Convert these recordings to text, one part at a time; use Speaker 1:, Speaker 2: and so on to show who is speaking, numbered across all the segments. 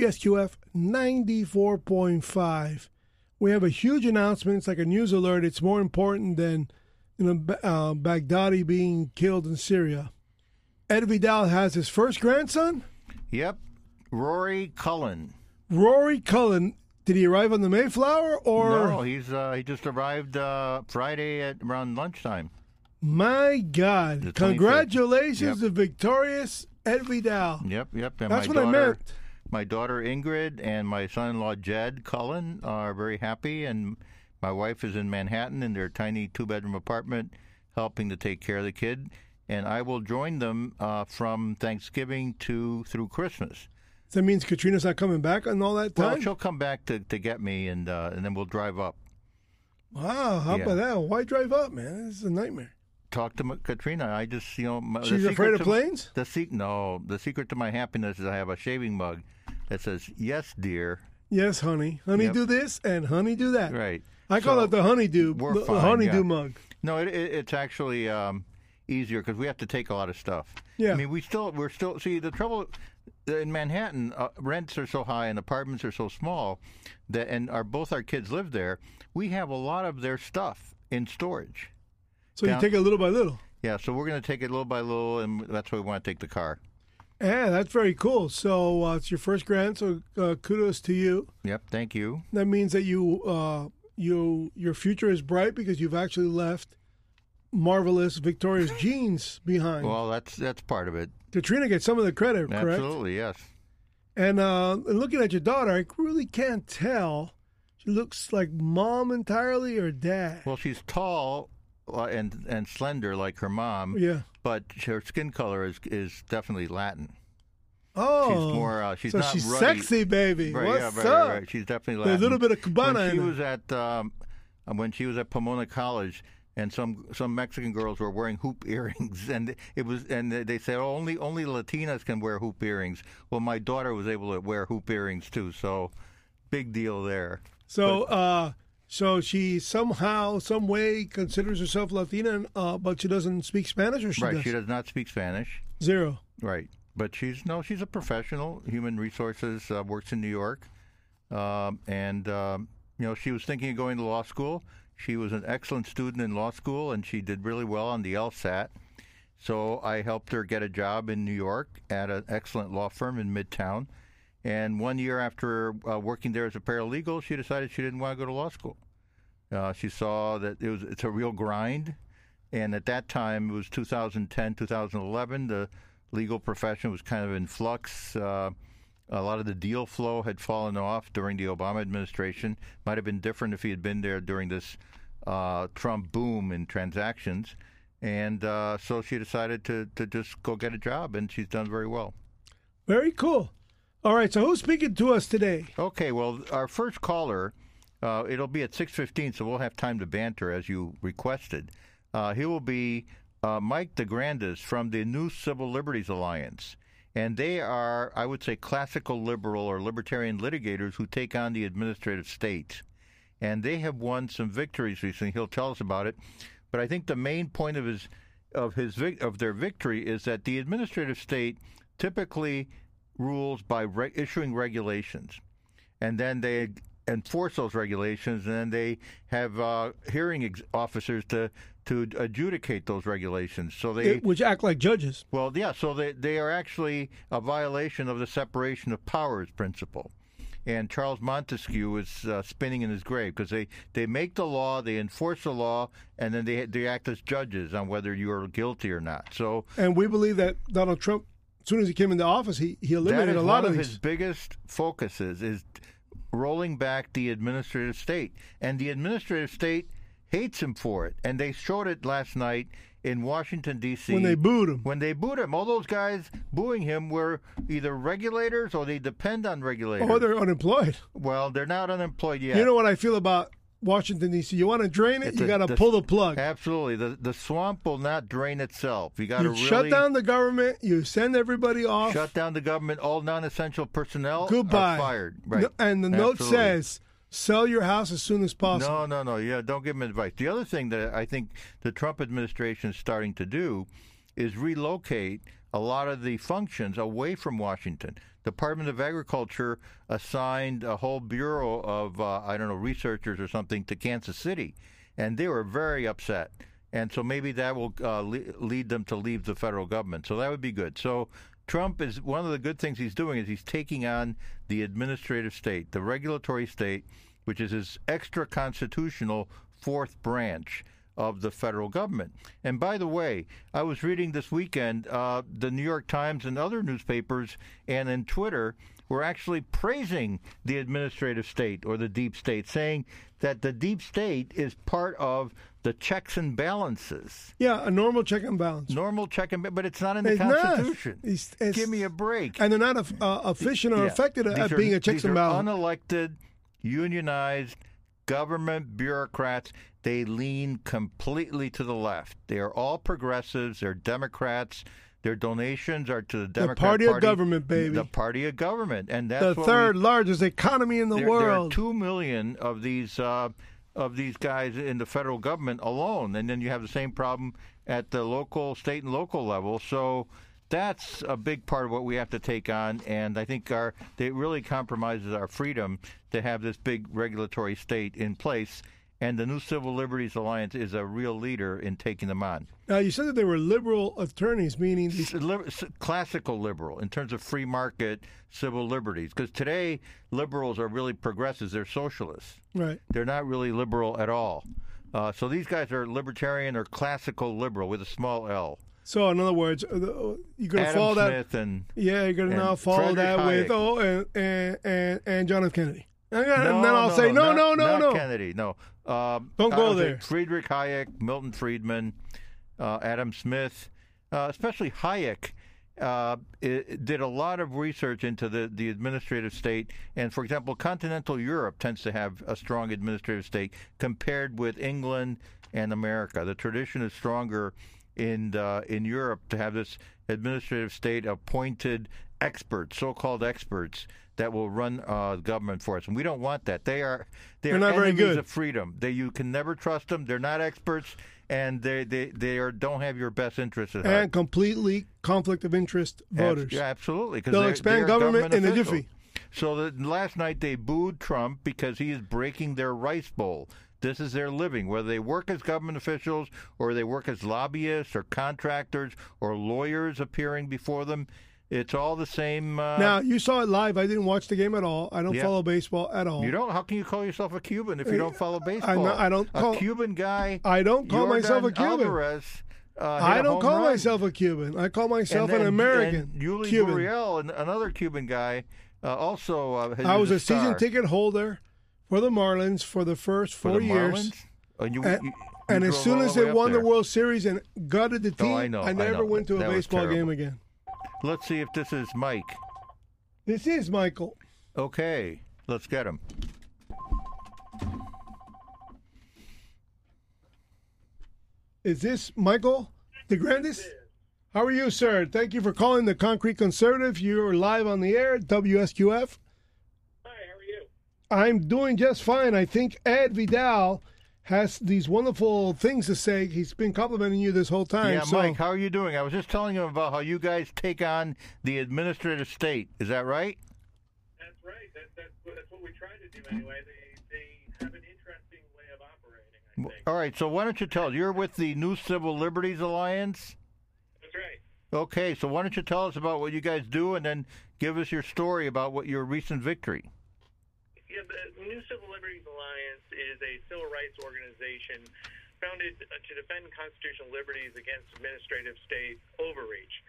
Speaker 1: WSQF 94.5. We have a huge announcement. It's like a news alert. It's more important than you know uh, Baghdadi being killed in Syria. Ed Vidal has his first grandson,
Speaker 2: Yep. Rory Cullen.
Speaker 1: Rory Cullen. Did he arrive on the Mayflower or
Speaker 2: no, he's uh, he just arrived uh, Friday at around lunchtime.
Speaker 1: my God? Congratulations
Speaker 2: Yep.
Speaker 1: to victorious Ed Vidal.
Speaker 2: Yep, yep. And
Speaker 1: That's what I
Speaker 2: daughter,
Speaker 1: meant.
Speaker 2: My daughter Ingrid and my son-in-law Jed Cullen are very happy, and my wife is in Manhattan in their tiny two-bedroom apartment, helping to take care of the kid. And I will join them uh, from Thanksgiving to through Christmas.
Speaker 1: That means Katrina's not coming back on all that
Speaker 2: Well,
Speaker 1: time.
Speaker 2: she'll come back to, to get me, and uh, and then we'll drive up.
Speaker 1: wow, how
Speaker 2: Yeah.
Speaker 1: about that? Why drive up, man? This is a nightmare.
Speaker 2: Talk to Katrina. I just you know my,
Speaker 1: She's afraid of planes.
Speaker 2: The se- no, the secret to my happiness is I have a shaving mug that says "Yes, dear."
Speaker 1: Yes, honey. Honey,
Speaker 2: Yep.
Speaker 1: do this, and honey, do that.
Speaker 2: Right.
Speaker 1: I call
Speaker 2: So-
Speaker 1: it the honeydew,
Speaker 2: we're
Speaker 1: the, the
Speaker 2: fine,
Speaker 1: honeydew
Speaker 2: yeah.
Speaker 1: mug.
Speaker 2: No, it, it, it's actually um, easier because we have to take a lot of stuff.
Speaker 1: Yeah.
Speaker 2: I mean, we still we're still see the trouble in Manhattan. Uh, rents are so high and apartments are so small that, and our both our kids live there. We have a lot of their stuff in storage.
Speaker 1: So
Speaker 2: Down-
Speaker 1: you take it little by little.
Speaker 2: Yeah, so we're going to take it little by little, and that's why we want to take the car.
Speaker 1: Yeah, that's very cool. So uh, it's your first grant, so uh, kudos to you.
Speaker 2: Yep. Thank you.
Speaker 1: That means that you, uh, you, your future is bright because you've actually left marvelous, victorious genes behind.
Speaker 2: Well, that's that's part of it.
Speaker 1: Katrina gets some of the credit, correct?
Speaker 2: Absolutely, yes.
Speaker 1: And uh, and looking at your daughter, I really can't tell. She looks like mom entirely or dad.
Speaker 2: Well, she's tall and and slender like her mom,
Speaker 1: yeah.
Speaker 2: but her skin color is is definitely Latin.
Speaker 1: Oh,
Speaker 2: She's more. Uh, she's
Speaker 1: so
Speaker 2: not
Speaker 1: she's
Speaker 2: ruddy.
Speaker 1: sexy, baby.
Speaker 2: Right,
Speaker 1: What's
Speaker 2: yeah, right,
Speaker 1: up?
Speaker 2: right. She's definitely Latin.
Speaker 1: There's a little bit of Cubana
Speaker 2: when she
Speaker 1: in her.
Speaker 2: was at um, when she was at Pomona College, and some some Mexican girls were wearing hoop earrings, and it was and they said oh, only only Latinas can wear hoop earrings. Well, my daughter was able to wear hoop earrings too, so big deal there.
Speaker 1: So, uh, so she somehow, some way considers herself Latina, uh, but she doesn't speak Spanish, or she
Speaker 2: right,
Speaker 1: does
Speaker 2: she does not speak Spanish.
Speaker 1: zero.
Speaker 2: Right, but she's no, she's a professional, human resources, uh, works in New York, um, and um, you know she was thinking of going to law school. She was an excellent student in law school, and she did really well on the LSAT. So I helped her get a job in New York at an excellent law firm in Midtown. And one year after uh, working there as a paralegal, she decided she didn't want to go to law school. Uh, she saw that it was it's a real grind, and at that time it was 2010, 2011. The legal profession was kind of in flux. Uh, a lot of the deal flow had fallen off during the Obama administration. Might have been different if he had been there during this uh, Trump boom in transactions. And uh, so she decided to, to just go get a job, and she's done very well.
Speaker 1: Very cool. All right, so who's speaking to us today?
Speaker 2: Okay, well, our first caller, uh, it'll be at 6.15, so we'll have time to banter as you requested. Uh, he will be uh, Mike DeGrandis from the New Civil Liberties Alliance. And they are, I would say, classical liberal or libertarian litigators who take on the administrative state. And they have won some victories recently. He'll tell us about it. But I think the main point of his of his of their victory is that the administrative state typically rules by re- issuing regulations, and then they enforce those regulations, and then they have uh, hearing ex- officers to to adjudicate those regulations. So they
Speaker 1: It- which act like judges.
Speaker 2: well, yeah, so they, they are actually a violation of the separation of powers principle. And Charles Montesquieu is uh, spinning in his grave because they, they make the law, they enforce the law, and then they, they act as judges on whether you are guilty or not. So
Speaker 1: And we believe that Donald Trump, as soon as he came into office, he, he eliminated a lot
Speaker 2: one
Speaker 1: of
Speaker 2: of
Speaker 1: these.
Speaker 2: his biggest focuses is rolling back the administrative state. And the administrative state hates him for it. And they showed it last night in Washington, D.C.
Speaker 1: when they booed him.
Speaker 2: When they booed him, all those guys booing him were either regulators or they depend on regulators.
Speaker 1: Or they're unemployed.
Speaker 2: well, they're not unemployed yet.
Speaker 1: You know what I feel about Washington D.C. You want to drain it,
Speaker 2: It's
Speaker 1: you got to pull the plug.
Speaker 2: Absolutely, the the swamp will not drain itself. You got to really
Speaker 1: shut down the government. You send everybody off.
Speaker 2: shut down the government. All non-essential personnel
Speaker 1: Goodbye.
Speaker 2: are fired. Right,
Speaker 1: No- And the note says, sell your house as soon as possible.
Speaker 2: No, no, no. Yeah, don't give them advice. The other thing that I think the Trump administration is starting to do is relocate a lot of the functions away from Washington. Department of Agriculture assigned a whole bureau of uh, I don't know researchers or something to Kansas City, and they were very upset. And so maybe that will uh, le- lead them to leave the federal government. So that would be good. So Trump is one of the good things he's doing is he's taking on the administrative state, the regulatory state, which is his extra constitutional fourth branch of the federal government. And by the way, I was reading this weekend uh, the New York Times and other newspapers and in Twitter were actually praising the administrative state or the deep state, saying that the deep state is part of the checks and balances.
Speaker 1: Yeah, a normal check and balance.
Speaker 2: Normal check and balance. but it's not in the
Speaker 1: It's.
Speaker 2: Constitution.
Speaker 1: It's- it's-
Speaker 2: Give me a break.
Speaker 1: And they're not uh, uh, efficient or
Speaker 2: Yeah.
Speaker 1: effective at
Speaker 2: are-
Speaker 1: being a checks and balance.
Speaker 2: Unelected, unionized government bureaucrats. They lean completely to the left. They are all progressives. They're Democrats. Their donations are to the Democrat
Speaker 1: party of government, baby.
Speaker 2: The party of government, and that's
Speaker 1: the third
Speaker 2: we,
Speaker 1: largest economy in the
Speaker 2: there, there are
Speaker 1: world.
Speaker 2: two million of these uh, of these guys in the federal government alone, and then you have the same problem at the local, state, and local level. So that's a big part of what we have to take on, and I think our it really compromises our freedom to have this big regulatory state in place. And the New Civil Liberties Alliance is a real leader in taking them on.
Speaker 1: now, you said that they were liberal attorneys, meaning these,
Speaker 2: S- liber- s- classical liberal in terms of free market civil liberties. Because today, liberals are really progressives; they're socialists.
Speaker 1: right?
Speaker 2: They're not really liberal at all. Uh, so these guys are libertarian or classical liberal with a small L.
Speaker 1: So, in other words, uh, you're going to
Speaker 2: Adam
Speaker 1: follow that.
Speaker 2: Smith and
Speaker 1: Yeah, you're going to now follow
Speaker 2: Friedrich
Speaker 1: that with
Speaker 2: Hayek.
Speaker 1: oh, and and and, and John F. Kennedy. And, then I'll say no, no, no,
Speaker 2: not
Speaker 1: no.
Speaker 2: Kennedy, no. Um,
Speaker 1: Don't go there.
Speaker 2: Friedrich Hayek, Milton Friedman, uh, Adam Smith, uh, especially Hayek. Uh, did a lot of research into the, the administrative state, and for example, continental Europe tends to have a strong administrative state compared with England and America. The tradition is stronger in uh, in Europe to have this administrative state appointed experts, so-called experts that will run uh, government for us, and we don't want that. They are they
Speaker 1: They're
Speaker 2: are
Speaker 1: not very
Speaker 2: enemies
Speaker 1: good.
Speaker 2: of freedom. They you can never trust them. They're not experts, and they they they are don't have your best interests at heart.
Speaker 1: And completely conflict of interest voters.
Speaker 2: Yeah, absolutely. 'cause
Speaker 1: They'll expand
Speaker 2: they're
Speaker 1: government in a jiffy.
Speaker 2: So that last night they booed Trump because he is breaking their rice bowl. This is their living, whether they work as government officials or they work as lobbyists or contractors or lawyers appearing before them. It's all the same. Uh,
Speaker 1: Now you saw it live. I didn't watch the game at all. I don't
Speaker 2: Yeah.
Speaker 1: follow baseball at all.
Speaker 2: you don't. How can you call yourself a Cuban if you don't follow baseball?
Speaker 1: not- I don't
Speaker 2: A
Speaker 1: call-
Speaker 2: Cuban guy.
Speaker 1: I don't call myself a Cuban.
Speaker 2: Alvarez, uh,
Speaker 1: I
Speaker 2: a
Speaker 1: don't call
Speaker 2: run.
Speaker 1: myself a Cuban. I call myself
Speaker 2: and
Speaker 1: an American
Speaker 2: And Yuli
Speaker 1: Cuban.
Speaker 2: Gurriel, another Cuban guy, uh, also. Uh,
Speaker 1: I was
Speaker 2: is
Speaker 1: a season ticket holder for the Marlins for the first four
Speaker 2: the
Speaker 1: years.
Speaker 2: Marlins? Oh, you-
Speaker 1: And,
Speaker 2: you- you
Speaker 1: and as soon as
Speaker 2: the
Speaker 1: they won the. World Series and gutted the team,
Speaker 2: Oh, I know, I
Speaker 1: never
Speaker 2: know.
Speaker 1: went to a
Speaker 2: That
Speaker 1: baseball game again.
Speaker 2: Let's see if this is Mike.
Speaker 1: This is Michael.
Speaker 2: Okay, let's get him.
Speaker 1: Is this Michael DeGrandis? How are you, sir? Thank you for calling the Concrete Conservative. You're live on the air, WSQF.
Speaker 3: Hi, how are you?
Speaker 1: I'm doing just fine. I think Ed Vidal has these wonderful things to say. He's been complimenting you this whole time.
Speaker 2: yeah,
Speaker 1: so
Speaker 2: Mike, how are you doing? I was just telling him about how you guys take on the administrative state. Is that right?
Speaker 3: That's right. That, that's, what, that's what we try to do anyway. They, they have an interesting way of operating, I think.
Speaker 2: All right, so why don't you tell us? You're with the New Civil Liberties Alliance?
Speaker 3: That's right.
Speaker 2: Okay, so why don't you tell us about what you guys do and then give us your story about what your recent victory?
Speaker 3: Yeah, the New Civil Liberties Alliance is a civil rights organization founded to defend constitutional liberties against administrative state overreach.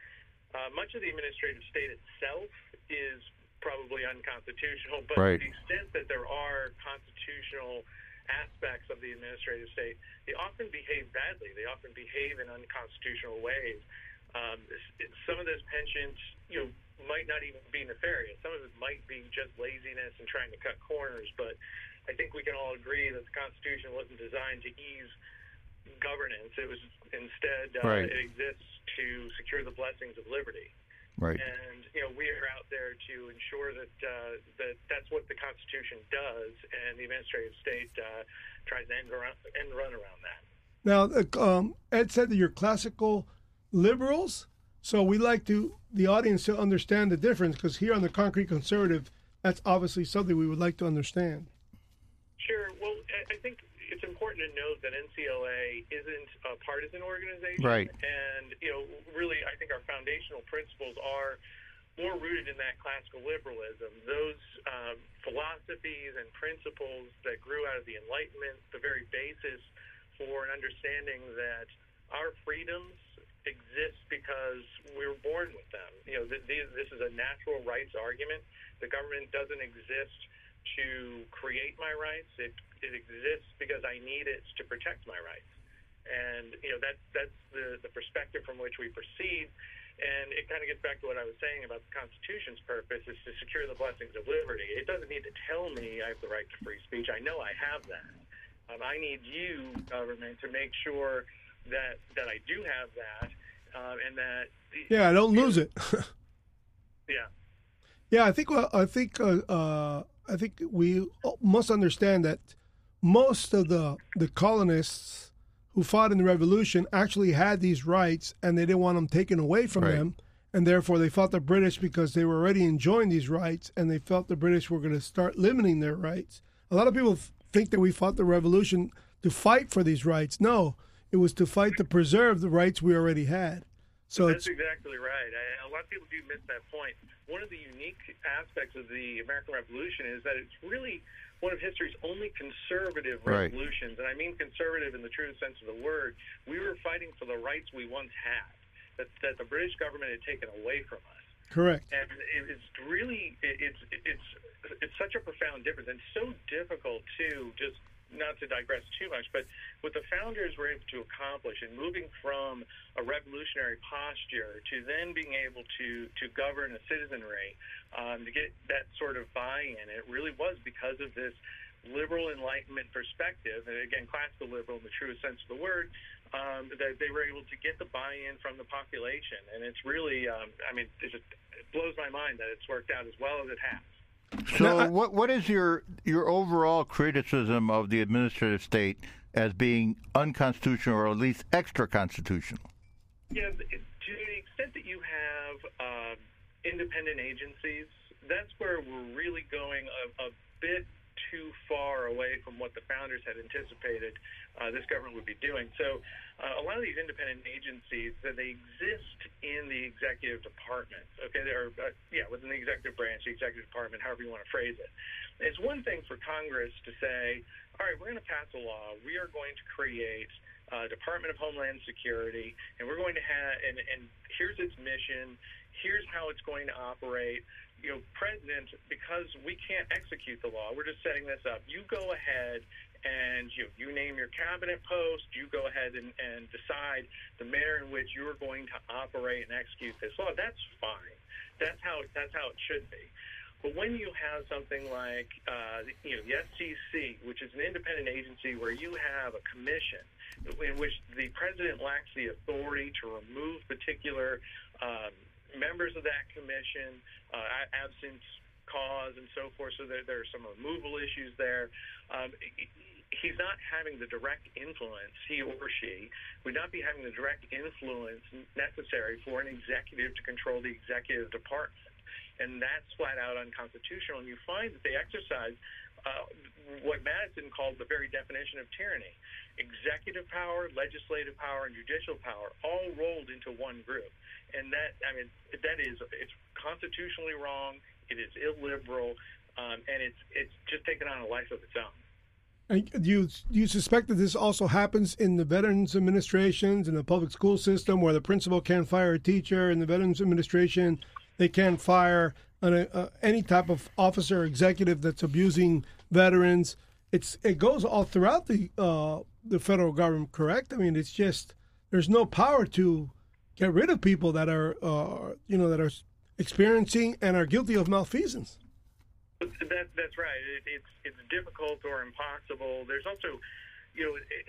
Speaker 3: Uh, much of the administrative state itself is probably unconstitutional, but
Speaker 2: Right.
Speaker 3: to the extent that there are constitutional aspects of the administrative state, they often behave badly. They often behave in unconstitutional ways. Um, some of those penchant, you know, might not even be nefarious. Some of it might be just laziness and trying to cut corners. But I think we can all agree that the Constitution wasn't designed to ease governance. It was instead uh,
Speaker 2: Right.
Speaker 3: it exists to secure the blessings of liberty.
Speaker 2: Right.
Speaker 3: And you know, we are out there to ensure that uh, that that's what the Constitution does, and the administrative state uh, tries to end, around, end run around that.
Speaker 1: now uh, um, Ed said that you're classical liberals. So we like to the audience to understand the difference because here on the Concrete Conservative, that's obviously something we would like to understand.
Speaker 3: Sure. Well, I think it's important to note that NCLA isn't a partisan organization,
Speaker 2: right?
Speaker 3: And you know, really, I think our foundational principles are more rooted in that classical liberalism, those um, philosophies and principles that grew out of the Enlightenment, the very basis for an understanding that our freedoms exist because we were born with them. You know, th- this is a natural rights argument. The government doesn't exist to create my rights. It, it exists because I need it to protect my rights. And, you know, that, that's the, the perspective from which we proceed. And it kind of gets back to what I was saying about the Constitution's purpose is to secure the blessings of liberty. It doesn't need to tell me I have the right to free speech. I know I have that. Um, I need you, government, to make sure that that I do have that, um, and that
Speaker 1: yeah, I don't lose it.
Speaker 3: yeah,
Speaker 1: yeah. I think well, I think uh, uh, I think we must understand that most of the the colonists who fought in the revolution actually had these rights and they didn't want them taken away from
Speaker 2: right.
Speaker 1: them and therefore they fought the british because they were already enjoying these rights and they felt the british were going to start limiting their rights a lot of people think that we fought the revolution to fight for these rights no it was to fight to preserve the rights we already had so
Speaker 3: that's exactly right I, a lot of people do miss that point. point one of the unique aspects of the american revolution is that it's really one of history's only conservative
Speaker 2: right.
Speaker 3: revolutions, and I mean conservative in the true sense of the word. We were fighting for the rights we once had that, that the British government had taken away from us.
Speaker 1: Correct.
Speaker 3: And it's really it's it's it's such a profound difference and so difficult to just not to digress too much, but what the founders were able to accomplish in moving from a revolutionary posture to then being able to to govern a citizenry, um, to get that sort of buy-in, it really was because of this liberal enlightenment perspective, and again, classical liberal in the truest sense of the word, um, that they were able to get the buy-in from the population, and it's really, um, I mean, it just it blows my mind that it's worked out as well as it has.
Speaker 2: So, I, what what is your your overall criticism of the administrative state as being unconstitutional or at least extra constitutional?
Speaker 3: Yeah, to the extent that you have uh, independent agencies, that's where we're really going a, a bit too far away from what the founders had anticipated uh, this government would be doing. So, uh, a lot of these independent agencies that they exist in the executive department. Okay, they're uh, yeah within the executive branch, the executive department, however you want to phrase it. It's one thing for Congress to say, all right, we're going to pass a law. We are going to create. Uh, Department of Homeland Security, and we're going to have, and, and here's its mission, here's how it's going to operate you know, president, because we can't execute the law, we're just setting this up. You go ahead and you you name your cabinet post. You go ahead and, and decide the manner in which you're going to operate and execute this law. That's fine. That's how that's how it should be. But when you have something like uh, you know the FCC, which is an independent agency where you have a commission in which the president lacks the authority to remove particular um, members of that commission, uh, absence cause and so forth. So there, there are some removal issues there. Um, he's not having the direct influence, he or she would not be having the direct influence necessary for an executive to control the executive department. And that's flat out unconstitutional. And you find that they exercise uh, what Madison called the very definition of tyranny executive power, legislative power, and judicial power all rolled into one group and that I mean that is it's constitutionally wrong. It is illiberal, um, and it's it's just taken on a life of its own.
Speaker 1: And do you do you suspect that this also happens in the Veterans Administrations in the public school system, where the principal can't fire a teacher, in the Veterans Administration they can't fire an, uh, any type of officer or executive that's abusing veterans. It's it goes all throughout the uh, the federal government. Correct? I mean, it's just there's no power to get rid of people that are, uh, you know, that are experiencing and are guilty of malfeasance.
Speaker 3: That, that's right. It, it's it's difficult or impossible. There's also, you know, it,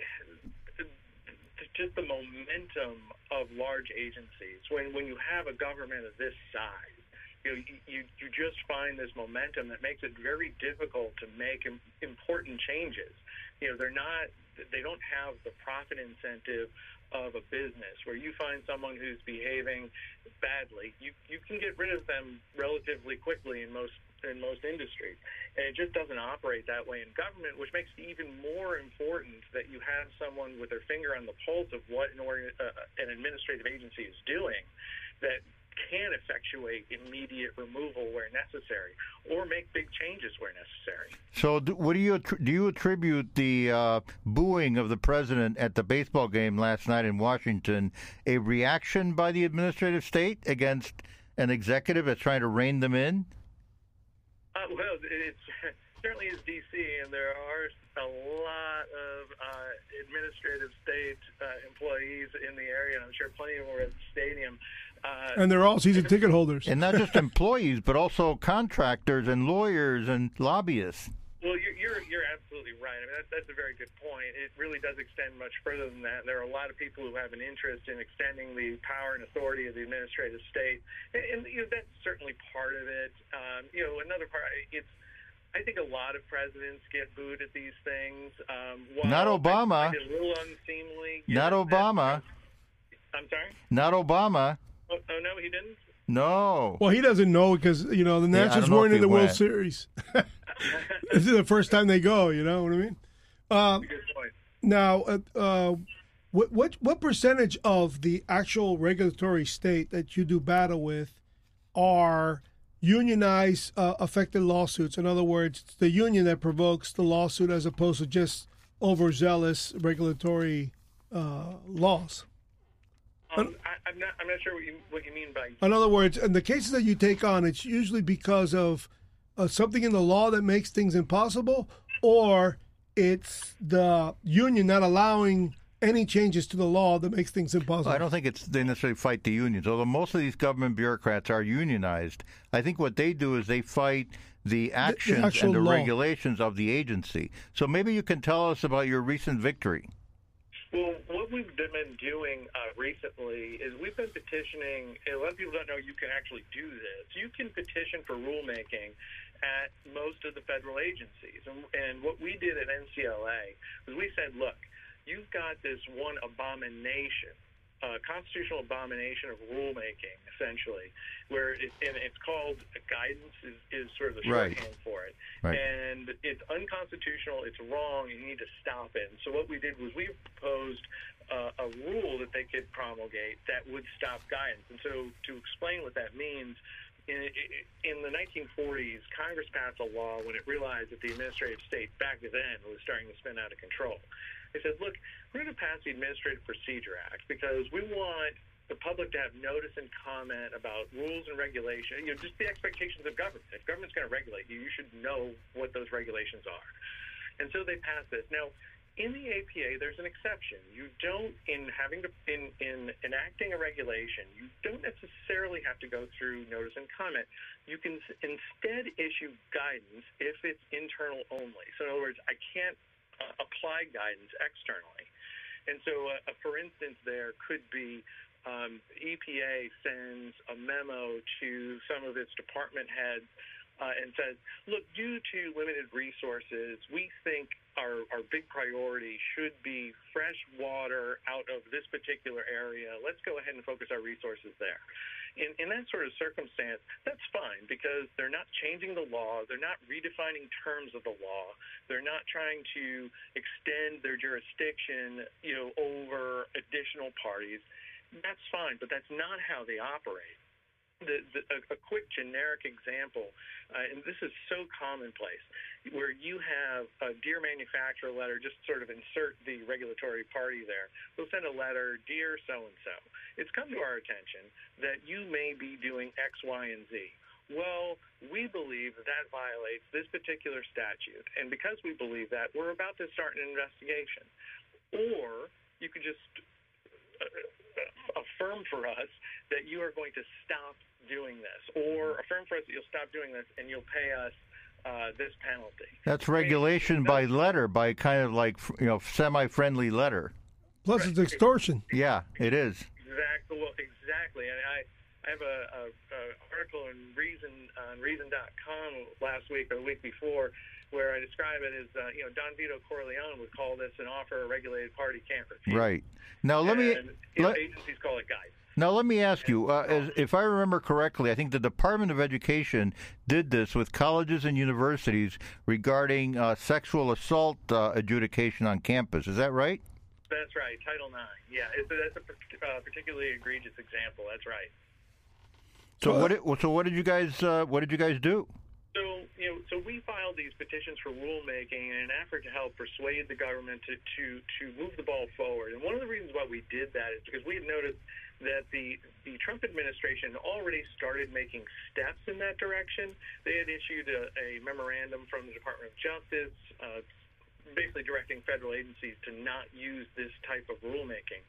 Speaker 3: just the momentum of large agencies. When when you have a government of this size, you know, you you just find this momentum that makes it very difficult to make important changes. You know, they're not they don't have the profit incentive of a business where you find someone who's behaving badly, you you can get rid of them relatively quickly in most in most industries, and it just doesn't operate that way in government, which makes it even more important that you have someone with their finger on the pulse of what an, uh, an administrative agency is doing that can effectuate immediate removal where necessary or make big changes where necessary.
Speaker 2: So, do, what do you do? You attribute the uh, booing of the president at the baseball game last night in Washington a reaction by the administrative state against an executive that's trying to rein them in?
Speaker 3: Uh, well, it certainly is D.C., and there are a lot of uh, administrative state uh, employees in the area, and I'm sure plenty of them were at the stadium.
Speaker 1: Uh, and they're all season ticket holders.
Speaker 2: And not just employees, but also contractors and lawyers and lobbyists.
Speaker 3: Well, you're, you're, you're absolutely right. I mean, that's, that's a very good point. It really does extend much further than that. There are a lot of people who have an interest in extending the power and authority of the administrative state, and, and you know, that's certainly part of it. Um, you know, another part, it's I think a lot of presidents get booed at these things. Um,
Speaker 2: Not Obama.
Speaker 3: a little unseemly.
Speaker 2: Not Obama.
Speaker 3: I'm sorry.
Speaker 2: Not Obama.
Speaker 3: Oh, oh, no, he didn't.
Speaker 2: No.
Speaker 1: Well, he doesn't know because you know the Nationals
Speaker 2: yeah,
Speaker 1: weren't in the
Speaker 2: went.
Speaker 1: World Series. this is the first time they go. You know what I mean? Uh,
Speaker 3: good point.
Speaker 1: Now, uh, uh, what what what percentage of the actual regulatory state that you do battle with are unionized uh, affected lawsuits? In other words, it's the union that provokes the lawsuit as opposed to just overzealous regulatory uh, laws.
Speaker 3: Um, I, am not. I'm not sure what you what you mean by.
Speaker 1: In other words, in the cases that you take on, it's usually because of uh, something in the law that makes things impossible, or it's the union not allowing any changes to the law that makes things impossible.
Speaker 2: Well, I don't think it's they necessarily fight the unions, although most of these government bureaucrats are unionized. I think what they do is they fight the actions
Speaker 1: the, the
Speaker 2: and the
Speaker 1: law.
Speaker 2: regulations of the agency. So maybe you can tell us about your recent victory.
Speaker 3: Well, what we've been doing uh, recently is we've been petitioning. A lot of people don't know you can actually do this. You can petition for rulemaking at most of the federal agencies. And, and what we did at NCLA was we said, look, you've got this one abomination uh, constitutional abomination of rulemaking, essentially, where it, and it's called guidance is, is sort of the shorthand
Speaker 2: right.
Speaker 3: for it,
Speaker 2: right.
Speaker 3: and it's unconstitutional, it's wrong, you need to stop it. And so what we did was we proposed uh, a rule that they could promulgate that would stop guidance. And so to explain what that means. In, in the 1940s, Congress passed a law when it realized that the administrative state back then was starting to spin out of control. They said, look, we're going to pass the Administrative Procedure Act because we want the public to have notice and comment about rules and regulation, you know, just the expectations of government. If government's going to regulate you, you should know what those regulations are. And so they passed this. Now, in the APA, there's an exception. You don't, in having to, in, in enacting a regulation, you don't necessarily have to go through notice and comment. You can instead issue guidance if it's internal only. So, in other words, I can't uh, apply guidance externally. And so, uh, for instance, there could be um, EPA sends a memo to some of its department heads uh, and says, look, due to limited resources, we think our, our big priority should be fresh water out of this particular area. Let's go ahead and focus our resources there. In, in that sort of circumstance, that's fine because they're not changing the law, they're not redefining terms of the law, they're not trying to extend their jurisdiction, you know, over additional parties. That's fine, but that's not how they operate the, the, a, a, quick generic example, uh, and this is so commonplace, where you have a dear manufacturer letter, just sort of insert the regulatory party there. We'll send a letter, dear so and so. It's come to our attention that you may be doing X, Y, and Z. Well, we believe that, that violates this particular statute, and because we believe that, we're about to start an investigation. Or you could just uh, affirm for us that you are going to stop doing this, or affirm for us that you'll stop doing this and you'll pay us uh, this penalty.
Speaker 2: That's regulation by letter, by kind of like you know semi-friendly letter.
Speaker 1: Plus, it's extortion.
Speaker 2: Yeah, it is.
Speaker 3: Exactly. Well, exactly. And I, I I have a, a, a article in Reason on Reason.com last week or the week before where I describe it as uh, you know Don Vito Corleone would call this an offer a regulated party can't refuse.
Speaker 2: Right. Now let me.
Speaker 3: And, you know,
Speaker 2: let-
Speaker 3: agencies call it guidance.
Speaker 2: Now, let me ask you, uh, as, if I remember correctly, I think the Department of Education did this with colleges and universities regarding uh, sexual assault uh, adjudication on campus. Is that right?
Speaker 3: That's right, Title IX. Yeah, it's that's a uh, particularly egregious example. That's right.
Speaker 2: So what? Did, so what did you guys? Uh, what did you guys do?
Speaker 3: So you know, so we filed these petitions for rulemaking in an effort to help persuade the government to to to move the ball forward. And one of the reasons why we did that is because we had noticed that the the Trump administration already started making steps in that direction. They had issued a, a memorandum from the Department of Justice. Uh, basically directing federal agencies to not use this type of rulemaking.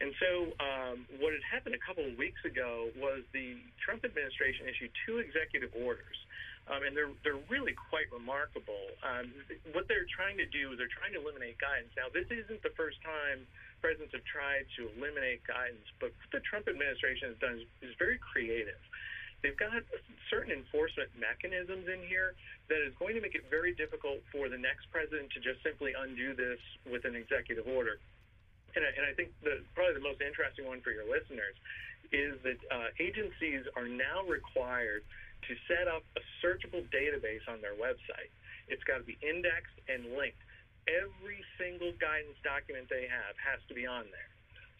Speaker 3: And so, um, what had happened a couple of weeks ago was the Trump administration issued two executive orders, um, and they're they're really quite remarkable. Um, what they're trying to do is they're trying to eliminate guidance. Now, this isn't the first time presidents have tried to eliminate guidance, but what the Trump administration has done is, is very creative. They've got certain enforcement mechanisms in here that is going to make it very difficult for the next president to just simply undo this with an executive order. And I, and I think the, probably the most interesting one for your listeners is that uh, agencies are now required to set up a searchable database on their website. It's got to be indexed and linked. Every single guidance document they have has to be on there.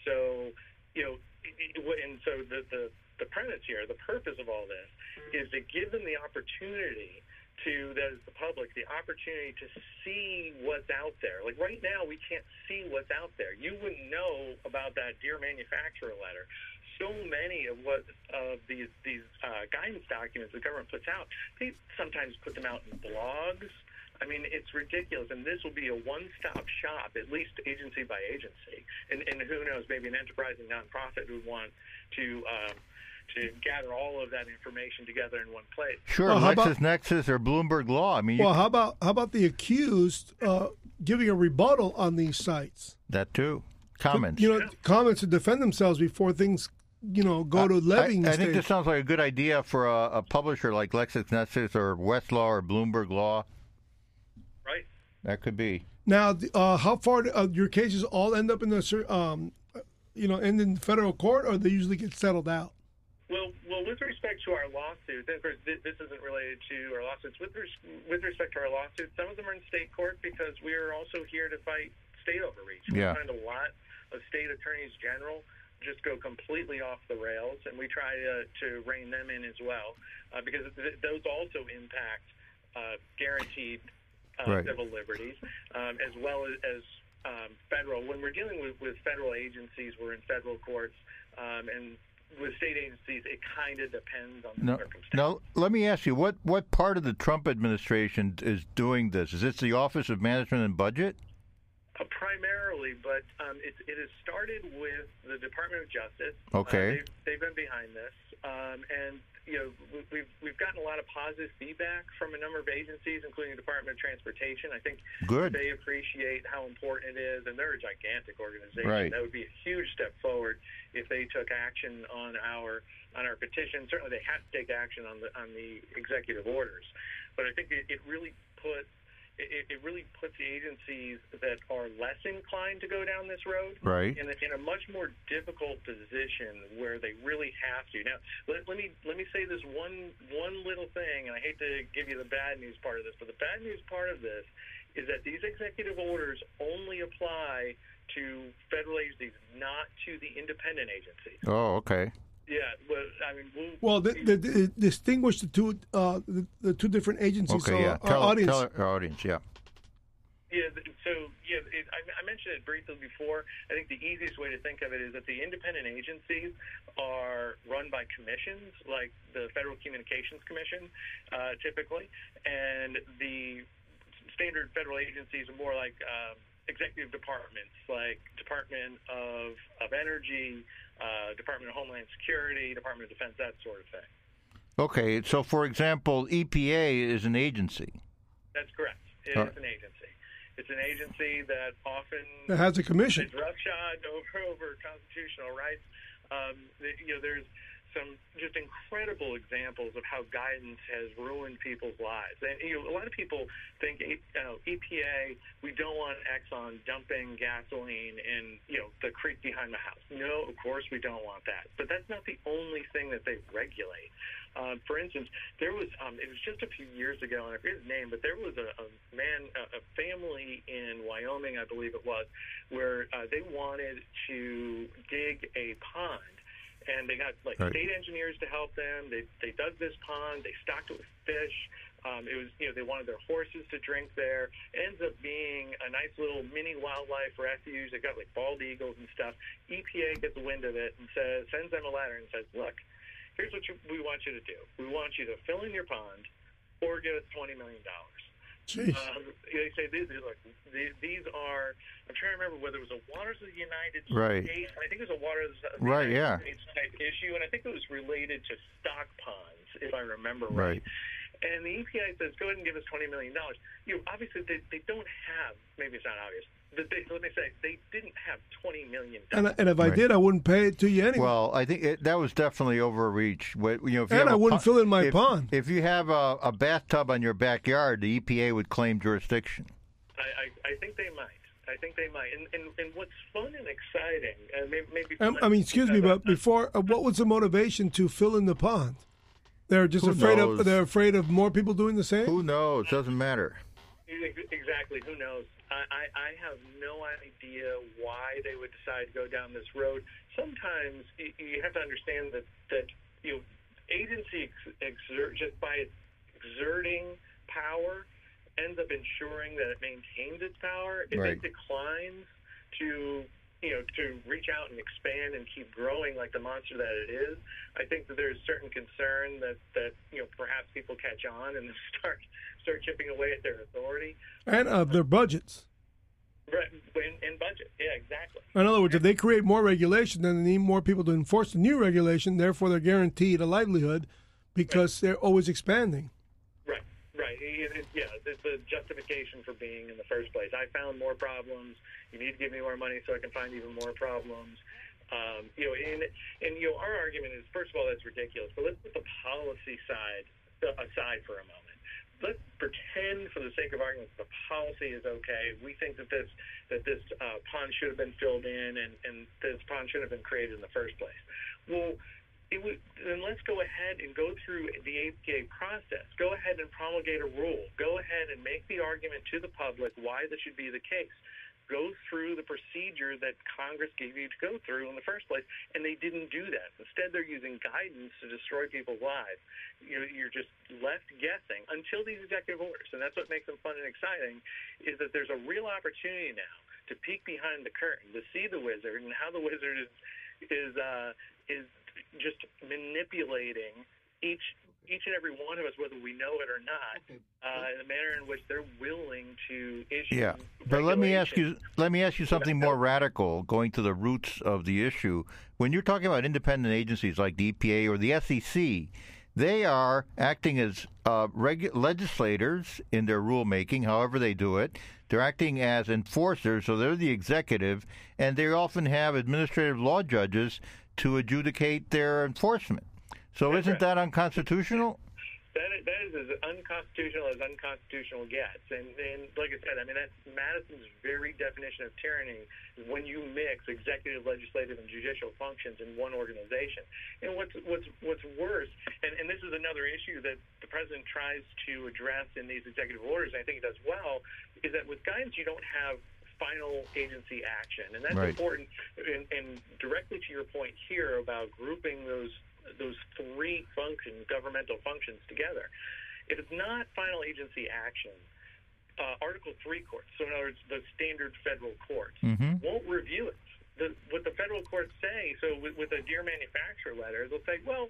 Speaker 3: So, you know, and so the, the, the premise here, the purpose of all this, is to give them the opportunity to, that is the public, the opportunity to see what's out there. Like right now, we can't see what's out there. You wouldn't know about that dear manufacturer letter. So many of what of these these uh, guidance documents the government puts out, they sometimes put them out in blogs. I mean, it's ridiculous, and this will be a one-stop shop, at least agency by agency. And, and who knows, maybe an enterprising nonprofit would want to um, to gather all of that information together in one place.
Speaker 2: Sure,
Speaker 1: Well, how about-
Speaker 2: LexisNexis or Bloomberg Law. I mean, you,
Speaker 1: Well, how about how about the accused uh, giving a rebuttal on these sites?
Speaker 2: that too. Comments.
Speaker 1: You know, comments to defend themselves before things, you know, go to
Speaker 2: I,
Speaker 1: levying
Speaker 2: I
Speaker 1: stage.
Speaker 2: think this sounds like a good idea for a, a publisher like LexisNexis or Westlaw or Bloomberg Law.
Speaker 3: Right.
Speaker 2: That could be.
Speaker 1: Now, uh, how far do, uh, your cases all end up in the, um, you know, end in federal court, or they usually get settled out?
Speaker 3: Well, well, with respect to our lawsuits, of course, this isn't related to our lawsuits. With res- with respect to our lawsuits, some of them are in state court because we are also here to fight state overreach. We find a lot of state attorneys general just go completely off the rails, and we try to, to rein them in as well uh, because th- those also impact uh, guaranteed uh,
Speaker 2: Right.
Speaker 3: civil liberties um, as well as, as um, federal. When we're dealing with, with federal agencies, we're in federal courts, um, and with state agencies, it kind of depends on the
Speaker 2: No,
Speaker 3: circumstance.
Speaker 2: now, let me ask you what, what part of the Trump administration is doing this? Is this the Office of Management and Budget?
Speaker 3: Uh, primarily, but um, it, it has started with the Department of Justice.
Speaker 2: Okay.
Speaker 3: Uh, they've, they've been behind this, um, and you know we- we've we've gotten a lot of positive feedback from a number of agencies, including the Department of Transportation. I think
Speaker 2: Good.
Speaker 3: they appreciate how important it is, and they're a gigantic organization.
Speaker 2: Right.
Speaker 3: That would be a huge step forward if they took action on our on our petition. Certainly, they have to take action on the on the executive orders, but I think it, it really put it, it really puts the agencies that are less inclined to go down this road
Speaker 2: Right.
Speaker 3: in a, in a much more difficult position where they really have to. Now, let, let me let me say this one one little thing, and I hate to give you the bad news part of this, but the bad news part of this is that these executive orders only apply to federal agencies, not to the independent agencies.
Speaker 2: Oh, okay.
Speaker 3: Yeah, well, I mean, we'll,
Speaker 1: Well, the, the, the, distinguish the two uh, the, the two different agencies.
Speaker 2: Okay,
Speaker 1: so
Speaker 2: yeah.
Speaker 1: our
Speaker 2: Tell,
Speaker 1: audience.
Speaker 2: tell our audience, yeah.
Speaker 3: Yeah, so yeah, it, I, I mentioned it briefly before. I think the easiest way to think of it is that the independent agencies are run by commissions, like the Federal Communications Commission, uh, typically, and the standard federal agencies are more like um, executive departments, like Department of of Energy, uh, Department of Homeland Security, Department of Defense, that sort of thing.
Speaker 2: Okay, so for example, EPA is an agency.
Speaker 3: That's correct. It
Speaker 2: Uh,
Speaker 3: is an agency. It's an agency that often
Speaker 1: that has a commission.
Speaker 3: It's roughshod over over constitutional rights. Um, you know, there's some just incredible examples of how guidance has ruined people's lives. And you know, a lot of people think, you know, EPA, we don't want Exxon dumping gasoline in you know the creek behind the house. No, of course we don't want that. But that's not the only thing that they regulate. Uh, for instance, there was um, it was just a few years ago, and I forget his name, but there was a, a man, a, a family in Wyoming, I believe it was, where uh, they wanted to dig a pond and they got like right. state engineers to help them. They they dug this pond, they stocked it with fish. Um, it was you know they wanted their horses to drink there. It ends up being a nice little mini wildlife refuge. They got like bald eagles and stuff. EPA gets wind of it and says sends them a letter and says, look, here's what you, we want you to do. We want you to fill in your pond or give us twenty million dollars.
Speaker 1: Um,
Speaker 3: they say these, look, these are. I'm trying to remember whether it was a Waters of the United
Speaker 2: right.
Speaker 3: States. I think it was a Waters of
Speaker 2: the right,
Speaker 3: United
Speaker 2: yeah.
Speaker 3: States type issue, and I think it was related to stock ponds, if I remember right.
Speaker 2: right.
Speaker 3: And the EPA says, go ahead and give us $20 million. You know, obviously, they, they don't have, maybe it's not obvious, they, let me say, they didn't have 20 million.
Speaker 1: And, and if I did, I wouldn't pay it to you anyway.
Speaker 2: Well, I think it, that was definitely overreach. You know, if you
Speaker 1: and I wouldn't
Speaker 2: pond,
Speaker 1: fill in my
Speaker 2: if,
Speaker 1: pond.
Speaker 2: If you have a, a bathtub on your backyard, the EPA would claim jurisdiction.
Speaker 3: I, I, I think they might. I think they might. And, and, and what's fun and exciting, uh, maybe. maybe
Speaker 1: um, I mean, excuse me, but before, uh, what was the motivation to fill in the pond? They're just
Speaker 2: Who
Speaker 1: afraid
Speaker 2: knows?
Speaker 1: of. They're afraid of more people doing the same.
Speaker 2: Who knows? Doesn't matter.
Speaker 3: Exactly. Who knows? I, I, have no idea why they would decide to go down this road. Sometimes you, you have to understand that that you know agency ex- exert just by exerting power ends up ensuring that it maintains its power. If
Speaker 2: Right.
Speaker 3: it declines to you know to reach out and expand and keep growing like the monster that it is, I think that there's certain concern that that you know perhaps people catch on and start start chipping away at their authority.
Speaker 1: and of their budgets.
Speaker 3: Right, in, in budget. Yeah, exactly.
Speaker 1: In other words, if they create more regulation, then they need more people to enforce the new regulation. Therefore, they're guaranteed a livelihood because they're always expanding.
Speaker 3: Right. It, it, yeah, it's a justification for being in the first place. I found more problems. You need to give me more money so I can find even more problems. Um, you know, and and you know, our argument is first of all that's ridiculous. But let's put the policy side aside for a moment. Let's pretend, for the sake of argument, the policy is okay. We think that this that this uh, pond should have been filled in, and and this pond should have been created in the first place. Well, it would, then let's go ahead and go through the APA process. Go ahead and promulgate a rule. Go ahead and make the argument to the public why this should be the case. Go through the procedure that Congress gave you to go through in the first place, and they didn't do that. Instead, they're using guidance to destroy people's lives. You're, you're just left guessing until these executive orders, and that's what makes them fun and exciting. Is that there's a real opportunity now to peek behind the curtain, to see the wizard and how the wizard is is uh, is just manipulating each each and every one of us, whether we know it or not, uh, in the manner in which they're willing to issue.
Speaker 2: Yeah, but let me ask you. Let me ask you something more radical, going to the roots of the issue. When you're talking about independent agencies like the EPA or the SEC, they are acting as uh, regu- legislators in their rulemaking, however they do it. They're acting as enforcers, so they're the executive, and they often have administrative law judges to adjudicate their enforcement. So
Speaker 3: That's
Speaker 2: isn't
Speaker 3: right.
Speaker 2: that unconstitutional?
Speaker 3: That is, that is as unconstitutional as unconstitutional gets. And, and like I said, I mean, that's Madison's very definition of tyranny is when you mix executive, legislative, and judicial functions in one organization. And what's what's what's worse, and, and this is another issue that the president tries to address in these executive orders. And I think he does well, is that with guidance you don't have final agency action, and that's
Speaker 2: Right.
Speaker 3: important. And, and directly to your point here about grouping those those three functions, governmental functions, together. If it's not final agency action, uh, Article Three courts, so in other words, the standard federal courts,
Speaker 2: Mhm.
Speaker 3: won't review it. The, what the federal courts say, so with, with a dear manufacturer letter, they'll say, well.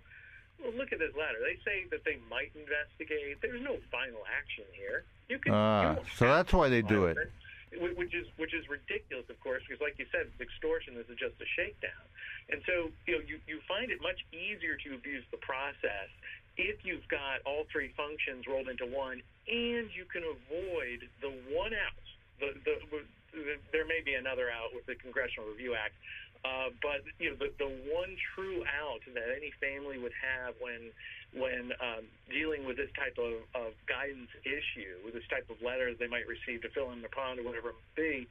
Speaker 3: Well, look at this letter. They say that they might investigate. There's no final action here. You can.
Speaker 2: Ah,
Speaker 3: you
Speaker 2: so that's why they do
Speaker 3: file
Speaker 2: it.
Speaker 3: Wh- which is which is ridiculous, of course, because like you said, extortion is just a shakedown, and so you know you, you find it much easier to abuse the process if you've got all three functions rolled into one, and you can avoid the one out, the the there may be another out with the Congressional Review Act. Uh, but you know, the, the one true out that any family would have when when um, dealing with this type of, of guidance issue, with this type of letter they might receive to fill in the pond or whatever it may be,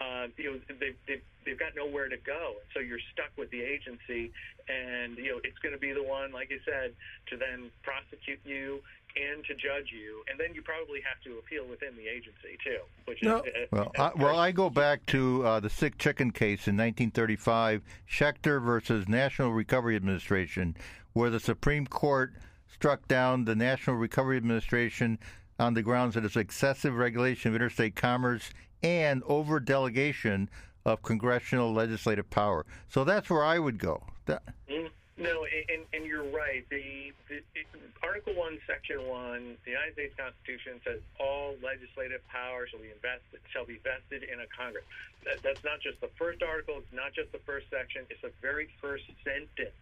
Speaker 3: uh, you know, they've, they've, they've got nowhere to go. And so you're stuck with the agency, and, you know, it's going to be the one, like I said, to then prosecute you and to judge you. And then you probably have to appeal within the agency, too, which
Speaker 1: No.
Speaker 3: is. uh,
Speaker 2: Well, I, well, I go back to uh, the sick chicken case in 1935, Schechter versus National Recovery Administration, where the Supreme Court struck down the National Recovery Administration on the grounds that it's excessive regulation of interstate commerce and over delegation of congressional legislative power. So that's where I would go. That,
Speaker 3: Mm, No, and, and you're right. The, the, it, Article One, Section One, the United States Constitution says all legislative power shall be invested shall be vested in a Congress. That, that's not just the first article. It's not just the first section. It's the very first sentence.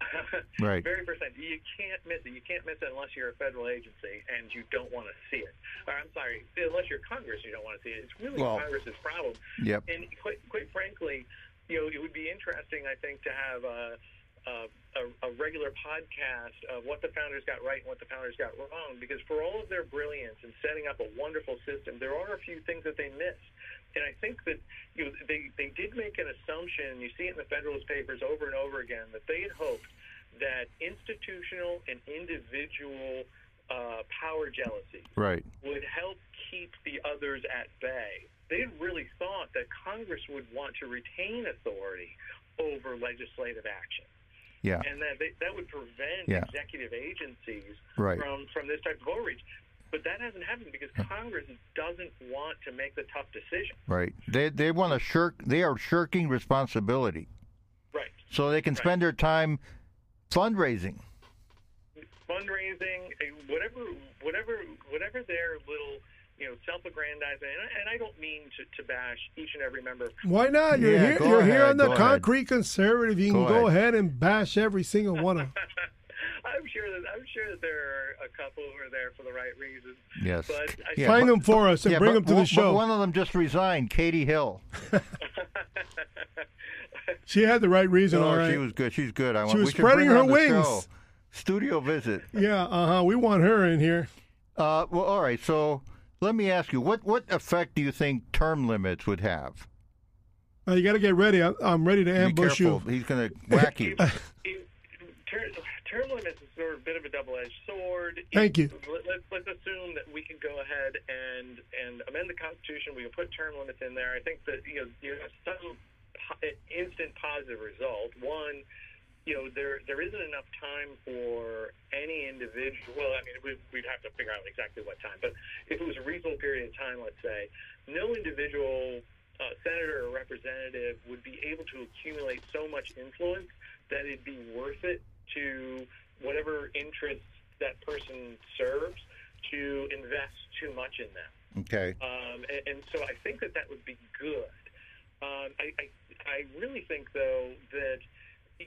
Speaker 2: Right.
Speaker 3: Very first sentence. You can't miss it. You can't miss it unless you're a federal agency and you don't want to see it. Or I'm sorry, unless you're Congress, you don't want to see it. It's really
Speaker 2: Well-
Speaker 3: Congress's problem.
Speaker 2: yep.
Speaker 3: And quite, quite frankly, you know, it would be interesting, I think, to have a, a, a, a regular podcast of what the founders got right and what the founders got wrong. Because for all of their brilliance in setting up a wonderful system, there are a few things that they missed. And I think that you know, they they did make an assumption. You see it in the Federalist Papers over and over again that they had hoped that institutional and individual uh, power jealousies
Speaker 2: Right.
Speaker 3: would help keep the others at bay. They really thought that Congress would want to retain authority over legislative action,
Speaker 2: Yeah.
Speaker 3: and that they, that would prevent
Speaker 2: Yeah.
Speaker 3: executive agencies
Speaker 2: Right.
Speaker 3: from from this type of overreach. But that hasn't happened because Congress doesn't want to make the tough decision.
Speaker 2: Right. They they want to shirk. They are shirking responsibility,
Speaker 3: Right.
Speaker 2: so they can spend their time fundraising.
Speaker 3: Fundraising, eh, whatever, whatever, whatever their little, you know, self-aggrandizing, and I, and I don't mean to, to bash each and every member
Speaker 1: Why not? You're
Speaker 2: Yeah,
Speaker 1: here. You're here on the
Speaker 2: go ahead.
Speaker 1: concrete conservative. You can
Speaker 2: Go
Speaker 1: go
Speaker 2: ahead.
Speaker 1: ahead and bash every single one of them.
Speaker 3: I'm sure that I'm sure that there are a couple who are there for the right reasons.
Speaker 2: Yes.
Speaker 3: But I
Speaker 2: Yeah,
Speaker 1: Find
Speaker 2: but-
Speaker 1: them for us and
Speaker 2: yeah,
Speaker 1: bring
Speaker 2: but
Speaker 1: them to
Speaker 2: one-
Speaker 1: the show.
Speaker 2: But one of them just resigned, Katie Hill.
Speaker 1: she had the right reason.
Speaker 2: No,
Speaker 1: all right.
Speaker 2: she was good. She's good. I want,
Speaker 1: was
Speaker 2: we
Speaker 1: spreading
Speaker 2: her
Speaker 1: her wings.
Speaker 2: show. Studio visit.
Speaker 1: yeah. Uh huh. We want her in here.
Speaker 2: Uh, well, all right. So let me ask you, what what effect do you think term limits would have?
Speaker 1: Uh, you got to get ready. I, I'm ready to
Speaker 2: Be
Speaker 1: ambush
Speaker 2: careful.
Speaker 1: you.
Speaker 2: He's going to whack you.
Speaker 3: Term, term limits is sort of a bit of a double-edged sword.
Speaker 1: Thank you.
Speaker 3: Let, let, let's assume that we can go ahead and and amend the Constitution. We can put term limits in there. I think that you know you have some po- instant positive result. One, you know there there isn't enough time for any individual. Well, I mean we'd, we'd have to figure out exactly what time, but if it was a reasonable period of time, let's say, no individual uh, senator or representative would be able to accumulate so much influence that it'd be worth it to whatever interests that person serves to invest too much in them.
Speaker 2: Okay.
Speaker 3: Um, and, and so I think that that would be good. Um, I, I, I really think, though, that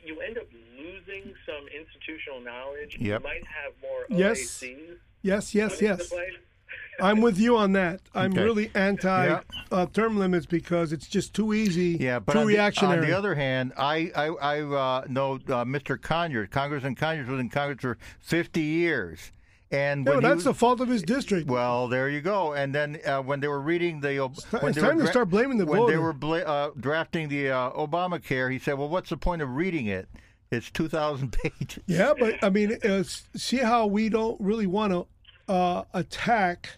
Speaker 3: you end up losing some institutional knowledge. You might have more
Speaker 1: Yes.
Speaker 3: AOCs.
Speaker 1: Yes. Yes. Yes. I'm with you on that. I'm
Speaker 2: Okay.
Speaker 1: really anti
Speaker 2: Yeah.
Speaker 1: uh, term limits because it's just too easy.
Speaker 2: Yeah, but
Speaker 1: too
Speaker 2: on the,
Speaker 1: reactionary.
Speaker 2: on the other hand, I I, I uh, know uh, Mr. Conyers. Congressman Conyers was in Congress for 50 years, and
Speaker 1: no, that's
Speaker 2: was,
Speaker 1: the fault of his district.
Speaker 2: Well, there you go. And then uh, when they were reading the when
Speaker 1: it's
Speaker 2: they
Speaker 1: time
Speaker 2: were
Speaker 1: to start blaming the
Speaker 2: when they were bla- uh, drafting the uh, Obamacare, he said, "Well, what's the point of reading it? It's 2,000 pages."
Speaker 1: Yeah, but I mean, uh, see how we don't really want to uh, attack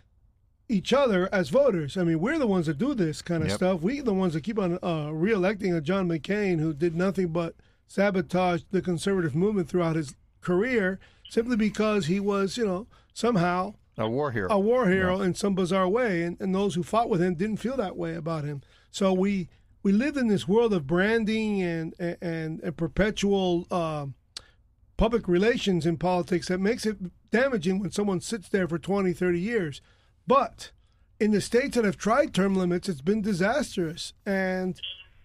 Speaker 1: each other as voters. I mean, we're the ones that do this kind of
Speaker 2: Yep.
Speaker 1: stuff. We the ones that keep on uh, reelecting a John McCain who did nothing but sabotage the conservative movement throughout his career simply because he was, you know, somehow
Speaker 2: A war hero.
Speaker 1: a war hero in some bizarre way, and, and those who fought with him didn't feel that way about him. So we we live in this world of branding and and, and perpetual uh, public relations in politics that makes it damaging when someone sits there for 20, 30 years. But in the states that have tried term limits, it's been disastrous, and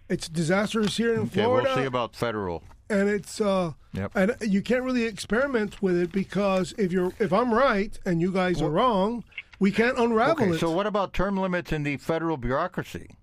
Speaker 1: it's disastrous here in
Speaker 2: Okay,
Speaker 1: Florida
Speaker 2: we'll see about federal.
Speaker 1: And it's uh
Speaker 2: Yep.
Speaker 1: and you can't really experiment with it because if you're if I'm right and you guys are wrong, We can't unravel
Speaker 2: Okay,
Speaker 1: it.
Speaker 2: so what about term limits in the federal bureaucracy?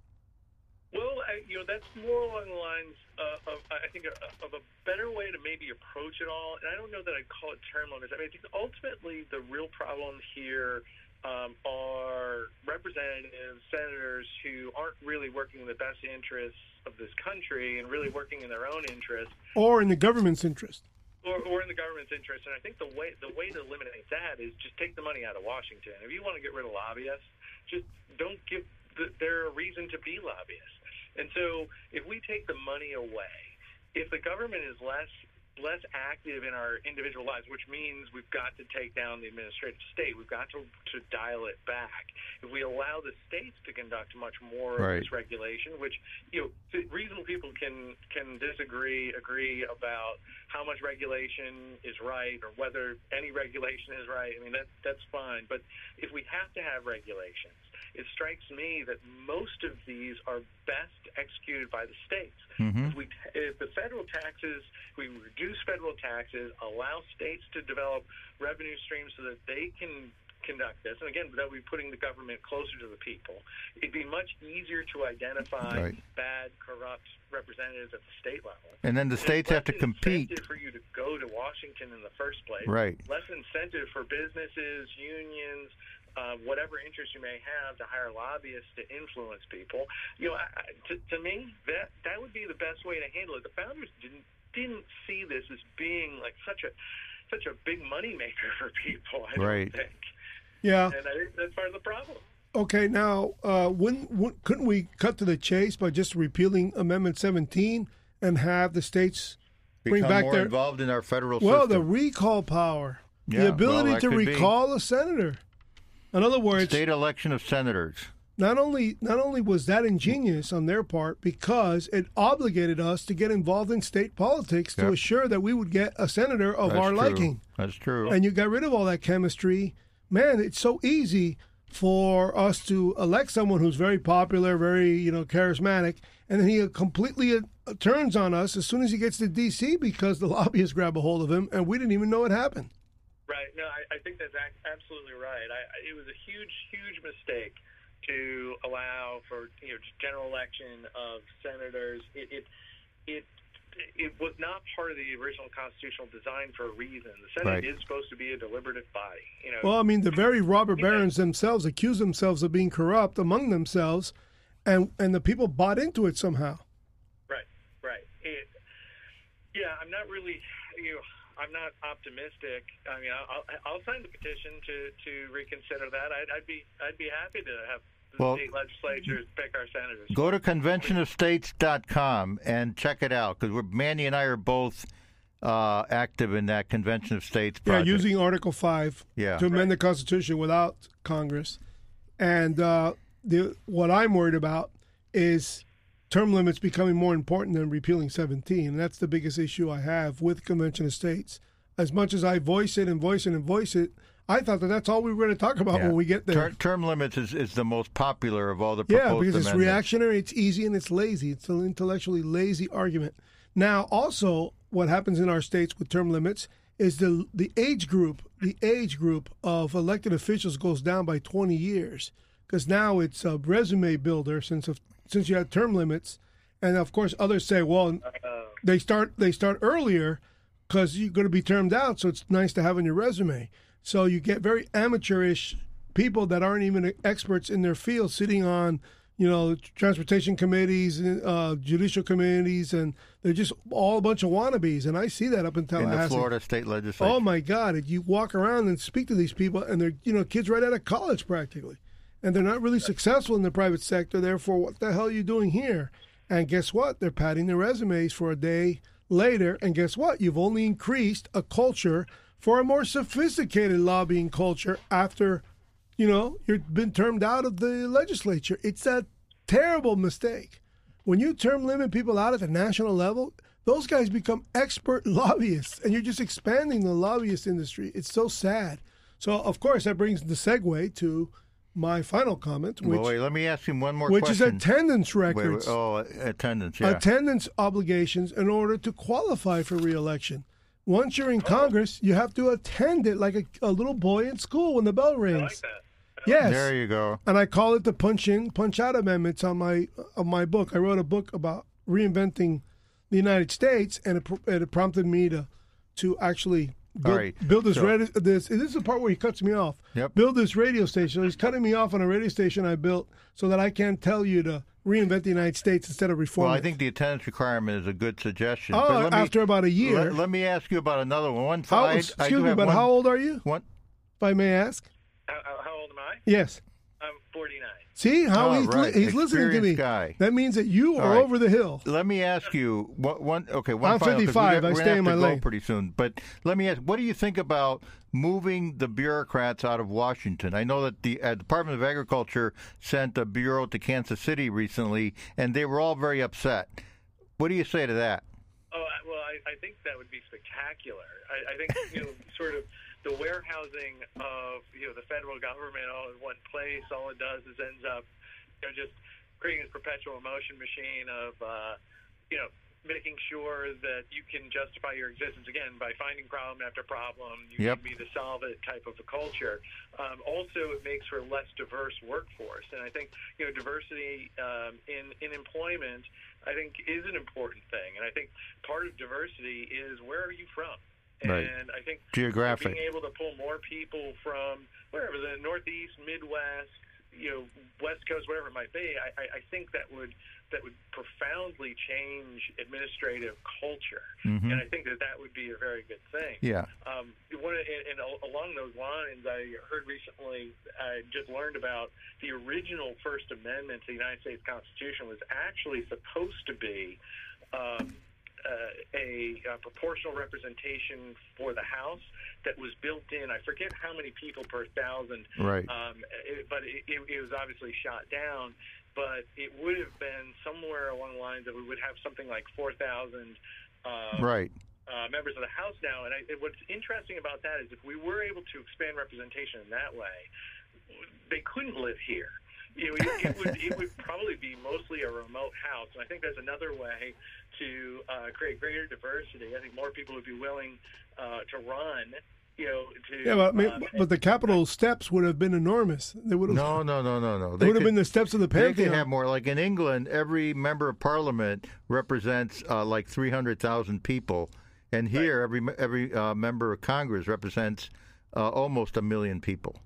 Speaker 3: Well, I, you know, that's more along the lines uh, of, I think, a, of a better way to maybe approach it all. And I don't know that I'd call it term limits. I mean, I think ultimately the real problem here um, are representatives, senators who aren't really working in the best interests of this country and really working in their own interest.
Speaker 1: or in the government's interest.
Speaker 3: Or, or in the government's interest, and I think the way the way to eliminate that is just take the money out of Washington. If you want to get rid of lobbyists, just don't give the, there a reason to be lobbyists. And so, if we take the money away, if the government is less less active in our individual lives, which means we've got to take down the administrative state, we've got to to dial it back. If we allow the states to conduct much more
Speaker 2: Right.
Speaker 3: of this regulation, which you know reasonable people can can disagree, agree about how much regulation is right or whether any regulation is right. I mean that that's fine, but if we have to have regulations, it strikes me that most of these are best executed by the states.
Speaker 2: Mhm.
Speaker 3: If we if the federal taxes, we reduce federal taxes, allow states to develop revenue streams so that they can conduct this, and again, that would be putting the government closer to the people. It'd be much easier to identify
Speaker 2: Right.
Speaker 3: bad, corrupt representatives at the state level.
Speaker 2: And then the states have to compete.
Speaker 3: for you to go to Washington in the first place.
Speaker 2: Right.
Speaker 3: Less incentive for businesses, unions, uh, whatever interest you may have to hire lobbyists to influence people. You know, I, I, to, to me, that that would be the best way to handle it. The founders didn't didn't see this as being like such a such a big moneymaker for people. I don't
Speaker 2: Right.
Speaker 3: think,
Speaker 1: Yeah.
Speaker 3: and I think that's part of the problem.
Speaker 1: Okay. Now, uh, wouldn't, wouldn't- couldn't we cut to the chase by just repealing Amendment 17 and have the states bring back
Speaker 2: more
Speaker 1: their
Speaker 2: involved in our federal
Speaker 1: well the recall power,
Speaker 2: Yeah,
Speaker 1: the ability
Speaker 2: well,
Speaker 1: to
Speaker 2: could be.
Speaker 1: recall a senator? In other words,
Speaker 2: State election of senators.
Speaker 1: not only not only was that ingenious on their part because it obligated us to get involved in state politics to assure that we would get a senator of
Speaker 2: That's
Speaker 1: our
Speaker 2: true.
Speaker 1: liking.
Speaker 2: That's true.
Speaker 1: and you got rid of all that chemistry. Man, it's so easy for us to elect someone who's very popular, very you know charismatic, and then he completely uh, turns on us as soon as he gets to D.C. because the lobbyists grab a hold of him, and we didn't even know it happened.
Speaker 3: Right. No, I, I think that's ac- absolutely right. I, I, it was a huge, huge mistake to allow for you know general election of senators. It it it, it was not part of the original constitutional design for a reason. The Senate
Speaker 2: Right.
Speaker 3: is supposed to be a deliberative body. You know.
Speaker 1: Well, I mean, the very robber barons themselves accuse themselves of being corrupt among themselves, and and the people bought into it somehow.
Speaker 3: Right, right. It, yeah, I'm not really, you know, I'm not optimistic. I mean, I'll, I'll sign the petition to, to reconsider that. I'd, I'd be I'd be happy to have the
Speaker 2: Well-
Speaker 3: state legislatures pick our senators.
Speaker 2: Go to conventionofstates.com and check it out because Manny and I are both uh, active in that Convention of States
Speaker 1: Yeah, using Article Five
Speaker 2: Yeah.
Speaker 1: to amend the Constitution without Congress. And uh, the what I'm worried about is term limits becoming more important than repealing 17. And that's the biggest issue I have with Convention of States. As much as I voice it and voice it and voice it, I thought that that's all we were going to talk about
Speaker 2: Yeah.
Speaker 1: when we get there.
Speaker 2: Ter- term limits is, is the most popular of all the
Speaker 1: Yeah,
Speaker 2: proposed
Speaker 1: because it's reactionary, it's easy, and it's lazy. It's an intellectually lazy argument. Now, also, what happens in our states with term limits is the the age group, the age group of elected officials goes down by 20 years because now it's a resume builder since of, since you had term limits, and of course others say, well, they start they start earlier because you're going to be termed out, so it's nice to have on your resume. So you get very amateurish people that aren't even experts in their field sitting on, you know, transportation committees, uh, judicial committees, and they're just all a bunch of wannabes. And I see that up in tallahassee in
Speaker 2: the Florida state legislature.
Speaker 1: Oh my God! You walk around and speak to these people, and they're you know kids right out of college practically, and they're not really successful in the private sector. Therefore, what the hell are you doing here? And guess what? They're padding their resumes for a day later, and guess what? You've only increased a culture for a more sophisticated lobbying culture after, you know, you've been termed out of the legislature. It's a terrible mistake. When you term limit people out at the national level, those guys become expert lobbyists, and you're just expanding the lobbyist industry. It's so sad. So, of course, that brings the segue to my final comment, which
Speaker 2: well, wait, let me ask you one more
Speaker 1: which
Speaker 2: question.
Speaker 1: is attendance
Speaker 2: Wait, wait,
Speaker 1: records,
Speaker 2: oh, attendance, yeah.
Speaker 1: attendance obligations in order to qualify for reelection. Once you're in Congress, you have to attend it like a, a little boy in school when the bell
Speaker 3: I
Speaker 1: rings.
Speaker 3: like that.
Speaker 1: Yes.
Speaker 2: There you go.
Speaker 1: and I call it the punch in, punch out amendments on my of my book. I wrote a book about reinventing the United States, and it, it prompted me to to actually build,
Speaker 2: All right,
Speaker 1: build this,
Speaker 2: so-
Speaker 1: radio, this. This is the part where he cuts me off.
Speaker 2: Yep.
Speaker 1: Build this radio station. He's cutting me off on a radio station I built so that I can tell you to reinvent the United States instead of reform.
Speaker 2: Well, I think the attendance requirement is a good suggestion.
Speaker 1: Oh,
Speaker 2: But let me-
Speaker 1: after about a year.
Speaker 2: Let, let me ask you about another one. One
Speaker 1: How,
Speaker 2: I- I
Speaker 1: excuse me, but
Speaker 2: one-
Speaker 1: how old are you,
Speaker 2: What?
Speaker 1: if I may ask?
Speaker 3: How, how- how old am I?
Speaker 1: Yes.
Speaker 3: I'm 49.
Speaker 1: See how
Speaker 2: Oh,
Speaker 1: he's
Speaker 2: right.
Speaker 1: li- he's listening to me.
Speaker 2: Guy.
Speaker 1: That means that you
Speaker 2: All
Speaker 1: are
Speaker 2: right.
Speaker 1: over the hill.
Speaker 2: let me ask you what one. Okay, one
Speaker 1: I'm
Speaker 2: final, 'cause we
Speaker 1: 55.
Speaker 2: got-
Speaker 1: I stay in my lane.
Speaker 2: pretty soon. But let me ask, what do you think about moving the bureaucrats out of Washington? I know that the uh, Department of Agriculture sent a bureau to Kansas City recently, and they were all very upset. What do you say to that?
Speaker 3: Oh I- well, I, I think that would be spectacular. I, I think you know, sort of the warehousing of you know the federal government all in one place. All it does is ends up you know just creating this perpetual motion machine of uh, you know making sure that you can justify your existence again by finding problem after problem. You
Speaker 2: Yep.
Speaker 3: need me to solve it type of a culture. Um, also, it makes for a less diverse workforce, and I think you know diversity um, in in employment. I think is an important thing, and I think part of diversity is where are you from,
Speaker 2: Right.
Speaker 3: and I think
Speaker 2: Geographic.
Speaker 3: being able to pull more people from wherever the Northeast, Midwest, you know, West Coast, whatever it might be, I, I, I think that would that would profoundly change administrative culture,
Speaker 2: Mhm.
Speaker 3: and I think that that would be a very good thing.
Speaker 2: Yeah.
Speaker 3: Um, one, and, and along those lines, I heard recently, I just learned about the original First Amendment to the United States Constitution was actually supposed to be um, a, a proportional representation for the House that was built in. I forget how many people per thousand,
Speaker 2: Right.
Speaker 3: um, it, but it, it, it was obviously shot down. But it would have been somewhere along the lines that we would have something like 4,000 uh,
Speaker 2: Right.
Speaker 3: uh, members of the House now. And I, what's interesting about that is if we were able to expand representation in that way, they couldn't live here. You know, it, it would it would probably be mostly a remote house, and I think that's another way to uh, create greater diversity. I think more people would be willing uh, to run. You know, to
Speaker 1: Yeah, but, I mean,
Speaker 3: uh,
Speaker 1: but the Capitol steps would have been enormous. They would have.
Speaker 2: No, no, no, no, no.
Speaker 1: They would have been the steps of the pantheon.
Speaker 2: They could
Speaker 1: Pantheon.
Speaker 2: have more. Like in England, every member of parliament represents uh, like 300,000 people. And here, every every uh, member of Congress represents uh, almost a million people.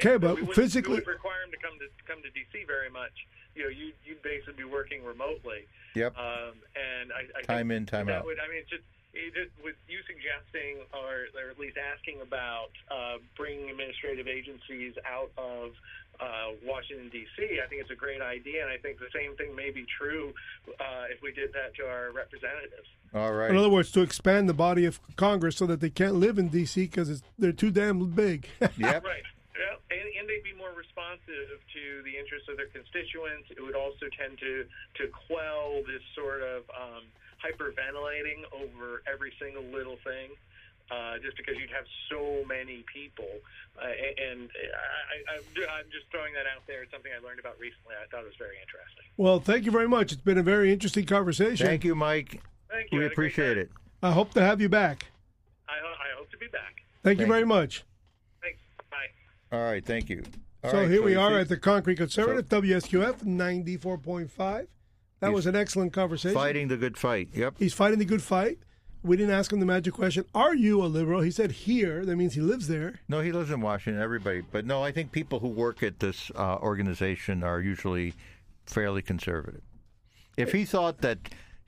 Speaker 3: Yeah, right, right.
Speaker 1: Okay,
Speaker 3: So
Speaker 1: but
Speaker 3: we
Speaker 1: physically-
Speaker 3: we require them to come to come to DC very much. You know, you you'd basically be working remotely.
Speaker 2: Yep.
Speaker 3: Um, and I, I
Speaker 2: Time
Speaker 3: think
Speaker 2: in, time
Speaker 3: that
Speaker 2: out.
Speaker 3: Would, I mean, it's just, it just with you suggesting, or, or at least asking about uh, bringing administrative agencies out of uh, Washington D.C. I think it's a great idea, and I think the same thing may be true uh, if we did that to our representatives.
Speaker 2: All right.
Speaker 1: In other words, to expand the body of Congress so that they can't live in D.C. because they're too damn big.
Speaker 2: Yep.
Speaker 3: Right. Yeah, and, and they'd be more responsive to the interests of their constituents. It would also tend to to quell this sort of um, hyperventilating over every single little thing. Uh, just because you'd have so many people, uh, and I, I, I'm I'm just throwing that out there. It's something I learned about recently. I thought it was very interesting.
Speaker 1: well, thank you very much. It's been a very interesting conversation.
Speaker 2: Thank you, Mike.
Speaker 3: Thank you.
Speaker 2: We
Speaker 3: Had a great
Speaker 2: appreciate it.
Speaker 1: I hope to have you back.
Speaker 3: I, ho- I hope to be back.
Speaker 1: Thank, you very
Speaker 2: you.
Speaker 1: much.
Speaker 2: All right. Thank you. All
Speaker 1: so
Speaker 2: right,
Speaker 1: here we are at the Concrete Conservative, WSQF 94.5. That was an excellent conversation.
Speaker 2: fighting the good fight. Yep.
Speaker 1: He's fighting the good fight. We didn't ask him the magic question, Are you a liberal? He said here. That means he lives there.
Speaker 2: No, he lives in Washington. Everybody, but no, I think people who work at this uh, organization are usually fairly conservative. If he thought that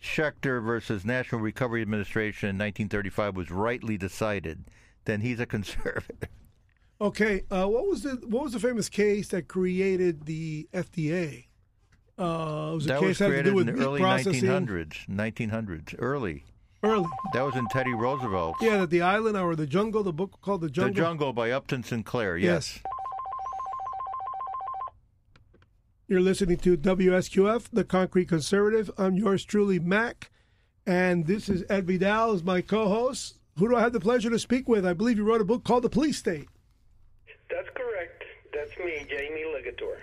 Speaker 2: Schechter versus National Recovery Administration in 1935 was rightly decided, then he's a conservative.
Speaker 1: Okay, uh, what was the what was the famous case that created the FDA? Uh, it was a
Speaker 2: That
Speaker 1: case
Speaker 2: was
Speaker 1: that had to
Speaker 2: created
Speaker 1: do with
Speaker 2: in the early
Speaker 1: processing
Speaker 2: 1900s. 1900s, early.
Speaker 1: early.
Speaker 2: That was in Teddy Roosevelt.
Speaker 1: Yeah, that the island or the jungle, the book called the jungle.
Speaker 2: The
Speaker 1: jungle.
Speaker 2: By Upton Sinclair. Yes.
Speaker 1: You're listening to WSQF, the Concrete Conservative. I'm yours truly, Mac, and this is Ed Vidal, is my co-host. Who do I have the pleasure to speak with? I believe you wrote a book called The Police State.
Speaker 4: That's me, Jamie Ligator.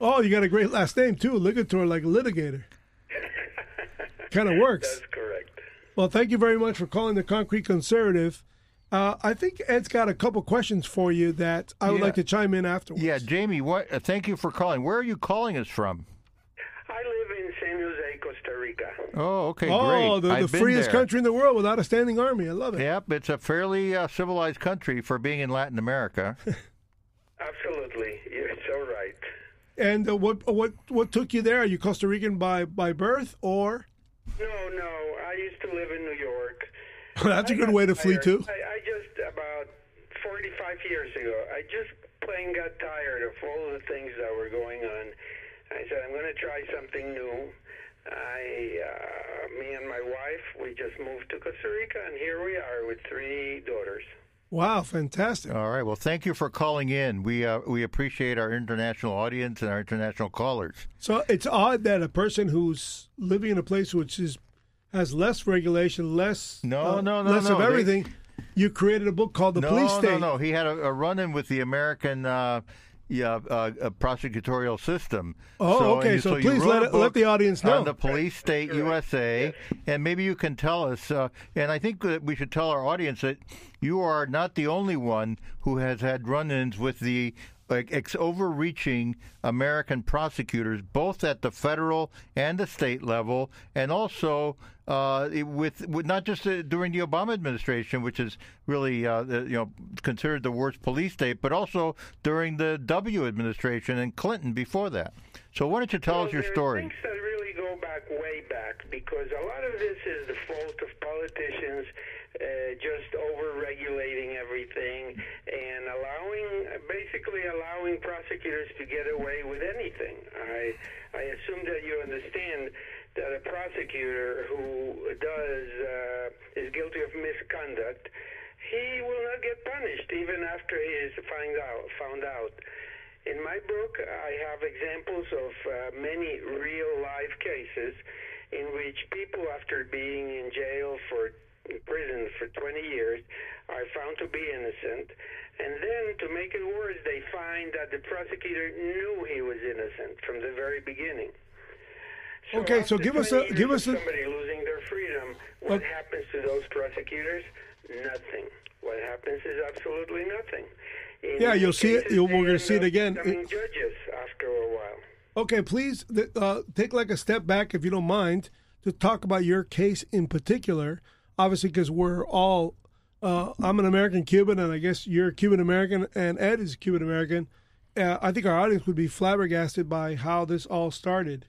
Speaker 1: Oh, you got a great last name too, Ligator, like litigator. kind of works.
Speaker 4: That's correct.
Speaker 1: Well, thank you very much for calling the Concrete Conservative. Uh, I think Ed's got a couple questions for you that I would
Speaker 2: Yeah.
Speaker 1: like to chime in afterwards.
Speaker 2: Yeah, Jamie, what? Uh, thank you for calling. Where are you calling us from?
Speaker 4: I live in San Jose, Costa Rica.
Speaker 2: Oh, okay,
Speaker 1: Oh,
Speaker 2: great.
Speaker 1: the, the freest
Speaker 2: there.
Speaker 1: country in the world without a standing army. I love it.
Speaker 2: Yep, it's a fairly uh, civilized country for being in Latin America.
Speaker 4: Absolutely, you're so right.
Speaker 1: And uh, what what what took you there? Are you Costa Rican by by birth, or
Speaker 4: No, no, I used to live in New York.
Speaker 1: that's a
Speaker 4: I
Speaker 1: good way to flee too?
Speaker 4: I, I just about 45 years ago, I just plain got tired of all the things that were going on. I said, I'm going to try something new. I, uh, me and my wife, we just moved to Costa Rica, and here we are with three daughters.
Speaker 1: Wow, fantastic!
Speaker 2: All right. Well, thank you for calling in. We uh, we appreciate our international audience and our international callers.
Speaker 1: So it's odd that a person who's living in a place which is has less regulation, less
Speaker 2: No,
Speaker 1: uh,
Speaker 2: no, no,
Speaker 1: less
Speaker 2: no,
Speaker 1: of
Speaker 2: they-
Speaker 1: everything. you created a book called The
Speaker 2: no,
Speaker 1: Police
Speaker 2: no,
Speaker 1: State.
Speaker 2: no. He had a, a run-in with the American. Uh, yeah, uh, uh, prosecutorial system.
Speaker 1: Oh,
Speaker 2: So-
Speaker 1: okay,
Speaker 2: and
Speaker 1: so
Speaker 2: you
Speaker 1: please let it- let the audience know.
Speaker 2: on the police state USA, and maybe you can tell us. Uh, and I think that we should tell our audience that you are not the only one who has had run-ins with the like ex- overreaching American prosecutors, both at the federal and the state level, and also uh, with, with not just uh, during the Obama administration, which is really uh, you know considered the worst police state, but also during the W administration and Clinton before that. So why don't you tell
Speaker 4: Well,
Speaker 2: us your story?
Speaker 4: Things that really go back way back because a lot of this is the fault of politicians uh, just over-regulating everything and allowing, basically allowing prosecutors to get away with anything. I I assume that you understand that a prosecutor who does uh, is guilty of misconduct, he will not get punished even after he is found out. Found out. In my book, I have examples of uh, many real life cases in which people, after being in jail for prison for 20 years, are found to be innocent. And then, to make it worse, they find that the prosecutor knew he was innocent from the very beginning.
Speaker 1: Okay, so give us a- give us a-
Speaker 4: somebody losing their freedom. What
Speaker 1: Okay.
Speaker 4: happens to those prosecutors? Nothing. What happens is absolutely nothing. In
Speaker 1: Yeah, you'll see it- you'll- we're gonna see it again.
Speaker 4: becoming judges after a while.
Speaker 1: Okay, please uh, take like a step back, if you don't mind, to talk about your case in particular. Obviously, because we're all, uh, I'm an American Cuban, and I guess you're Cuban American, and Ed is Cuban American. Uh, I think our audience would be flabbergasted by how this all started.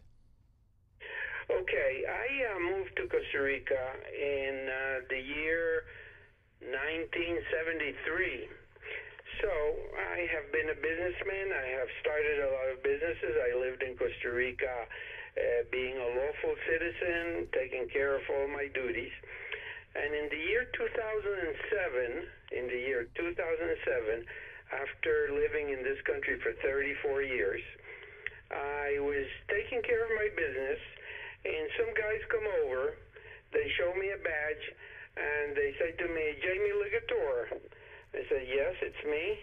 Speaker 4: Okay, I uh, moved to Costa Rica in uh, the year 1973. So I have been a businessman. I have started a lot of businesses. I lived in Costa Rica uh, being a lawful citizen, taking care of all my duties. And in the year 2007, in the year 2007, after living in this country for 34 years, I was taking care of my business, and some guys come over. They show me a badge, and they say to me, Jamie Ligator. I said, yes, it's me.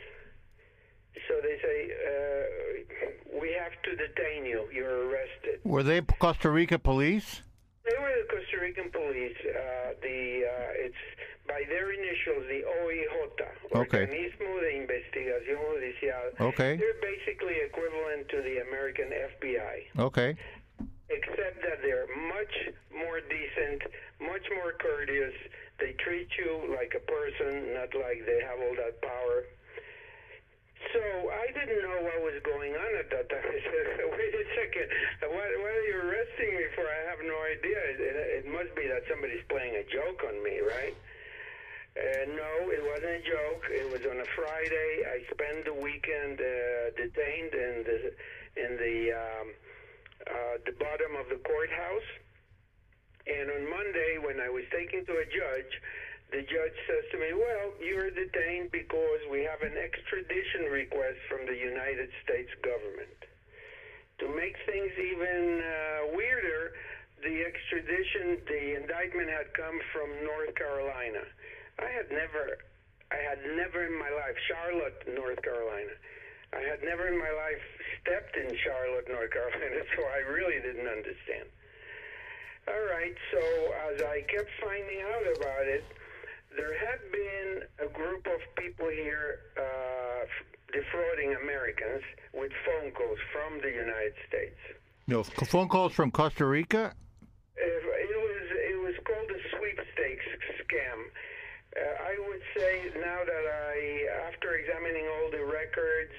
Speaker 4: So they say, uh, we have to detain you. You're arrested.
Speaker 2: Were they Costa Rica police?
Speaker 4: They were the Costa Rican police. Uh, the uh, it's by their initials, the OIJ,
Speaker 2: Okay.
Speaker 4: Organismo de Investigación Judicial.
Speaker 2: Okay.
Speaker 4: They're basically equivalent to the American FBI,
Speaker 2: Okay.
Speaker 4: except that they're much more decent, much more courteous. They treat you like a person, not like they have all that power. So I didn't know what was going on at that time. I said, "Wait a second, why, are you arresting me for? I have no idea. It, it, it must be that somebody's playing a joke on me, right?" Uh, no, it wasn't a joke. It was on a Friday. I spent the weekend uh, detained in the in the um, uh, the bottom of the courthouse. And on Monday, when I was taken to a judge, the judge says to me, Well, you're detained because we have an extradition request from the United States government. To make things even uh, weirder, the extradition, the indictment had come from North Carolina. I had never, I had never in my life, Charlotte, North Carolina. I had never in my life stepped in Charlotte, North Carolina, so I really didn't understand. All right, so as I kept finding out about it, there had been a group of people here uh, defrauding Americans with phone calls from the United States.
Speaker 2: No, phone calls from Costa Rica?
Speaker 4: It was, it was called a sweepstakes scam. Uh, I would say now that I, after examining all the records,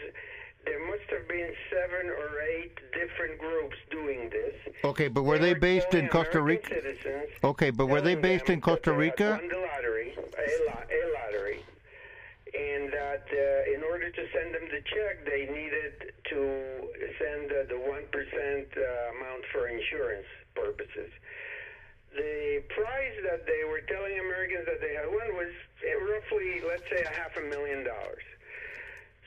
Speaker 4: there must have been seven or eight different groups doing this.
Speaker 2: Okay, but were they,
Speaker 4: were
Speaker 2: based in Costa Rica?
Speaker 4: Citizens,
Speaker 2: Okay, but were they based in Costa
Speaker 4: they
Speaker 2: Rica?
Speaker 4: won the lottery, a, lo- a lottery, and that uh, in order to send them the check, they needed to send uh, the one percent uh, amount for insurance purposes. The prize that they were telling Americans that they had won was uh, roughly, let's say, a half a million dollars.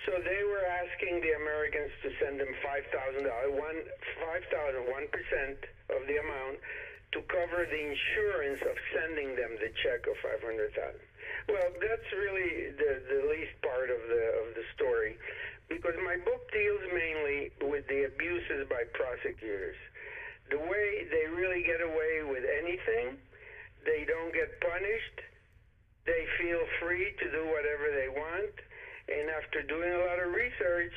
Speaker 4: So they were asking the Americans to send them five thousand dollars, one five thousand, one percent of the amount to cover the insurance of sending them the check of five hundred thousand. Well, that's really the the least part of the of the story, because my book deals mainly with the abuses by prosecutors. The way they really get away with anything, they don't get punished. They feel free to do whatever they want. And after doing a lot of research,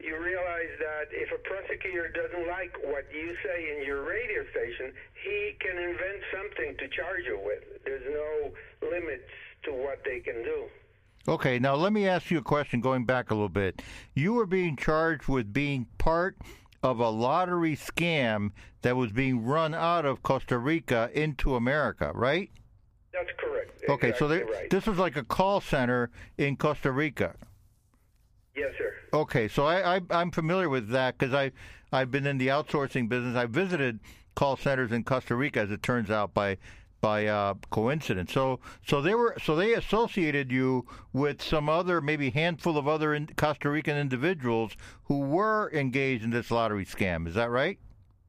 Speaker 4: you realize that if a prosecutor doesn't like what you say in your radio station, he can invent something to charge you with. There's no limits to what they can do.
Speaker 2: Okay, now let me ask you a question going back a little bit. You were being charged with being part of a lottery scam that was being run out of Costa Rica into America, right?
Speaker 4: That's correct.
Speaker 2: Okay, so there,
Speaker 4: right.
Speaker 2: this was like a call center in Costa Rica.
Speaker 4: yes, sir.
Speaker 2: Okay, so I, I I'm familiar with that because I I've been in the outsourcing business. I visited call centers in Costa Rica, as it turns out, by by uh, coincidence. So so they were so they associated you with some other maybe handful of other in, Costa Rican individuals who were engaged in this lottery scam. Is that right?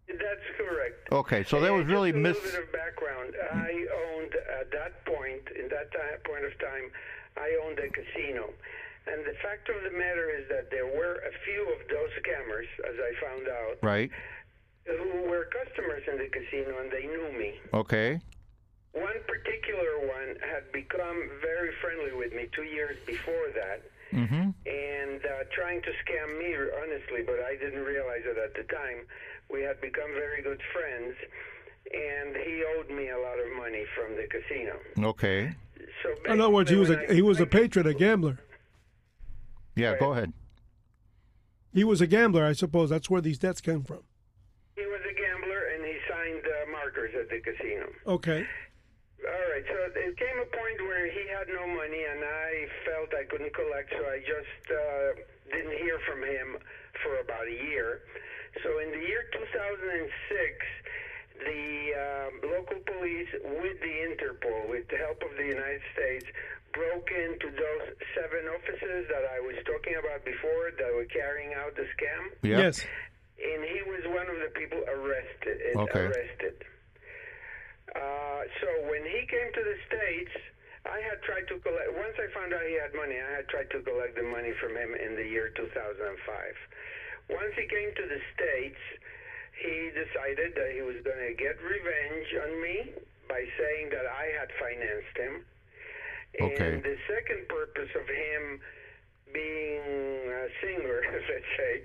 Speaker 4: That's correct.
Speaker 2: Okay, so
Speaker 4: there
Speaker 2: was really
Speaker 4: a
Speaker 2: mis.
Speaker 4: little bit of background. I owned at that point, in that time, point of time, I owned a casino, and the fact of the matter is that there were a few of those scammers, as I found out,
Speaker 2: Right.
Speaker 4: who were customers in the casino, and they knew me.
Speaker 2: Okay.
Speaker 4: One particular one had become very friendly with me two years before that.
Speaker 2: Mm-hmm.
Speaker 4: and uh, trying to scam me, honestly, but I didn't realize it at the time. We had become very good friends, and he owed me a lot of money from the casino.
Speaker 2: Okay.
Speaker 4: So
Speaker 1: In other words, he was
Speaker 4: basically,
Speaker 1: a he was a patron, a gambler.
Speaker 2: Yeah. Go ahead.
Speaker 1: He was a gambler, I suppose. That's where these debts came from.
Speaker 4: He was a gambler, and he signed uh, markers at the casino.
Speaker 1: Okay.
Speaker 4: All right, so it came a point where he had no money, and I felt I couldn't collect, so I just uh, didn't hear from him for about a year. So in the year 2006, the um, local police, with the Interpol, with the help of the United States, broke into those seven offices that I was talking about before that were carrying out the scam,
Speaker 2: Yeah.
Speaker 1: Yes.
Speaker 4: and he was one of the people arrested.
Speaker 2: Okay.
Speaker 4: Arrested. Uh, so when he came to the states, I had tried to collect. Once I found out he had money, I had tried to collect the money from him in the year 2005. Once he came to the states, he decided that he was going to get revenge on me by saying that I had financed him.
Speaker 2: Okay.
Speaker 4: And the second purpose of him being a singer, let's say,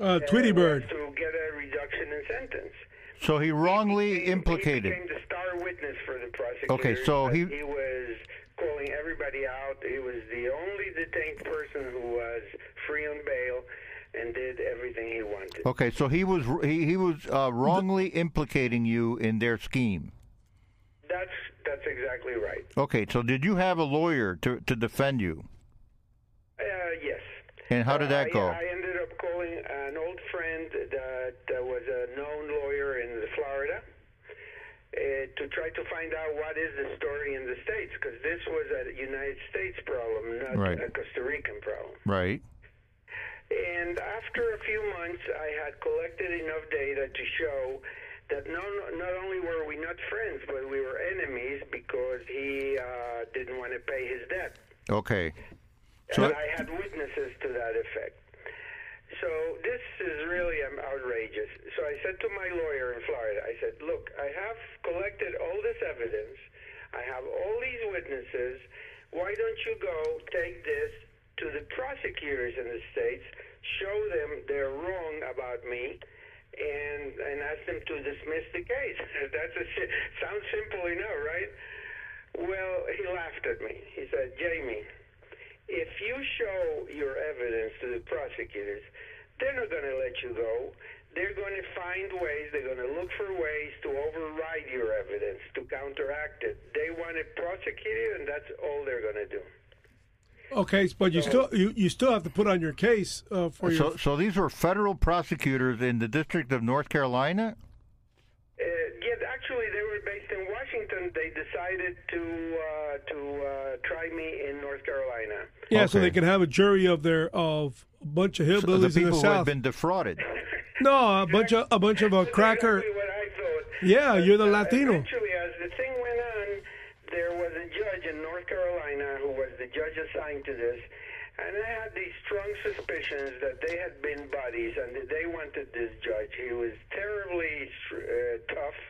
Speaker 1: Uh, Tweety
Speaker 4: was
Speaker 1: Bird.
Speaker 4: to get a reduction in sentence.
Speaker 2: So he wrongly
Speaker 4: He
Speaker 2: implicated.
Speaker 4: became the star witness for the prosecutor.
Speaker 2: Okay, so he-
Speaker 4: he was calling everybody out. He was the only detained person who was free on bail and did everything he wanted.
Speaker 2: Okay, so he was he, he was uh, wrongly implicating you in their scheme.
Speaker 4: That's that's exactly right.
Speaker 2: Okay, so did you have a lawyer to to defend you?
Speaker 4: Uh, yes.
Speaker 2: And how did that
Speaker 4: I,
Speaker 2: go?
Speaker 4: I ended up calling an old friend that uh, was a known lawyer in Florida uh, to try to find out what is the story in the states because this was a United States problem, not
Speaker 2: Right.
Speaker 4: a Costa Rican problem.
Speaker 2: Right.
Speaker 4: And after a few months, I had collected enough data to show that not, not only were we not friends, but we were enemies because he uh, didn't want to pay his debt.
Speaker 2: Okay. So
Speaker 4: and I had witnesses to that effect. So this is really um, outrageous. So I said to my lawyer in Florida, I said, look, I have collected all this evidence. I have all these witnesses. Why don't you go take this to the prosecutors in the states, show them they're wrong about me, and and ask them to dismiss the case? That's a sounds simple enough, right? Well, he laughed at me. He said, Jamie, if you show your evidence to the prosecutors, they're not going to let you go. They're going to find ways, they're going to look for ways to override your evidence, to counteract it. They want to prosecute you, and that's all they're going to do.
Speaker 1: Okay, but you still you, you still have to put on your case uh, for your.
Speaker 2: So, so these were federal prosecutors in the District of North Carolina.
Speaker 4: Uh, yeah, actually, they were based in Washington. They decided to uh, to uh, try me in North Carolina.
Speaker 1: yeah, so they could have a jury of their of a bunch of
Speaker 2: So
Speaker 1: hillbillies
Speaker 2: the
Speaker 1: in
Speaker 2: people
Speaker 1: the
Speaker 2: who had been defrauded.
Speaker 1: No, a bunch of a bunch of a cracker.
Speaker 4: exactly what I thought.
Speaker 1: Yeah, you're the
Speaker 4: Uh,
Speaker 1: Latino.
Speaker 4: Eventually, as the thing went on, there was a judge in North Carolina who was the judge assigned to this, and I had these strong suspicions that they had been buddies and that they wanted this judge. He was terribly uh, tough,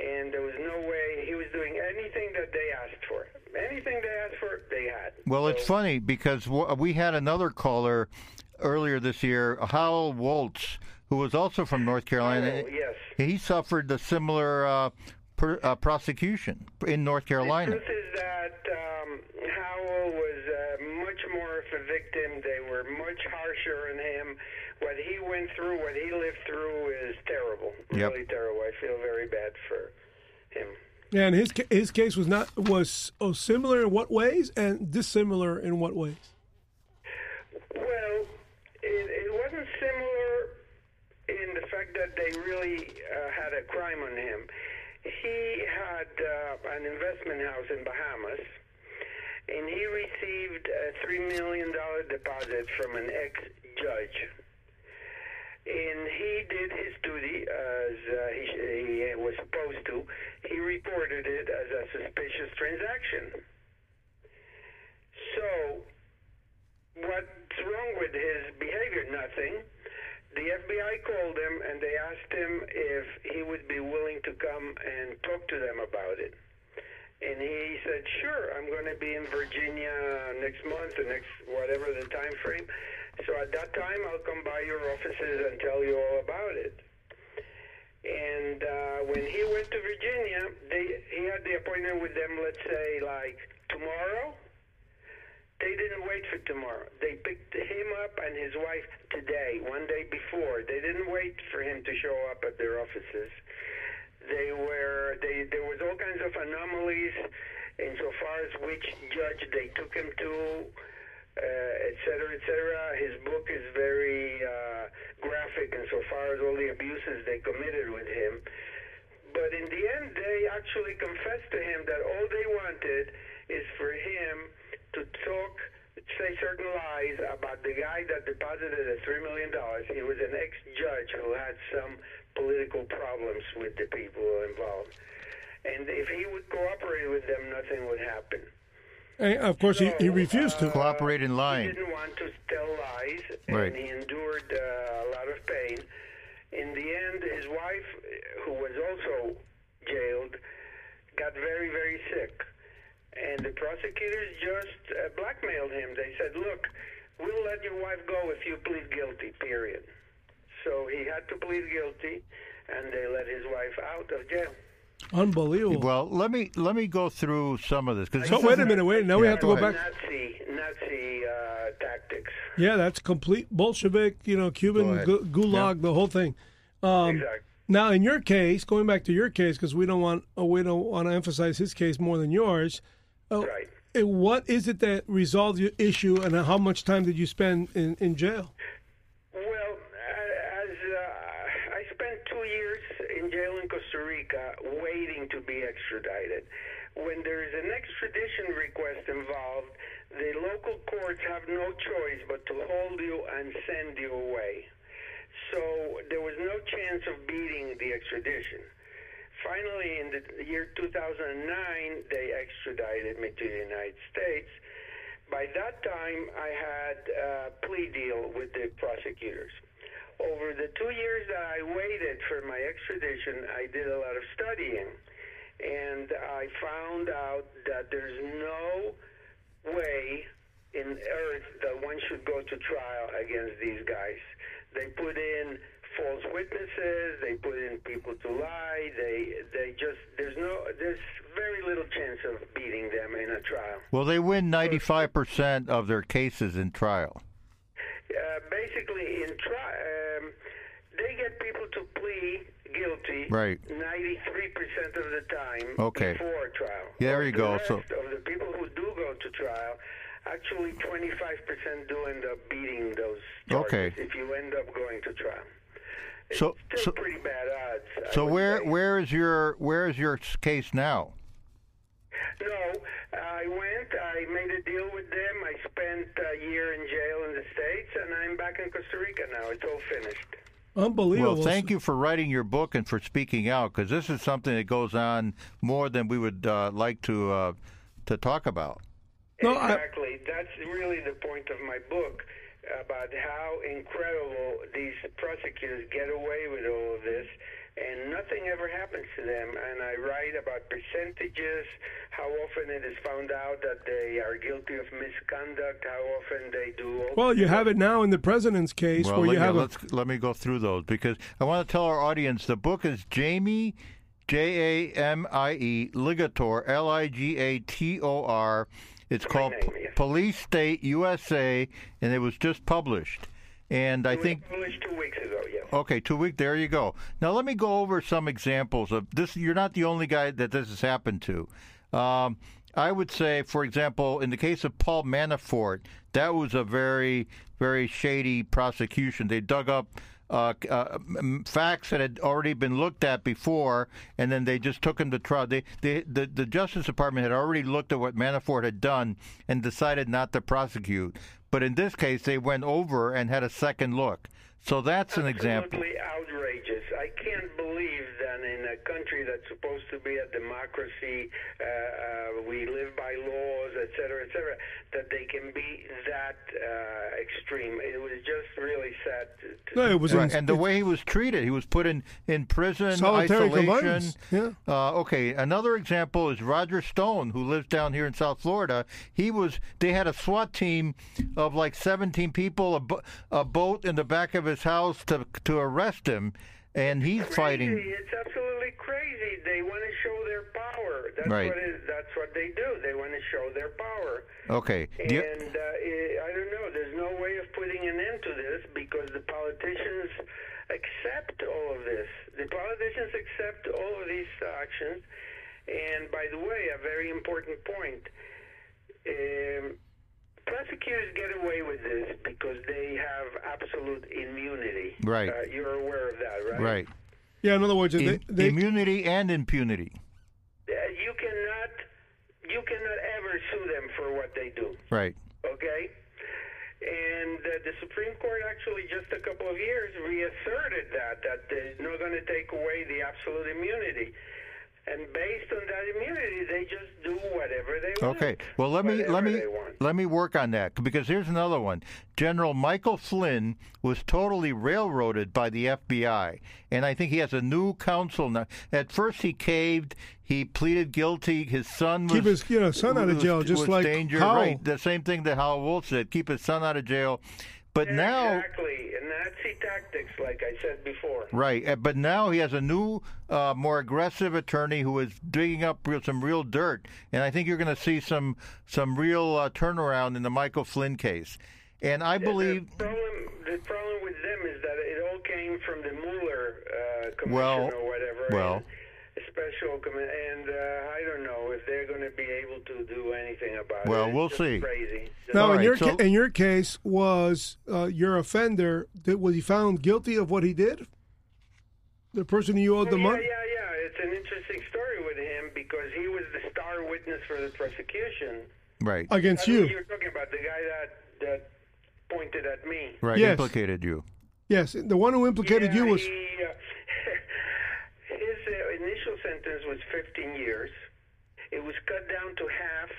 Speaker 4: and there was no way he was doing anything that they asked for. Anything they asked for, they had.
Speaker 2: Well, it's funny because we had another caller earlier this year, Howell Woltz, who was also from North Carolina.
Speaker 4: Oh, yes.
Speaker 2: He suffered a similar uh, per, uh, prosecution in North Carolina.
Speaker 4: The truth is that um, Howell was uh, much more of a victim. They were much harsher on him. What he went through, what he lived through, is terrible.
Speaker 2: Yep.
Speaker 4: Really terrible. I feel very bad for him.
Speaker 1: Yeah, and his his case was not was oh, similar in what ways and dissimilar in what ways.
Speaker 4: Well, it, it wasn't similar in the fact that they really uh, had a crime on him. He had uh, an investment house in Bahamas, and he received a three million dollar deposit from an ex-judge. And he did his duty as uh, he, he was supposed to. He reported it as a suspicious transaction. So what's wrong with his behavior? Nothing. The FBI called him and they asked him if he would be willing to come and talk to them about it. And he said, "Sure, I'm going to be in Virginia next month, or next whatever the time frame. So at that time, I'll come by your offices and tell you all about it." And uh, when he went to Virginia, they he had the appointment with them. Let's say like tomorrow. They didn't wait for tomorrow. They picked him up and his wife today, one day before. They didn't wait for him to show up at their offices. They were they there was all kinds of anomalies insofar as which judge they took him to, uh, et cetera, et cetera. His book is very uh, graphic insofar as all the abuses they committed with him. But in the end, they actually confessed to him that all they wanted is for him to talk, say certain lies about the guy that deposited the $3 million. He was an ex-judge who had some political problems with the people involved. And if he would cooperate with them, nothing would happen.
Speaker 1: And of course, he, he refused to.
Speaker 2: Cooperate in lying.
Speaker 4: He
Speaker 2: lying.
Speaker 4: didn't want to tell lies,
Speaker 2: Right.
Speaker 4: and he endured uh, a lot of pain. In the end, his wife, who was also jailed, got very, very sick. And the prosecutors just uh, blackmailed him. They said, look, we'll let your wife go if you plead guilty, period. So he had to plead guilty, and they let his wife out of jail.
Speaker 1: Unbelievable.
Speaker 2: Well, let me let me go through some of this because
Speaker 1: So wait a minute, wait. Now we have to
Speaker 2: go
Speaker 1: go back.
Speaker 4: Nazi, Nazi uh, tactics.
Speaker 1: Yeah, that's complete Bolshevik. You know, Cuban gu- gulag, the whole thing. Um,
Speaker 4: exactly.
Speaker 1: Now, in your case, going back to your case, because we don't want uh, we don't want to emphasize his case more than yours. Uh,
Speaker 4: Right.
Speaker 1: What is it that resolved your issue, and how much time did you spend in, in jail?
Speaker 4: Well, uh, as uh, I spent two years in jail in Costa Rica waiting to be extradited. When there is an extradition request involved, the local courts have no choice but to hold you and send you away. So there was no chance of beating the extradition. Finally, in the year 2009, they extradited me to the United States. By that time, I had a plea deal with the prosecutors. Over the two years that I waited for my extradition, I did a lot of studying. and I found out that there's no way in earth that one should go to trial against these guys. They put in false witnesses. They put in people to lie. They they just there's no there's very little chance of beating them in a trial.
Speaker 2: Well, they win 95% of their cases in trial.
Speaker 4: Uh, basically, in trial, um, they get people to plead guilty.
Speaker 2: Right.
Speaker 4: 93% of the time.
Speaker 2: Okay.
Speaker 4: Before trial.
Speaker 2: Yeah, there you
Speaker 4: the
Speaker 2: go. So-
Speaker 4: of the people who do go to trial. Actually, 25% do end up beating those
Speaker 2: Okay.
Speaker 4: if you end up going to trial. It's
Speaker 2: So-
Speaker 4: still
Speaker 2: so-
Speaker 4: pretty bad odds.
Speaker 2: So where
Speaker 4: say.
Speaker 2: where is your where is your case now?
Speaker 4: No, I went. I made a deal with them. I spent a year in jail in the states, and I'm back in Costa Rica now. It's all finished.
Speaker 1: Unbelievable.
Speaker 2: Well, thank you for writing your book and for speaking out because this is something that goes on more than we would uh, like to uh, to talk about.
Speaker 1: No, I-
Speaker 4: exactly. That's really the point of my book about how incredible these prosecutors get away with all of this, and nothing ever happens to them. And I write about percentages, how often it is found out that they are guilty of misconduct, how often they do. all
Speaker 1: Well, you have it now in the president's case
Speaker 2: Well,
Speaker 1: where
Speaker 2: let,
Speaker 1: you
Speaker 2: me,
Speaker 1: have a
Speaker 2: let's let me go through those because I want to tell our audience the book is Jamie J A M I E Ligator L I G A T O R. It's called
Speaker 4: name, yes.
Speaker 2: Police State USA, and it was just published. And I
Speaker 4: It was
Speaker 2: think
Speaker 4: published two weeks ago.
Speaker 2: Okay, two week. There you go. Now let me go over some examples of this. You're not the only guy that this has happened to. Um, I would say, for example, in the case of Paul Manafort, that was a very, very shady prosecution. They dug up uh, uh, facts that had already been looked at before, and then they just took him to trial. They, they, the, the Justice Department had already looked at what Manafort had done and decided not to prosecute. But in this case, they went over and had a second look. So that's an example.
Speaker 4: Absolutely outrageous. I can't believe that in a country that's supposed to be a democracy, uh, uh, we live by laws, et cetera, et cetera, that they can be that uh, extreme. It was just really sad. To, to
Speaker 1: no, it was
Speaker 2: Right, and the way he was treated, he was put in, in prison,
Speaker 1: Solitary
Speaker 2: isolation.
Speaker 1: yeah.
Speaker 2: Uh, okay, another example is Roger Stone, who lives down here in South Florida. He was, they had a SWAT team of like 17 people, a, bo- a boat in the back of his house to to arrest him, and he's
Speaker 4: crazy.
Speaker 2: fighting.
Speaker 4: Crazy. They want to show their power. That's
Speaker 2: Right.
Speaker 4: what it, that's what they do. They want to show their power.
Speaker 2: Okay, do you-
Speaker 4: And uh, eh, I don't know. There's no way of putting an end to this because the politicians accept all of this. The politicians accept all of these actions. And by the way, a very important point. Um, prosecutors get away with this because they have absolute immunity.
Speaker 2: Right.
Speaker 4: Uh, you're aware of that, right?
Speaker 2: right,
Speaker 1: yeah. In other words, they, they,
Speaker 2: immunity and impunity.
Speaker 4: Uh, you cannot, you cannot ever sue them for what they do.
Speaker 2: Right.
Speaker 4: okay? And uh, the Supreme Court actually just a couple of years reasserted that that they're not going to take away the absolute immunity. And based on that immunity, they just do whatever they want.
Speaker 2: Okay. Well, let me let me let me work on that because here's another one. General Michael Flynn was totally railroaded by the FBI, and I think he has a new counsel now. At first, he caved. He pleaded guilty. His son was
Speaker 1: Keep his, you know, son out of
Speaker 2: was-
Speaker 1: jail, just
Speaker 2: was
Speaker 1: like
Speaker 2: danger.
Speaker 1: Howell.
Speaker 2: Right. The same thing that Howell Woltz said. Keep his son out of jail. But now.
Speaker 4: exactly, Nazi tactics, like I said before.
Speaker 2: Right, uh, but now he has a new, uh, more aggressive attorney who is digging up real, some real dirt, and I think you're going to see some some real uh, turnaround in the Michael Flynn case. And I believe,
Speaker 4: the problem, the problem with them is that it all came from the Mueller uh, commission
Speaker 2: Well,
Speaker 4: or whatever.
Speaker 2: well.
Speaker 4: and special commi- and uh, I don't know if they're going to be able to do anything about it.
Speaker 2: Well, we'll see.
Speaker 4: Crazy.
Speaker 1: Now,
Speaker 2: All
Speaker 1: in
Speaker 2: right,
Speaker 1: your
Speaker 2: so-
Speaker 1: ca- in your case, was uh, your offender that was he found guilty of what he did? The person you owed the
Speaker 4: yeah,
Speaker 1: money.
Speaker 4: yeah, yeah. Yeah. It's an interesting story with him because he was the star witness for the prosecution.
Speaker 2: right,
Speaker 1: against
Speaker 4: I
Speaker 1: you.
Speaker 4: You're talking about the guy that that pointed at me.
Speaker 2: right,
Speaker 1: Yes.
Speaker 2: implicated you.
Speaker 1: Yes, the one who implicated
Speaker 4: yeah,
Speaker 1: you was.
Speaker 4: He, uh, his uh, initial sentence was 15 years. It was cut down to half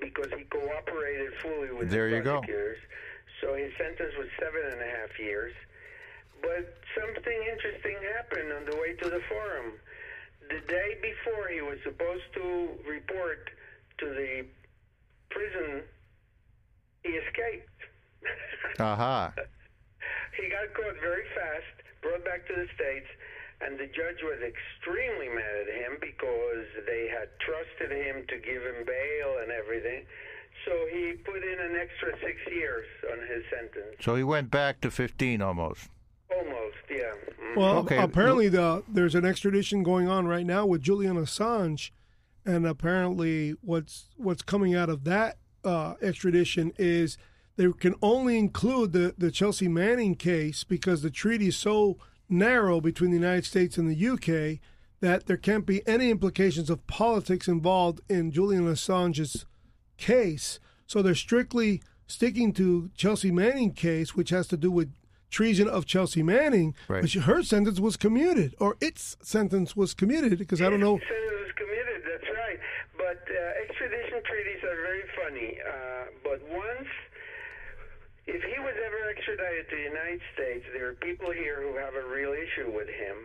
Speaker 4: because he cooperated fully with
Speaker 2: There
Speaker 4: the
Speaker 2: you go.
Speaker 4: prosecutors. So his sentence was seven and a half years. But something interesting happened on the way to the forum. the day before he was supposed to report to the prison, he escaped.
Speaker 2: Aha.
Speaker 4: he got caught very fast, brought back to the States, and the judge was extremely mad at him because they had trusted him to give him bail and everything. So he put in an extra six years on his sentence.
Speaker 2: So he went back to 15 almost.
Speaker 4: Almost, yeah. Mhm.
Speaker 1: Well,
Speaker 2: Okay.
Speaker 1: apparently the there's an extradition going on right now with Julian Assange, and apparently what's what's coming out of that uh, extradition is they can only include the the Chelsea Manning case because the treaty is so narrow between the United States and the UK that there can't be any implications of politics involved in Julian Assange's case. So they're strictly sticking to Chelsea Manning case, which has to do with treason of Chelsea Manning,
Speaker 2: Right.
Speaker 1: which her sentence was commuted, or its sentence was commuted, because I don't know.
Speaker 4: Sentence was committed, that's right. But uh, extradition treaties are very funny. Uh, but once, if he was ever extradited to the United States, there are people here who have a real issue with him.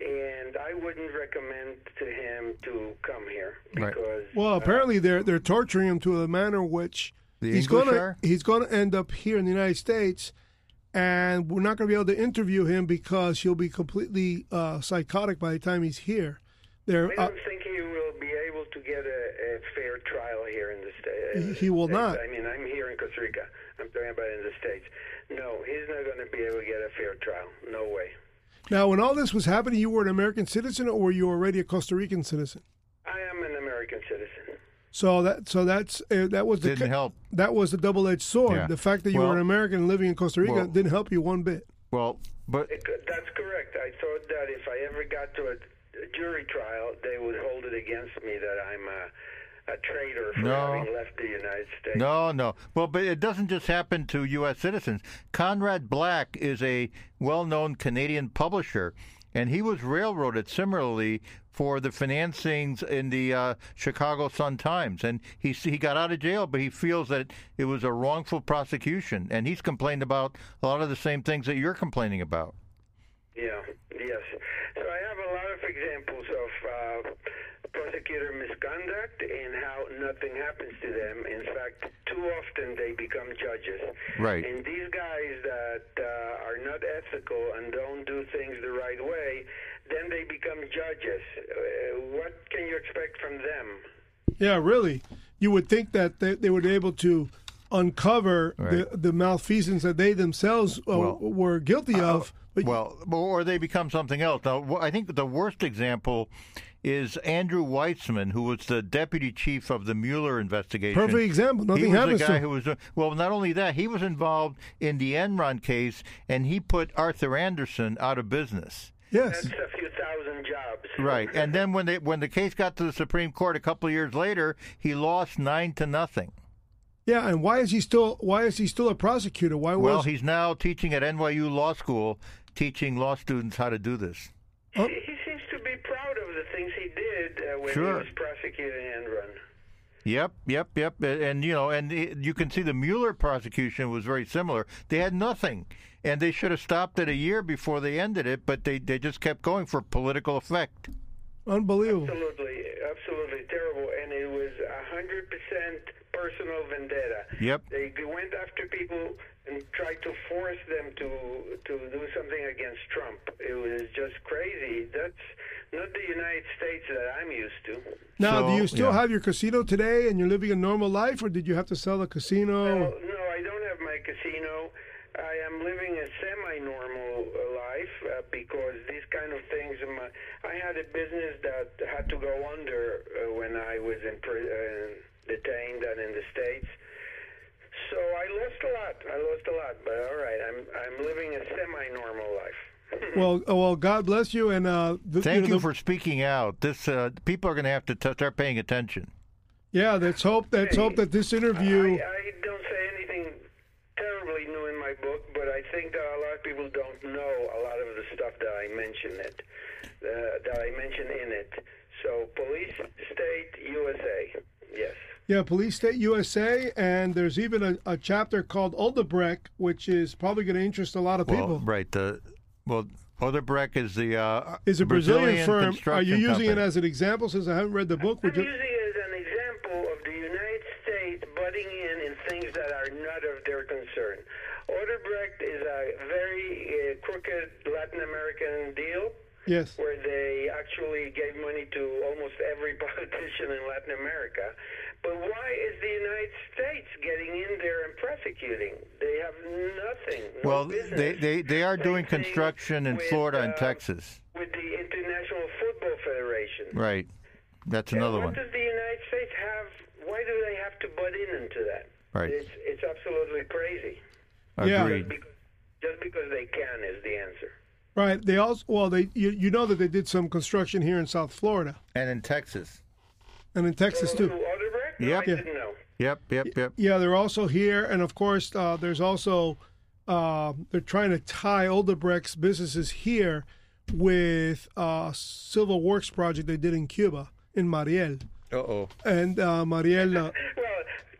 Speaker 4: And I wouldn't recommend to him to come here
Speaker 2: Right.
Speaker 4: because
Speaker 1: Well, apparently they're they're torturing him to a manner which
Speaker 2: The
Speaker 1: he's gonna he's gonna end up here in the United States, and we're not gonna be able to interview him because he'll be completely uh, psychotic by the time he's here. They're
Speaker 4: I
Speaker 1: uh,
Speaker 4: don't think he will be able to get a, a fair trial here in the States.
Speaker 1: He- he will not.
Speaker 4: I mean, I'm here in Costa Rica. I'm talking about in the States. No, he's not going to be able to get a fair trial. No way.
Speaker 1: now when all this was happening, you were an American citizen, or were you already a Costa Rican citizen?
Speaker 4: I am an American citizen.
Speaker 1: So that so that's uh, that was the
Speaker 2: Didn't help.
Speaker 1: that was the double edged sword.
Speaker 2: Yeah.
Speaker 1: The fact that you
Speaker 2: Well-
Speaker 1: were an American living in Costa Rica
Speaker 2: well-
Speaker 1: didn't help you one bit.
Speaker 2: Well, but
Speaker 4: It, that's correct. I thought that if I ever got to a, a jury trial, they would hold it against me that I'm a, a traitor for
Speaker 2: No.
Speaker 4: having left the United States.
Speaker 2: No, no. Well, but it doesn't just happen to U.S. citizens. Conrad Black is a well known Canadian publisher, and he was railroaded similarly for the financings in the uh, Chicago Sun Times. And he, he got out of jail, but he feels that it was a wrongful prosecution. And he's complained about a lot of the same things that you're complaining about.
Speaker 4: Yeah, yes. So I have a lot of examples of uh, prosecutor misconduct and how nothing happens to them. In fact, too often they become judges.
Speaker 2: Right.
Speaker 4: And these guys that uh, are not ethical and don't do things the right way, then they become judges. Uh, what can you expect from them?
Speaker 1: Yeah, really. You would think that they, they would be able to uncover
Speaker 2: Right.
Speaker 1: the, the malfeasance that they themselves uh,
Speaker 2: Well,
Speaker 1: were guilty of. But
Speaker 2: Well, or they become something else. Now, I think the worst example is Andrew Weissmann, who was the deputy chief of the Mueller investigation.
Speaker 1: perfect example. Nothing
Speaker 2: he was
Speaker 1: happens
Speaker 2: the guy
Speaker 1: him.
Speaker 2: who was uh, well. Not only that, he was involved in the Enron case, and he put Arthur Andersen out of business.
Speaker 1: Yes.
Speaker 4: That's a few thousand jobs.
Speaker 2: Right, and then when they when the case got to the Supreme Court a couple of years later, he lost nine to nothing.
Speaker 1: Yeah, and why is he still why is he still a prosecutor? Why was Well,
Speaker 2: he's now teaching at NYU Law School, teaching law students how to do this.
Speaker 1: Oh.
Speaker 4: He, he seems to be proud of the things he did uh, when
Speaker 2: Sure.
Speaker 4: he was prosecuting Enron.
Speaker 2: Yep, yep, yep. And, and, you know, and it, you can see the Mueller prosecution was very similar. They had nothing, and they should have stopped it a year before they ended it, but they they just kept going for political effect.
Speaker 1: unbelievable?
Speaker 4: Absolutely, absolutely terrible, and it was a hundred percent personal vendetta.
Speaker 2: Yep.
Speaker 4: They went after people and tried to force them to to do something against Trump. It was just crazy. That's not the United States that I'm used to.
Speaker 1: Now, do you still
Speaker 2: yeah.
Speaker 1: have your casino today, and you're living a normal life, or did you have to sell the casino?
Speaker 4: No, no, I don't have my casino. I am living a semi-normal uh, life uh, because these kind of things. um, uh, I had a business that had to go under uh, when I was in pri- uh, detained and in the states. So I lost a lot. I lost a lot, but all right. I'm I'm living a semi-normal life.
Speaker 1: Well, oh, well, God bless you, and uh, the,
Speaker 2: Thank
Speaker 1: know,
Speaker 2: you
Speaker 1: the-
Speaker 2: for speaking out. This uh, people are going to have to t- start paying attention.
Speaker 1: yeah. Let's hope. Let's hope that this interview.
Speaker 4: I, I don't say anything terribly new in my book, but I think that a lot of people don't know a lot of the stuff that I mention it, uh, that I mention in it. So, police, state, USA. Yes.
Speaker 1: Yeah, Police State USA, and there's even a, a chapter called Odebrecht, which is probably going to interest a lot of people.
Speaker 2: Well, right. The Well, Odebrecht is the uh,
Speaker 1: is a Brazilian, firm. Are you using
Speaker 2: company.
Speaker 1: it as an example? Since I haven't read the book,
Speaker 4: I'm
Speaker 1: would you?
Speaker 4: using it as an example of the United States butting in in things that are not of their concern. Odebrecht is a very uh, crooked Latin American deal
Speaker 1: Yes.
Speaker 4: where they actually gave money to almost every politician in Latin America. But why is the United States getting in there and prosecuting? They have nothing. No
Speaker 2: Well,
Speaker 4: business.
Speaker 2: they, they, they are
Speaker 4: Same
Speaker 2: doing
Speaker 4: thing
Speaker 2: construction in
Speaker 4: with,
Speaker 2: Florida and
Speaker 4: uh,
Speaker 2: Texas.
Speaker 4: With the International Football Federation.
Speaker 2: Right. That's
Speaker 4: And
Speaker 2: another
Speaker 4: what
Speaker 2: one.
Speaker 4: does the United States have? Why do they have to butt in into that?
Speaker 2: Right.
Speaker 4: It's it's absolutely crazy.
Speaker 1: Yeah.
Speaker 2: Agreed.
Speaker 4: Because, just because they can is the answer.
Speaker 1: Right. They also well they you, you know that they did some construction here in South Florida
Speaker 2: And in Texas.
Speaker 1: and in Texas too.
Speaker 4: Odebrecht? No,
Speaker 2: Yep.
Speaker 4: I didn't know.
Speaker 2: Yep, yep, yep.
Speaker 1: Yeah, they're also here, and of course, uh, there's also uh, they're trying to tie Odebrecht's businesses here with uh, Civil Works project they did in Cuba in Mariel,
Speaker 2: Uh oh.
Speaker 1: and uh, Mariel. Uh,
Speaker 4: Well,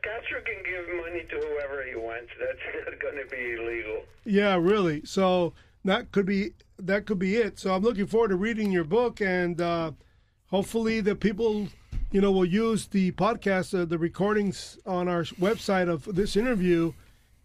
Speaker 4: Castro can give money to whoever he wants. That's not going to be illegal.
Speaker 1: yeah, really. So that could be that could be it. So I'm looking forward to reading your book, and uh, hopefully the people. You know, will use the podcast, uh, the recordings on our website of this interview,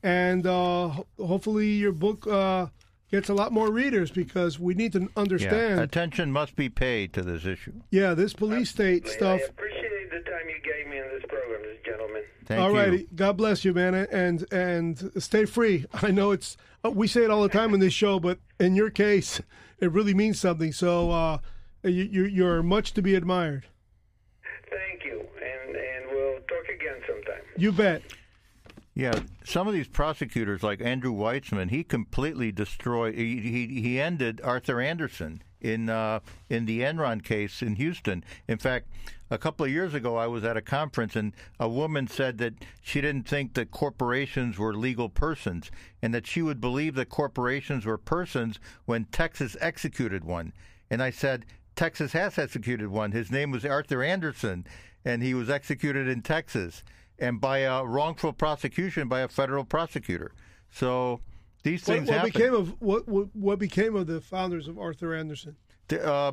Speaker 1: and uh, ho- hopefully your book uh, gets a lot more readers because we need to
Speaker 2: Yeah.
Speaker 1: understand.
Speaker 2: Attention must be paid to this issue.
Speaker 1: Yeah, this police state stuff.
Speaker 4: I appreciate the time you gave me in this program, gentlemen.
Speaker 2: Thank
Speaker 1: All righty, God bless you, man, and and stay free. I know it's uh, we say it all the time in this show, but in your case, it really means something. So uh, you, you're you're much to be admired.
Speaker 4: Thank you, and and we'll talk again sometime.
Speaker 1: You bet.
Speaker 2: Yeah, some of these prosecutors, like Andrew Weissmann, he completely destroyed. He he, he ended Arthur Andersen in uh, in the Enron case in Houston. In fact, a couple of years ago, I was at a conference, and a woman said that she didn't think that corporations were legal persons, and that she would believe that corporations were persons when Texas executed one. And I said, Texas has executed one. His name was Arthur Andersen, and he was executed in Texas and by a wrongful prosecution by a federal prosecutor. So these things
Speaker 1: what
Speaker 2: happen.
Speaker 1: became of what, what what became of the founders of Arthur Andersen?
Speaker 2: The, uh,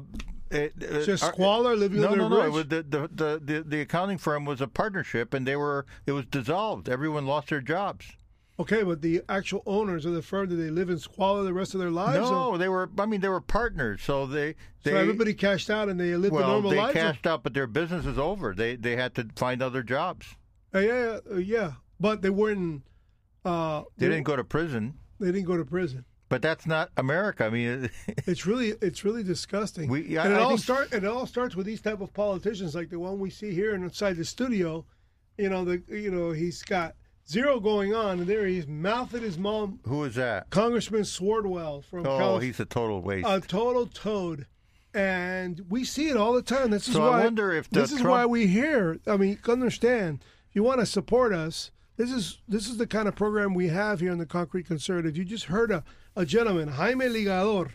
Speaker 2: it, uh,
Speaker 1: Just
Speaker 2: uh,
Speaker 1: squalor, living
Speaker 2: no,
Speaker 1: under
Speaker 2: no, no. the, the, the, the accounting firm was a partnership, and they were it was dissolved. Everyone lost their jobs.
Speaker 1: Okay, but the actual owners of the firm did they live in squalor the rest of their lives?
Speaker 2: no,
Speaker 1: or-
Speaker 2: they were. I mean, they were partners, so they they
Speaker 1: so everybody cashed out and they lived
Speaker 2: well
Speaker 1: normal
Speaker 2: they
Speaker 1: lives. or-
Speaker 2: cashed out, but their business is over. They they had to find other jobs.
Speaker 1: Uh, yeah, yeah, uh, yeah, but they weren't. Uh,
Speaker 2: They didn't go to prison,
Speaker 1: They didn't go to prison.
Speaker 2: but that's not America. I mean,
Speaker 1: It's really, it's really disgusting.
Speaker 2: We- yeah,
Speaker 1: and it
Speaker 2: I
Speaker 1: all
Speaker 2: think-
Speaker 1: start, and it all starts with these type of politicians, like the one we see here inside the studio. You know, the you know he's got zero going on, and there he's mouthing his mom,
Speaker 2: who is that?
Speaker 1: Congressman Swalwell from
Speaker 2: Oh,
Speaker 1: California.
Speaker 2: he's a total waste.
Speaker 1: a total toad. And we see it all the time. This is
Speaker 2: So I
Speaker 1: why
Speaker 2: wonder if
Speaker 1: this is why we hear. I mean, understand. If you want to support us, this is this is the kind of program we have here on the Concrete Conservative. You just heard a, a gentleman, Jaime Ligator,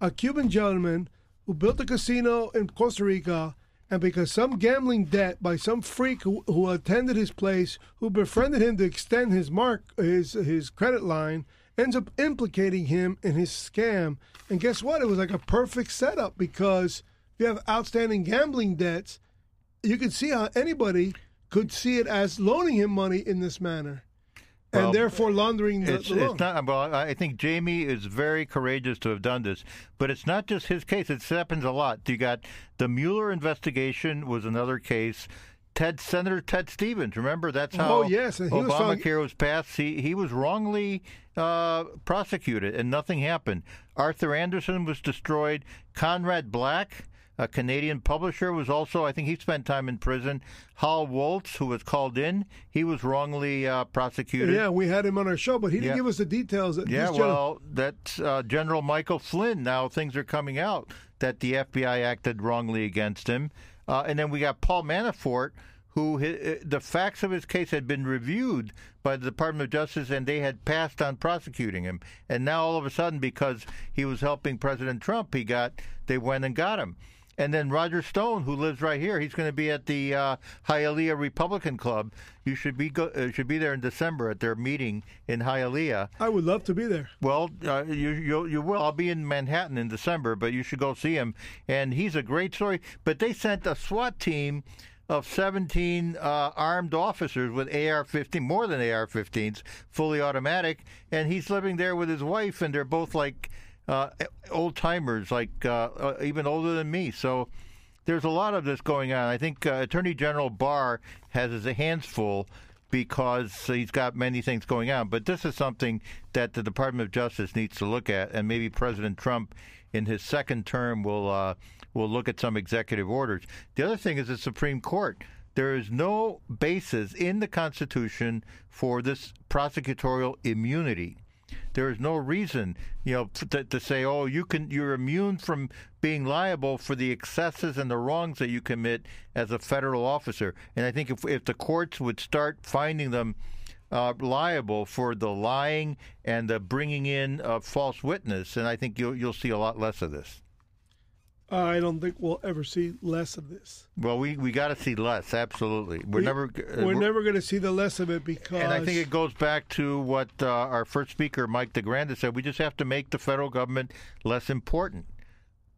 Speaker 1: a Cuban gentleman who built a casino in Costa Rica, and because some gambling debt by some freak who, who attended his place, who befriended him to extend his mark his his credit line, ends up implicating him in his scam. And guess what? It was like a perfect setup because if you have outstanding gambling debts, you could see how anybody could see it as loaning him money in this manner,
Speaker 2: Well,
Speaker 1: and therefore laundering the,
Speaker 2: It's,
Speaker 1: the loan.
Speaker 2: it's not. Well, I think Jamie is very courageous to have done this, but it's not just his case. It happens a lot. You got the Mueller investigation was another case. Ted Senator Ted Stevens. Remember that's how
Speaker 1: Oh, yes, he was
Speaker 2: Obamacare
Speaker 1: found-
Speaker 2: was passed. He he was wrongly uh, prosecuted, and nothing happened. Arthur Andersen was destroyed. Conrad Black. A Canadian publisher was also, I think he spent time in prison. Howell Woltz, who was called in, he was wrongly uh, prosecuted.
Speaker 1: yeah, we had him on our show, but he didn't
Speaker 2: Yeah.
Speaker 1: give us the details. That
Speaker 2: Yeah, well, that's uh, General Michael Flynn. Now things are coming out that the FBI acted wrongly against him, uh, and then we got Paul Manafort, who hi- the facts of his case had been reviewed by the Department of Justice, and they had passed on prosecuting him. And now all of a sudden, because he was helping President Trump, he got they went and got him. And then Roger Stone, who lives right here, he's going to be at the uh, Hialeah Republican Club. You should be go, uh, should be there in December at their meeting in Hialeah.
Speaker 1: I would love to be there.
Speaker 2: Well, uh, you you you will. I'll be in Manhattan in December, but you should go see him. And he's a great story. But they sent a SWAT team of 17 uh, armed officers with AR-15, more than AR-15s, fully automatic, and he's living there with his wife, and they're both like uh, old timers, like uh, uh, even older than me. So there's a lot of this going on. I think uh, Attorney General Barr has his hands full because he's got many things going on. But this is something that the Department of Justice needs to look at, and maybe President Trump, in his second term, will uh, will look at some executive orders. The other thing is the Supreme Court. There is no basis in the Constitution for this prosecutorial immunity. There is no reason, you know, to, to, say, "Oh, you can, you're immune from being liable for the excesses and the wrongs that you commit as a federal officer." And I think if if the courts would start finding them uh, liable for the lying and the bringing in of false witness, and I think you'll you'll see a lot less of this.
Speaker 1: I don't think we'll ever see less of this.
Speaker 2: Well, we, we got to see less. Absolutely, we're
Speaker 1: we,
Speaker 2: never
Speaker 1: uh, we're, we're never going to see the less of it because.
Speaker 2: And I think it goes back to what uh, our first speaker, Mike DeGranda, said. We just have to make the federal government less important.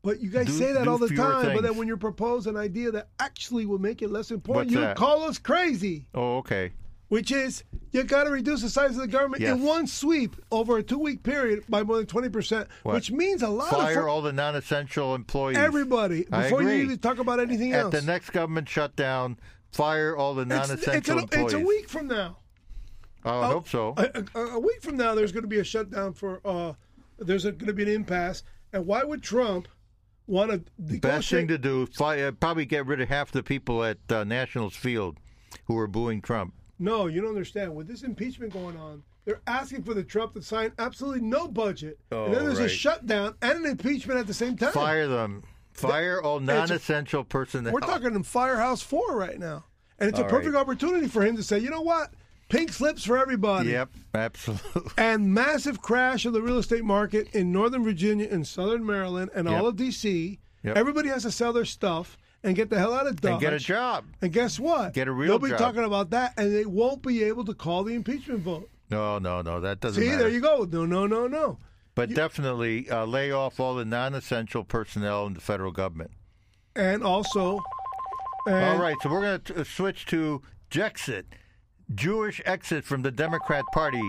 Speaker 1: But you guys
Speaker 2: do,
Speaker 1: say that all the time.
Speaker 2: Things.
Speaker 1: But then when you propose an idea that actually will make it less important,
Speaker 2: What's
Speaker 1: you
Speaker 2: that?
Speaker 1: call us crazy.
Speaker 2: Oh, okay
Speaker 1: which is you got to reduce the size of the government
Speaker 2: yes.
Speaker 1: in one sweep over a two-week period by more than twenty percent, which means a lot.
Speaker 2: Fire
Speaker 1: of
Speaker 2: all the non-essential employees.
Speaker 1: Everybody before you even talk about anything
Speaker 2: At
Speaker 1: else.
Speaker 2: At the next government shutdown, fire all the non-essential
Speaker 1: it's, it's a,
Speaker 2: employees.
Speaker 1: It's a week from now.
Speaker 2: Oh, I hope so.
Speaker 1: A, a, a, week from now, there's going to be a shutdown for. Uh, there's going to be an impasse, and why would Trump? Want to
Speaker 2: the best thing to do? Fire, probably get rid of half the people at uh, Nationals Field who are booing Trump.
Speaker 1: No, you don't understand. With this impeachment going on, they're asking for the Trump to sign absolutely no budget,
Speaker 2: oh,
Speaker 1: and then there's
Speaker 2: right.
Speaker 1: a shutdown and an impeachment at the same time.
Speaker 2: Fire them. Fire all non-essential personnel.
Speaker 1: We're talking in Firehouse Four right now, and it's
Speaker 2: all
Speaker 1: a perfect
Speaker 2: right.
Speaker 1: opportunity for him to say, you know what, pink slips for everybody.
Speaker 2: Yep, absolutely.
Speaker 1: And massive crash of the real estate market in Northern Virginia and Southern Maryland and
Speaker 2: yep.
Speaker 1: all of D.C.
Speaker 2: Yep.
Speaker 1: Everybody has to sell their stuff and get the hell out of Dodge.
Speaker 2: And get a job.
Speaker 1: And guess what?
Speaker 2: Get a real job.
Speaker 1: They'll be
Speaker 2: job.
Speaker 1: talking about that, and they won't be able to call the impeachment vote.
Speaker 2: No, no, no. That doesn't
Speaker 1: See,
Speaker 2: matter.
Speaker 1: there you go. No, no, no, no.
Speaker 2: But
Speaker 1: You-
Speaker 2: definitely uh, lay off all the non-essential personnel in the federal government.
Speaker 1: And also, and
Speaker 2: All right, so we're going to uh, switch to Jexit, Jewish exit from the Democrat Party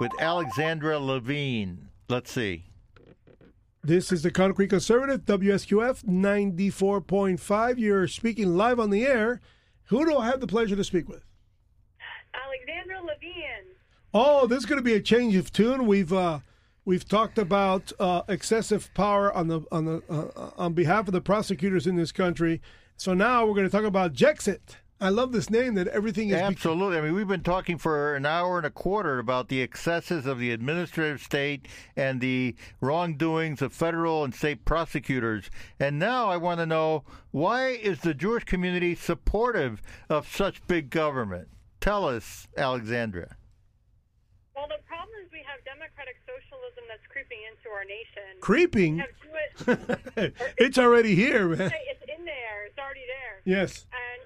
Speaker 2: with Alexandra Levine. Let's see.
Speaker 1: This is the Concrete Conservative, WSQF 94.5. You're speaking live on the air. Who do I have the pleasure to speak with?
Speaker 5: Alexandra Levine.
Speaker 1: Oh, this is going to be a change of tune. We've uh, we've talked about uh, excessive power on the on the uh, on behalf of the prosecutors in this country. So now we're going to talk about Jexit. I love this name that everything is. bec-
Speaker 2: Absolutely. I mean, we've been talking for an hour and a quarter about the excesses of the administrative state and the wrongdoings of federal and state prosecutors. And now I want to know why is the Jewish community supportive of such big government? Tell us, Alexandra.
Speaker 5: Well, the problem is we have democratic socialism that's creeping into our nation.
Speaker 1: creeping.
Speaker 5: Jewish.
Speaker 1: it's already here, man.
Speaker 5: it's in there. It's already there.
Speaker 1: Yes.
Speaker 5: And it's, it's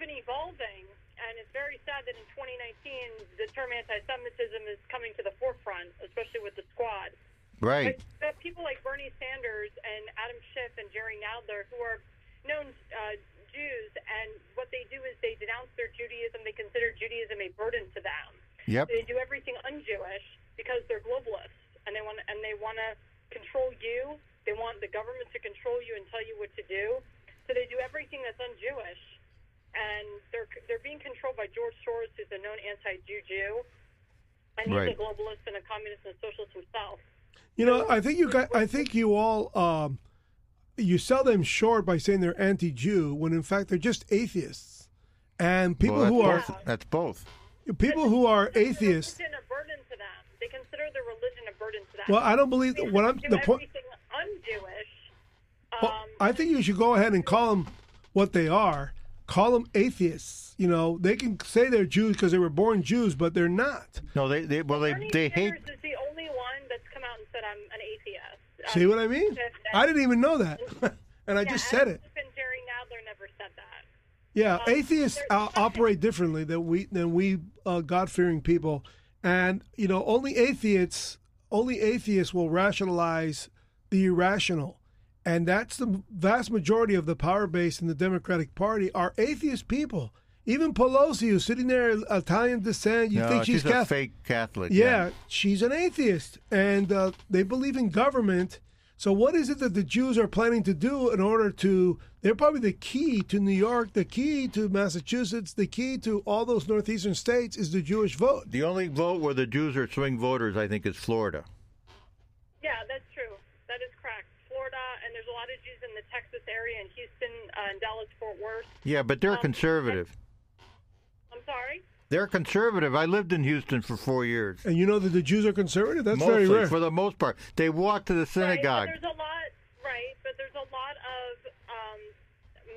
Speaker 5: been evolving. And it's very sad that in 2019, the term anti-Semitism is coming to the forefront, especially with the squad.
Speaker 2: Right.
Speaker 5: But, but people like Bernie Sanders and Adam Schiff and Jerry Nadler, who are known uh, Jews, and what they do is they denounce their Judaism. They consider Judaism a burden to them.
Speaker 2: Yep.
Speaker 5: They do everything un-Jewish because they're globalists, and they want and they want to control you. They want the government to control you and tell you what to do. So they do everything that's un-Jewish, and they're they're being controlled by George Soros, who's a known anti-Jew Jew, and he's
Speaker 2: Right.
Speaker 5: a globalist and a communist and a socialist himself.
Speaker 1: You know, I think you got. I think you all. Um, you sell them short by saying they're anti-Jew when in fact they're just atheists, and people
Speaker 2: well,
Speaker 1: who are
Speaker 2: that's both. That's both.
Speaker 1: people who are
Speaker 5: Consider
Speaker 1: atheists.
Speaker 5: A burden to them. They consider their religion a burden to them.
Speaker 1: Well, I don't believe
Speaker 5: They
Speaker 1: what I'm the point.
Speaker 5: everything un-Jewish.
Speaker 1: Well,
Speaker 5: Um,
Speaker 1: I think you should go ahead and call them what they are. Call them atheists. You know, they can say they're Jews because they were born Jews, but they're not.
Speaker 2: No, they, they well they
Speaker 5: Bernie
Speaker 2: they hate
Speaker 5: Sanders is the only one that's come out and said I'm an atheist.
Speaker 1: See
Speaker 5: Um,
Speaker 1: what I mean? I didn't even know that, and I
Speaker 5: yeah,
Speaker 1: just said
Speaker 5: Adam
Speaker 1: it.
Speaker 5: Schiff
Speaker 1: Yeah,
Speaker 5: Um,
Speaker 1: atheists
Speaker 5: there's
Speaker 1: uh,
Speaker 5: nothing-
Speaker 1: operate differently than we than we uh, God fearing people, and you know only atheists only atheists will rationalize the irrational, and that's the vast majority of the power base in the Democratic Party are atheist people. Even Pelosi, who's sitting there, Italian descent, you
Speaker 2: no,
Speaker 1: think she's,
Speaker 2: a
Speaker 1: Catholic?
Speaker 2: fake Catholic.
Speaker 1: Yeah, she's an atheist, and uh, they believe in government. So, what is it that the Jews are planning to do in order to? They're probably the key to New York, the key to Massachusetts, the key to all those northeastern states is the Jewish vote.
Speaker 2: The only vote where the Jews are swing voters, I think, is Florida.
Speaker 5: Yeah, that's true. That is correct. Florida, and there's a lot of Jews in the Texas area, in Houston, uh, and Dallas, Fort Worth.
Speaker 2: Yeah, but they're
Speaker 5: Um,
Speaker 2: conservative.
Speaker 5: I'm sorry.
Speaker 2: They're conservative. I lived in Houston for four years.
Speaker 1: And you know that the Jews are conservative. That's
Speaker 2: Mostly,
Speaker 1: very rare.
Speaker 2: for the most part, they walk to the synagogue.
Speaker 5: Right, there's a lot, right? But there's a lot of um,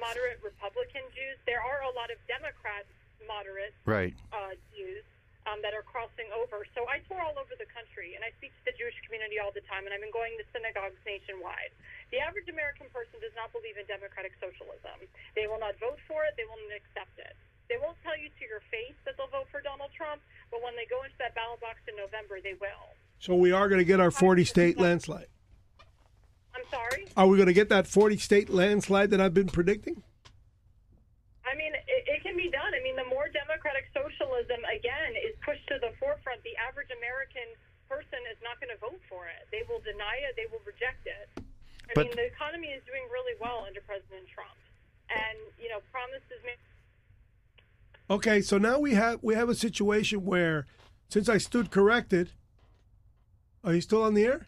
Speaker 5: moderate Republican Jews. There are a lot of Democrat moderate
Speaker 2: Right.
Speaker 5: uh, Jews um, that are crossing over. So I tour all over the country, and I speak to the Jewish community all the time, and I've been going to synagogues nationwide. The average American person does not believe in democratic socialism. They will not vote for it. They will not accept it. They won't tell you to your face that they'll vote for Donald Trump, but when they go into that ballot box in November, they will.
Speaker 1: so we are going to get our 40 state landslide.
Speaker 5: I'm sorry.
Speaker 1: Are we going to get that 40 state landslide that I've been predicting?
Speaker 5: I mean, it, it can be done. I mean, the more democratic socialism, again, is pushed to the forefront, the average American person is not going to vote for it. They will deny it, they will reject it. I
Speaker 2: But-
Speaker 5: mean, the economy is doing really well under President Trump. And, you know, promises made.
Speaker 1: Okay, so now we have we have a situation where, since I stood corrected, are you still on the air?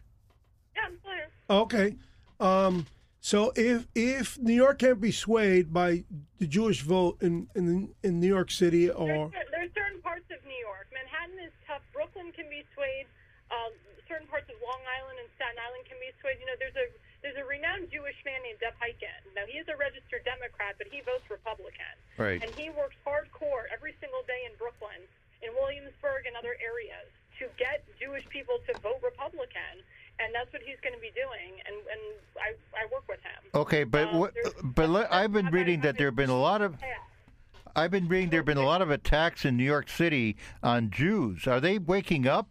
Speaker 5: Yeah, I'm clear.
Speaker 1: Okay. Um, so if if New York can't be swayed by the Jewish vote in in, in New York City or
Speaker 5: There's, there's certain parts of New York. Manhattan is tough. Brooklyn can be swayed. Um, certain parts of Long Island and Staten Island can be swayed. You know, there's a there's a renowned Jewish man named Dov Hikind. Now he is a registered Democrat, but he votes Republican.
Speaker 2: Right.
Speaker 5: And he works hardcore every single day in Brooklyn, in Williamsburg, and other areas to get Jewish people to vote Republican. And that's what he's going to be doing. And and I I work with him.
Speaker 2: Okay, but
Speaker 5: Um,
Speaker 2: what? But le- I've been reading that there have been a lot of.
Speaker 5: Yeah.
Speaker 2: I've been reading there have been a lot of attacks in New York City on Jews. Are they waking up?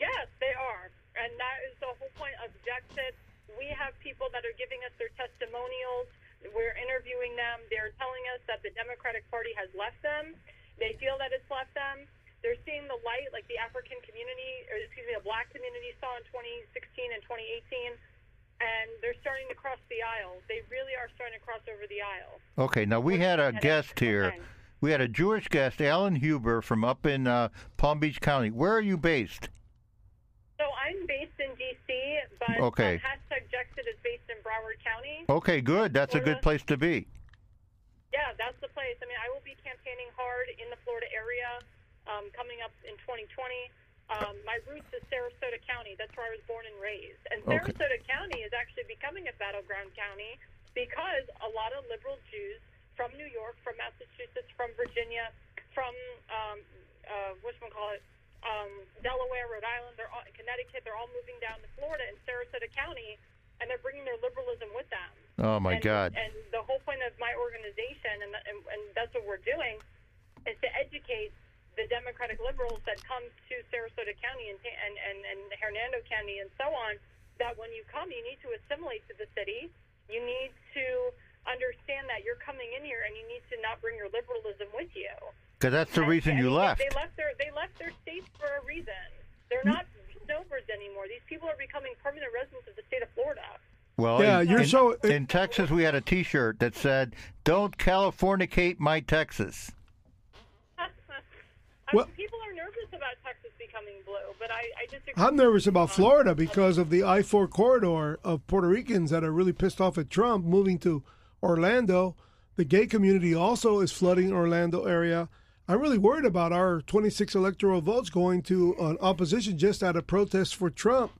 Speaker 5: Yes, they are. And that is the whole point of Jexit. We have people that are giving us their testimonials. We're interviewing them. They're telling us that the Democratic Party has left them. They feel that it's left them. They're seeing the light like the African community, or excuse me, the black community saw in 2016 and 2018. And they're starting to cross the aisle. They really are starting to cross over the aisle.
Speaker 2: Okay, now we had a guest here. We had a Jewish guest, Alan Huber, from up in uh, Palm Beach County. Where are you based?
Speaker 5: So I'm based in D.C., but
Speaker 2: Okay.
Speaker 5: um, hashtag Jexit is based in Broward County.
Speaker 2: Okay, good. That's a good place to be.
Speaker 5: Yeah, that's the place. I mean, I will be campaigning hard in the Florida area um, coming up in 2020. Um, my roots is Sarasota County. That's where I was born and raised. And
Speaker 2: Okay.
Speaker 5: Sarasota County is actually becoming a battleground county because a lot of liberal Jews from New York, from Massachusetts, from Virginia, from um, uh, whatchamacallit, um, Delaware, Rhode Island, they're all, Connecticut, they're all moving down to Florida and Sarasota County, and they're bringing their liberalism with them.
Speaker 2: Oh my
Speaker 5: and,
Speaker 2: God.
Speaker 5: And the whole point of my organization, and, and, and that's what we're doing, is to educate the Democratic liberals that come to Sarasota County and, and, and, and Hernando County and so on, that when you come, you need to assimilate to the city. You need to understand that you're coming in here and you need to not bring your liberalism with you.
Speaker 2: Because that's the
Speaker 5: And-
Speaker 2: reason you left.
Speaker 5: They, they left their they left their states for a reason. They're mm. not snowbirds anymore. These people are becoming permanent residents of the state of Florida.
Speaker 2: Well,
Speaker 1: Yeah,
Speaker 2: in,
Speaker 1: you're
Speaker 2: in,
Speaker 1: so-
Speaker 2: in Texas, we had a T-shirt that said, "Don't Californicate my Texas."
Speaker 5: I
Speaker 1: Well-
Speaker 5: mean, people are nervous about Texas becoming blue, but I, I disagree.
Speaker 1: I'm nervous about Florida because of the I 4 corridor of Puerto Ricans that are really pissed off at Trump moving to Orlando. The gay community also is flooding Orlando area. I'm really worried about our 26 electoral votes going to an opposition just out of protest for Trump,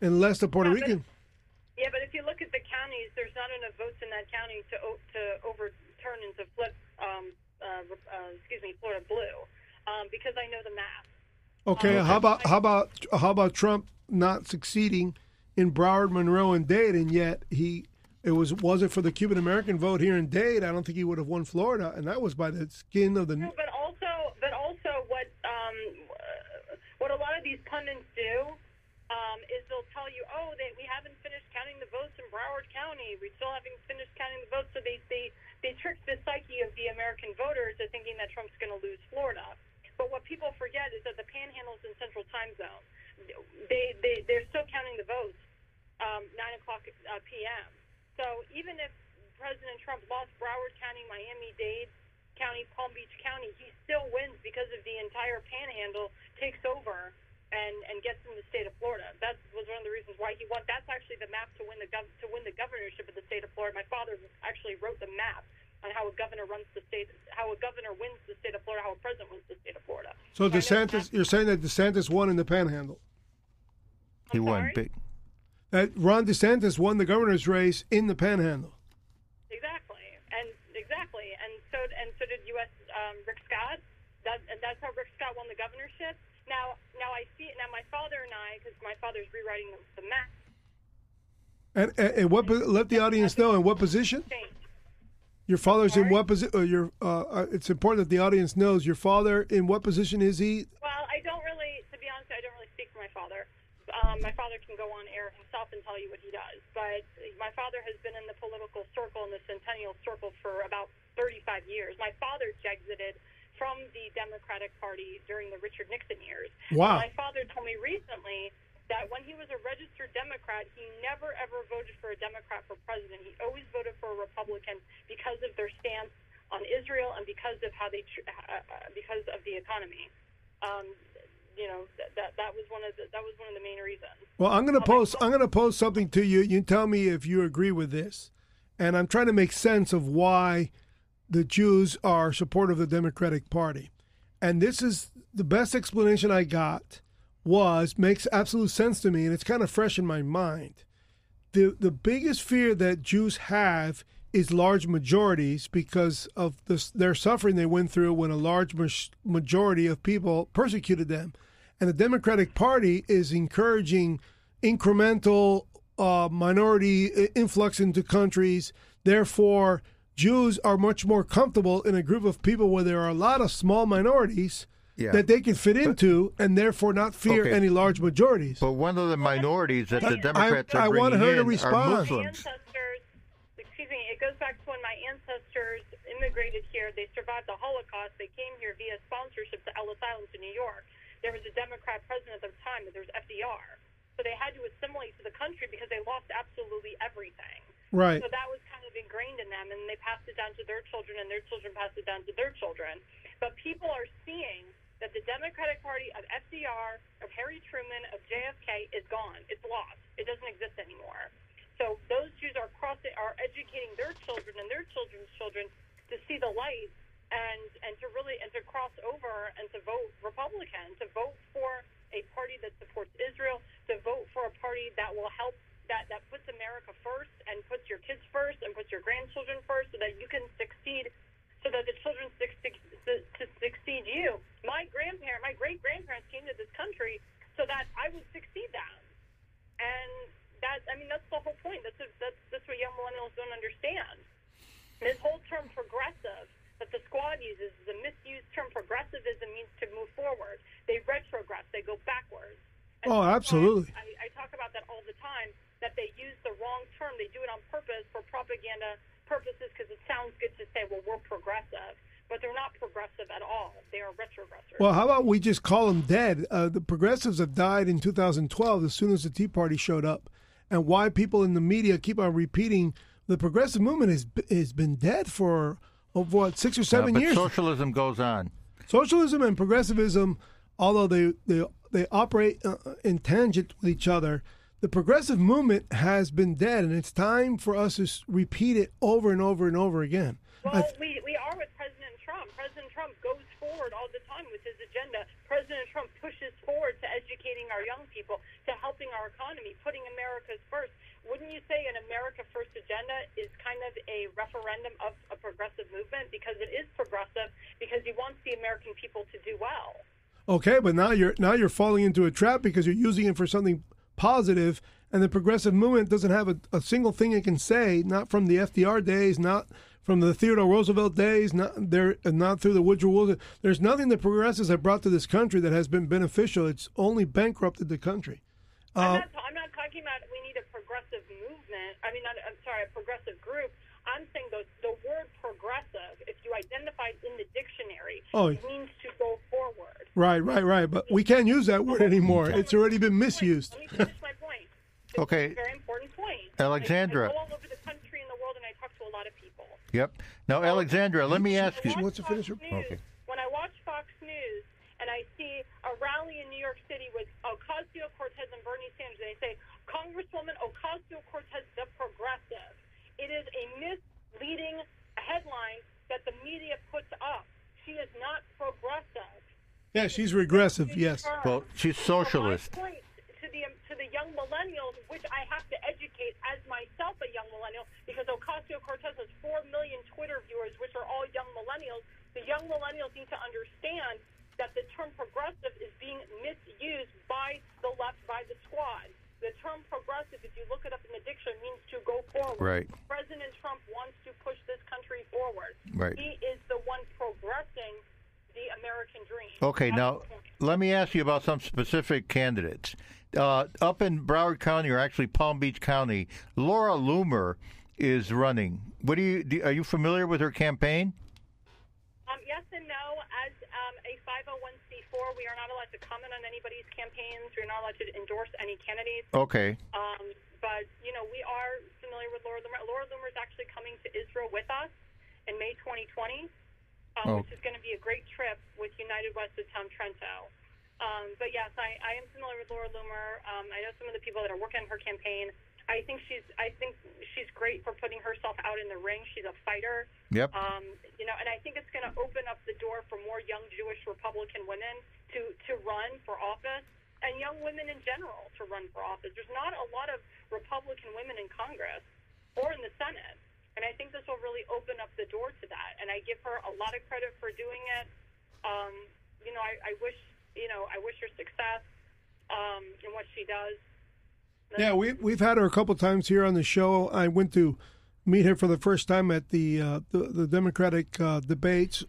Speaker 1: unless the Puerto
Speaker 5: Yeah, but-
Speaker 1: Rican.
Speaker 5: Yeah, but if you look at the counties, there's not enough votes in that county to to overturn and to flip, um, uh, uh, excuse me, Florida blue, um, because I know the math.
Speaker 1: Okay,
Speaker 5: Um,
Speaker 1: how about how about how about Trump not succeeding in Broward, Monroe, and Dade, and yet he it was wasn't for the Cuban American vote here in Dade, I don't think he would have won Florida, and that was by the skin of the.
Speaker 5: No, but also, but also, what um, what a lot of these pundits do um, is they'll tell you, oh, they, we haven't finished counting the votes in Broward County. We still haven't finished counting the votes. So they they they trick the psyche of the American voters into thinking that Trump's going to lose Florida. But what people forget is that the Panhandle's in Central Time Zone. They they they're still counting the votes um, nine o'clock uh, p.m. So even if President Trump lost Broward County, Miami Dade County, Palm Beach County, he still wins because of the entire Panhandle takes over and and gets in the state of Florida. That was one of the reasons why he won. That's actually the map to win the gov- to win the governorship of the state of Florida. My father actually wrote the map on how a governor runs the state, how a governor wins the state of Florida, how a president wins the state of Florida.
Speaker 1: So
Speaker 5: I
Speaker 1: DeSantis, you're saying that DeSantis won in the Panhandle.
Speaker 2: He
Speaker 5: I'm
Speaker 2: won
Speaker 5: sorry?
Speaker 2: big.
Speaker 1: That Ron DeSantis won the governor's race in the Panhandle.
Speaker 5: Exactly, and exactly, and so and so did U.S. Um, Rick Scott. That, and that's how Rick Scott won the governorship. Now, now I see. It now my father and I, because my father's rewriting the, the map,
Speaker 1: And, and, and what? Let the audience know in what position
Speaker 5: changed.
Speaker 1: Your father's in. What position? Uh, your. Uh, uh, it's important that the audience knows your father in what position is he?
Speaker 5: Well, I don't really, to be honest, I don't really speak for my father. Um, my father can go on air himself and tell you what he does. But my father has been in the political circle, in the centennial circle, for about 35 years. My father exited from the Democratic Party during the Richard Nixon years.
Speaker 1: Wow.
Speaker 5: My father told me recently that when he was a registered Democrat, he never ever voted for a Democrat for president. He always voted for a Republican because of their stance on Israel and because of how they, tr- uh, uh, because of the economy. Um, you know that, that that was one of the that was one of the main reasons.
Speaker 1: Well, I'm going to post. I'm going to post something to you. You tell me if you agree with this, and I'm trying to make sense of why the Jews are supportive of the Democratic Party. And this is the best explanation I got. Was makes absolute sense to me, and it's kind of fresh in my mind. the The biggest fear that Jews have is large majorities because of the, their suffering they went through when a large majority of people persecuted them. And the Democratic Party is encouraging incremental uh, minority influx into countries. Therefore, Jews are much more comfortable in a group of people where there are a lot of small minorities
Speaker 2: Yeah.
Speaker 1: that they can fit into and therefore not fear
Speaker 2: Okay.
Speaker 1: any large majorities.
Speaker 2: But one of the minorities that the Democrats
Speaker 1: I
Speaker 2: are
Speaker 1: want
Speaker 2: bringing
Speaker 1: her to
Speaker 2: in
Speaker 1: respond.
Speaker 2: are
Speaker 5: My
Speaker 2: Muslims.
Speaker 5: ancestors, excuse me, it goes back to when my ancestors immigrated here. They survived the Holocaust. They came here via sponsorship to Ellis Island to New York. There was a Democrat president at the time, but there was FDR. So they had to assimilate to the country because they lost absolutely everything.
Speaker 1: right.
Speaker 5: So that was kind of ingrained in them, and they passed it down to their children, and their children passed it down to their children. But people are seeing that the Democratic Party of FDR, of Harry Truman, of JFK is gone. It's lost. It doesn't exist anymore. So those Jews are crossing, are educating their children and their children's children to see the light and and to really and to cross over and to vote Republican, to vote for a party that supports Israel, to vote for a party that will help that that puts America first and puts your kids first and puts your grandchildren first, so that you can succeed, so that the children succeed to, succeed you. My grandparent, my great grandparents came to this country so that I would succeed them, and that I mean that's the whole point. That's what, that's that's what young millennials don't understand. This whole term progressive that the squad uses is a misused term. Progressivism means to move forward. They retrogress. They go backwards. And
Speaker 1: Oh, absolutely.
Speaker 5: I, I talk about that all the time. That they use the wrong term. They do it on purpose for propaganda purposes because it sounds good to say, "Well, we're progressive," but they're not progressive at all. They are retrogressors.
Speaker 1: Well, how about we just call them dead? Uh, the progressives have died in 2012 as soon as the Tea Party showed up. And why people in the media keep on repeating the progressive movement has, has been dead for, oh, what, six or
Speaker 2: Uh,
Speaker 1: seven
Speaker 2: but
Speaker 1: years?
Speaker 2: socialism goes on.
Speaker 1: Socialism and progressivism, although they, they, they operate uh, in tangent with each other, the progressive movement has been dead. And it's time for us to repeat it over and over and over again.
Speaker 5: Well,
Speaker 1: th-
Speaker 5: we, we are with President Trump. President Trump goes forward all the time with his agenda. President Trump pushes forward to educating our young people, to helping our economy, putting America's first. Wouldn't you say an America First agenda is kind of a referendum of a progressive movement? Because it is progressive, because he wants the American people to do well.
Speaker 1: Okay, but now you're now you're falling into a trap because you're using it for something positive, and the progressive movement doesn't have a, a single thing it can say, not from the FDR days, not from the Theodore Roosevelt days, not there, not through the Woodrow Wilson. There's nothing the progressives have brought to this country that has been beneficial. It's only bankrupted the country.
Speaker 5: I'm, uh, not, I'm not talking about we need a progressive movement. I mean, not, I'm sorry, a progressive group. I'm saying the, the word progressive, if you identify it in the dictionary,
Speaker 1: Oh.
Speaker 5: it means to go forward.
Speaker 1: Right, right, right. But we can't use that word anymore. It's already been misused.
Speaker 5: Let me finish my point. It's
Speaker 2: Okay.
Speaker 5: a very important point.
Speaker 2: Alexandra.
Speaker 5: I, I go all over the country and the world, and I talk to a lot of people.
Speaker 2: Yep. Now, Alexandra, let me ask you.
Speaker 1: She wants to finish her-
Speaker 5: News,
Speaker 2: Okay.
Speaker 5: When I watch Fox News and I see a rally in New York City with Ocasio Cortez and Bernie Sanders, and they say Congresswoman Ocasio Cortez, the progressive. It is a misleading headline that the media puts up. She is not progressive.
Speaker 1: Yeah, she's regressive. Yes.
Speaker 5: Her.
Speaker 2: Well, she's
Speaker 5: So
Speaker 2: socialist.
Speaker 5: my point to the to the young millennials, which I have to educate as myself a young millennial, because Ocasio Cortez has four million Twitter viewers, which are all young millennials. The young millennials need to understand that the term progressive is being misused by the left, by the squad. The term progressive, if you look it up in the dictionary, means to go forward.
Speaker 2: Right.
Speaker 5: President Trump wants to push this country forward.
Speaker 2: Right.
Speaker 5: He is the one progressing the American dream.
Speaker 2: Okay,
Speaker 5: That's
Speaker 2: now let me ask you about some specific candidates. Uh, up in Broward County, or actually Palm Beach County, Laura Loomer is running. What do you do, are you familiar with her campaign?
Speaker 5: Um, yes and no. As um, a 501c4, we are not allowed to comment on anybody's campaigns. We're not allowed to endorse any candidates.
Speaker 2: Okay,
Speaker 5: Um, but you know, we are familiar with Laura Loomer. Laura Loomer is actually coming to Israel with us in May 2020, um,
Speaker 2: Oh.
Speaker 5: which is going to be a great trip with United West of Tom Trento. Um, but yes, I, I am familiar with Laura Loomer. Um, I know some of the people that are working on her campaign. I think she's I think she's great for putting herself out in the ring. She's a fighter.
Speaker 2: Yep.
Speaker 5: Um, you know, and I think it's going to open up the door for more young Jewish Republican women to to run for office and young women in general to run for office. There's not a lot of Republican women in Congress or in the Senate. And I think this will really open up the door to that. And I give her a lot of credit for doing it. Um, you know, I, I wish, you know, I wish her success um, in what she does.
Speaker 1: Yeah, we we've had her a couple times here on the show. I went to meet her for the first time at the uh, the, the Democratic uh, debates.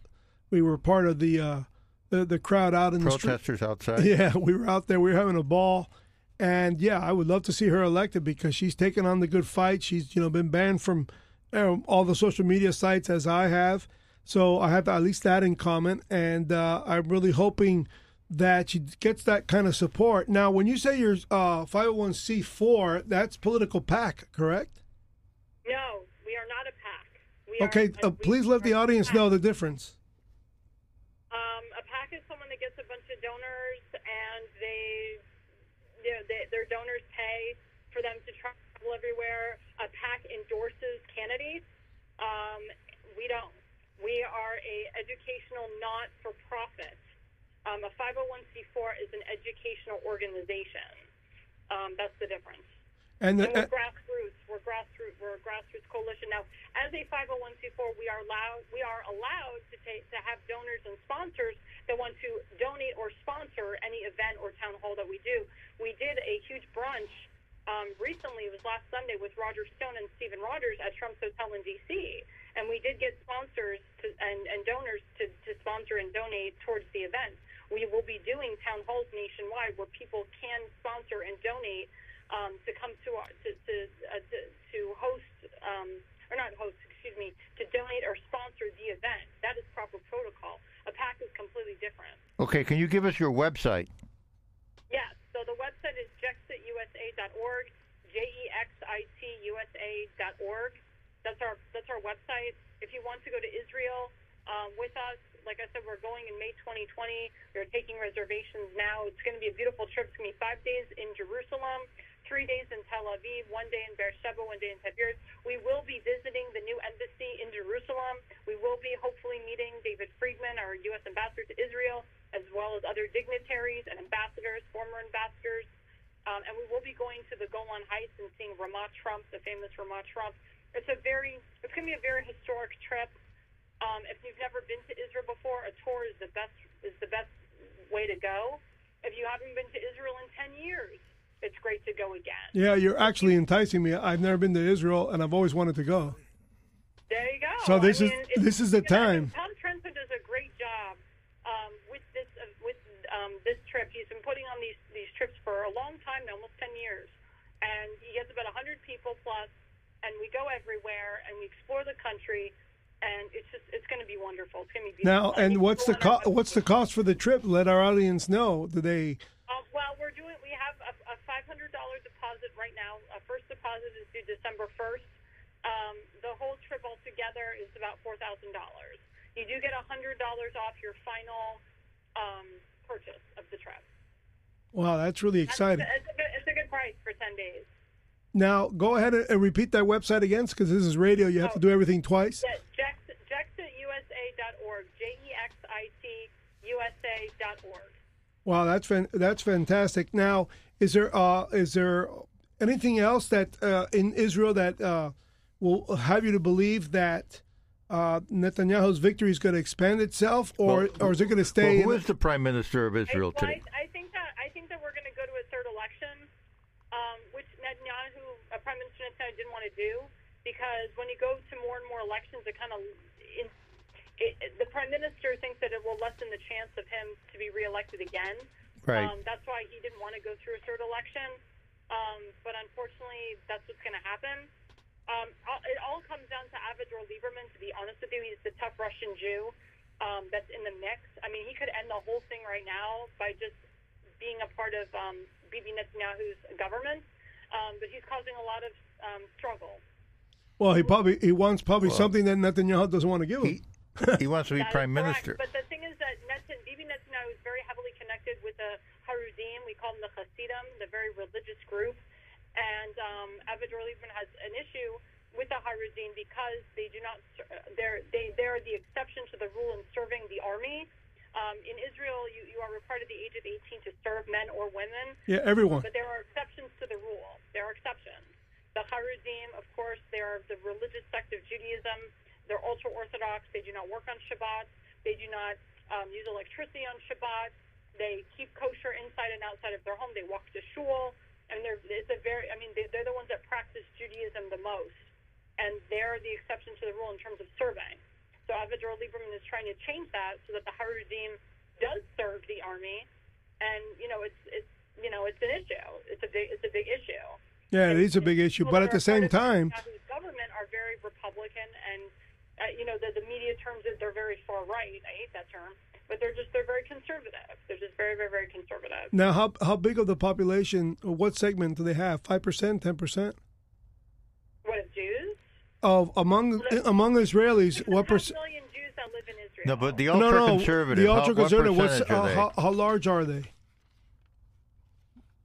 Speaker 1: We were part of the uh, the, the crowd out in the
Speaker 2: protesters outside.
Speaker 1: Yeah, we were out there. We were having a ball, and yeah, I would love to see her elected because she's taken on the good fight. She's you know been banned from um, all the social media sites as I have, so I have at least that in common. And uh, I'm really hoping that she gets that kind of support. Now, when you say you're uh, 501c4, that's political PAC, correct?
Speaker 5: No, we are not a PAC. We are-
Speaker 1: Okay, uh,
Speaker 5: we
Speaker 1: please let the audience know the difference.
Speaker 5: Um, a PAC is someone that gets a bunch of donors, and they, you know, they, their donors pay for them to travel everywhere. A PAC endorses candidates. Um, we don't. We are a educational not-for-profit. Um, a 501c4 is an educational organization. Um, that's the difference.
Speaker 1: And,
Speaker 5: And we're grassroots. We're grassroots. We're a grassroots coalition now. As a 501c4, we are allowed. We are allowed to take to have donors and sponsors that want to donate or sponsor any event or town hall that we do. We did a huge brunch um, recently. It was last Sunday with Roger Stone and Stephen Rogers at Trump's Hotel in D.C. And we did get sponsors to, and, and donors to, to sponsor and donate towards the event. We will be doing town halls nationwide where people can sponsor and donate um, to come to our, to to, uh, to to host um, or not host, excuse me, to donate or sponsor the event. That is proper protocol. A PAC is completely different.
Speaker 2: Okay, can you give us your website?
Speaker 5: Yes. So the website is jexitusa.org, J E X I T U S A.org. That's our that's our website. If you want to go to Israel um, with us, like I said, we're going in May 2020. We're taking reservations now. It's going to be a beautiful trip. It's going to be five days in Jerusalem, three days in Tel Aviv, one day in Beersheba, one day in Tiberias. We will be visiting the new embassy in Jerusalem. We will be hopefully meeting David Friedman, our U.S. ambassador to Israel, as well as other dignitaries and ambassadors, former ambassadors. Um, and we will be going to the Golan Heights and seeing Ramat Trump, the famous Ramat Trump. It's a very, it's going to be a very historic trip. Um, if you've never been to Israel before, a tour is the best is the best way to go. If you haven't been to Israel in ten years, it's great to go again.
Speaker 1: Yeah, you're actually enticing me. I've never been to Israel, and I've always wanted to go.
Speaker 5: There you go.
Speaker 1: So this
Speaker 5: I
Speaker 1: is-
Speaker 5: mean, it's-
Speaker 1: this is the
Speaker 5: know,
Speaker 1: time.
Speaker 5: Tom Trento does a great job um, with this uh, with um, this trip. He's been putting on these these trips for a long time now, almost ten years, and he gets about hundred people plus, and we go everywhere and we explore the country, and it's just it's going to be wonderful. It's going to be
Speaker 1: Now,
Speaker 5: beautiful. I
Speaker 1: and what's the co- what's the cost for the trip? Let our audience know. Do they?
Speaker 5: Uh, well, we're doing. We have a, a five hundred dollar deposit right now. A first deposit is due December first. Um, the whole trip altogether is about four thousand dollars. You do get a hundred dollars off your final um, purchase of the trip.
Speaker 1: Wow, that's really
Speaker 5: That's-
Speaker 1: exciting.
Speaker 5: It's a, good, it's a good price for ten days.
Speaker 1: Now, go ahead and and repeat that website again, because this is radio. You have to do everything twice.
Speaker 5: Yeah, Jex- JexitUSA.org. J E X I T USA.org.
Speaker 1: Wow, that's fan- that's fantastic. Now, is there uh, is there anything else that uh, in Israel that uh, will have you to believe that uh, Netanyahu's victory is going to expand itself, or or is it going to
Speaker 2: Well,
Speaker 1: stay?
Speaker 2: who
Speaker 1: in-
Speaker 2: is the prime minister of Israel
Speaker 5: well,
Speaker 2: today?
Speaker 5: I, I think that I think that we're going to go to a third election, um, which Netanyahu, uh, Prime Minister Netanyahu, didn't want to do because when you go to more and more elections, it kind of in, it, it- the Prime Minister thinks that it will lessen the chance of him to be reelected again.
Speaker 2: Right.
Speaker 5: Um, that's why he didn't want to go through a third election. Um, but unfortunately, that's what's going to happen. Um, it all comes down to Avigdor Lieberman. To be honest with you, he's the tough Russian Jew um, that's in the mix. I mean, he could end the whole thing right now by just being a part of um, Bibi Netanyahu's government. Um, but he's causing a lot of um, struggle.
Speaker 1: well, he probably he wants probably
Speaker 2: Well,
Speaker 1: something that Netanyahu doesn't want to give him.
Speaker 2: He, he wants to be
Speaker 5: That is
Speaker 2: prime
Speaker 5: correct.
Speaker 2: minister.
Speaker 5: But the thing is that Netan, Bibi Netanyahu is very heavily connected with the Haredim. We call them the Hasidim, the very religious group. And um, Avigdor Lieberman has an issue with the Haredim because they do not. uh, They're they they're the exception to the rule in serving the army. Um, in Israel, you, you are required at the age of 18 to serve men or women.
Speaker 1: Yeah, everyone.
Speaker 5: But there are exceptions to the rule. There are exceptions. The Haredim, of course, they are the religious sect of Judaism. They're ultra Orthodox. They do not work on Shabbat. They do not um, use electricity on Shabbat. They keep kosher inside and outside of their home. They walk to shul, and they're it's a very. I mean, they, they're the ones that practice Judaism the most, and they're the exception to the rule in terms of serving. So Avigdor Lieberman is trying to change that so that the Haredim does serve the army, and you know it's it's you know it's an issue. It's a big it's a big issue.
Speaker 1: Yeah, it is a big issue. But at the same time,
Speaker 5: government are very Republican, and uh, you know the, the media terms it they're very far right. I hate that term, but they're just they're very conservative. They're just very very very conservative.
Speaker 1: now how how big of the population? What segment do they have? Five percent, ten percent
Speaker 5: What of Jews?
Speaker 1: Of among among Israelis? What
Speaker 5: a half
Speaker 1: percent?
Speaker 5: million Jews that live in Israel.
Speaker 2: No, but the
Speaker 1: No,
Speaker 2: ultra
Speaker 1: no,
Speaker 2: conservative.
Speaker 1: the ultra conservative.
Speaker 2: What
Speaker 1: What's
Speaker 2: percentage
Speaker 1: uh,
Speaker 2: are they?
Speaker 1: how, how large are they?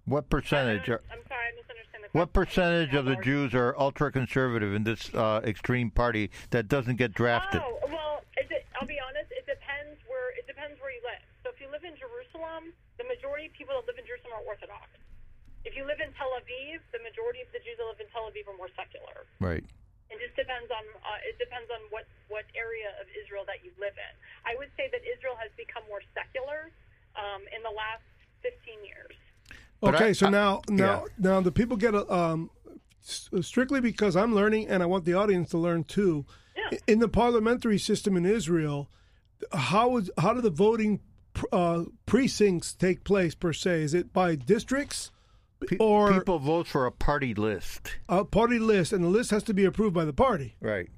Speaker 2: what percentage? Are,
Speaker 5: I'm sorry, I misunderstand the question.
Speaker 2: what percentage of the Jews are ultra conservative in this uh, extreme party that doesn't get drafted?
Speaker 5: Oh well, is it, I'll be honest. It depends where it depends where you live. So if you live in Jerusalem, the majority of people that live in Jerusalem are Orthodox. If you live in Tel Aviv, the majority of the Jews that live in Tel Aviv are more secular.
Speaker 2: Right.
Speaker 5: It just depends on uh, it depends on what what area of Israel that you live in. I would say that Israel has become more secular um, in the last 15 years.
Speaker 1: Okay,
Speaker 2: I-
Speaker 1: so
Speaker 2: I-
Speaker 1: now now now the people get a um strictly because I'm learning and I want the audience to learn too.
Speaker 5: Yeah.
Speaker 1: In the parliamentary system in Israel, how is how do the voting pr- uh, precincts take place per se? Is it by districts
Speaker 2: Pe-
Speaker 1: or
Speaker 2: people vote for a party list.
Speaker 1: a party list, and the list has to be approved by the party?
Speaker 2: Right.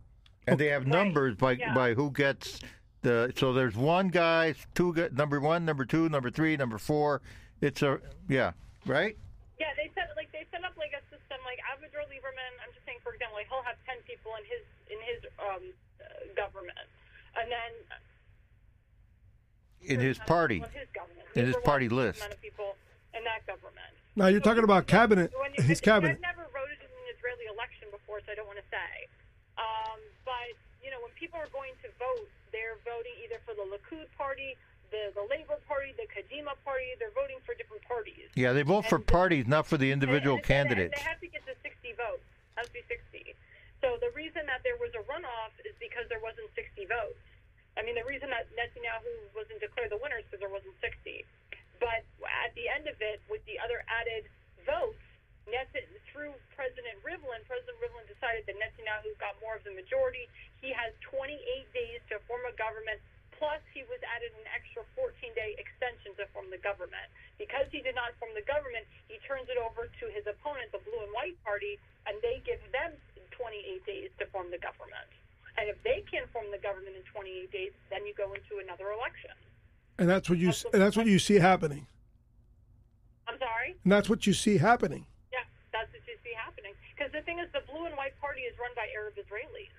Speaker 2: And they have numbers by
Speaker 5: yeah.
Speaker 2: by who gets the. So there's one guy, two number one, number two, number three, number four. It's a yeah, right.
Speaker 5: Yeah, they set like they set up like a system like Avigdor Lieberman. I'm just saying, for example, like he'll have 10 people in his in his um, uh, government, and then
Speaker 2: In his party.
Speaker 5: His.
Speaker 2: In his party list.
Speaker 5: amount of people in that government.
Speaker 1: Now you're talking about cabinet,
Speaker 5: When you-
Speaker 1: his
Speaker 5: I've never voted in an Israeli election before, so I don't want to say. Um, but you know, when people are going to vote, they're voting either for the Likud party, the the Labor Party, the Kadima party. They're voting for different parties.
Speaker 2: Yeah, they vote for
Speaker 5: And-
Speaker 2: parties, not for the individual
Speaker 5: And- and- and
Speaker 2: candidates.
Speaker 5: they have to get to 60 votes. Has to be 60. So the reason that there was a runoff is because there wasn't 60 votes. I mean, the reason that Netanyahu wasn't declared the winner is because there wasn't 60. But at the end of it, with the other added votes. Net- through President Rivlin, President Rivlin decided that Netanyahu got more of the majority. He has 28 days to form a government. Plus, he was added an extra 14-day extension to form the government. Because he did not form the government, he turns it over to his opponent, the Blue and White Party, and they give them 28 days to form the government. And if they can't form the government in 28 days, then you go into another election.
Speaker 1: And that's what you and that's what you see happening.
Speaker 5: I'm sorry.
Speaker 1: And that's what you see happening.
Speaker 5: Yeah, that's what you see happening. Because the thing is, the Blue and White Party is run by Arab Israelis,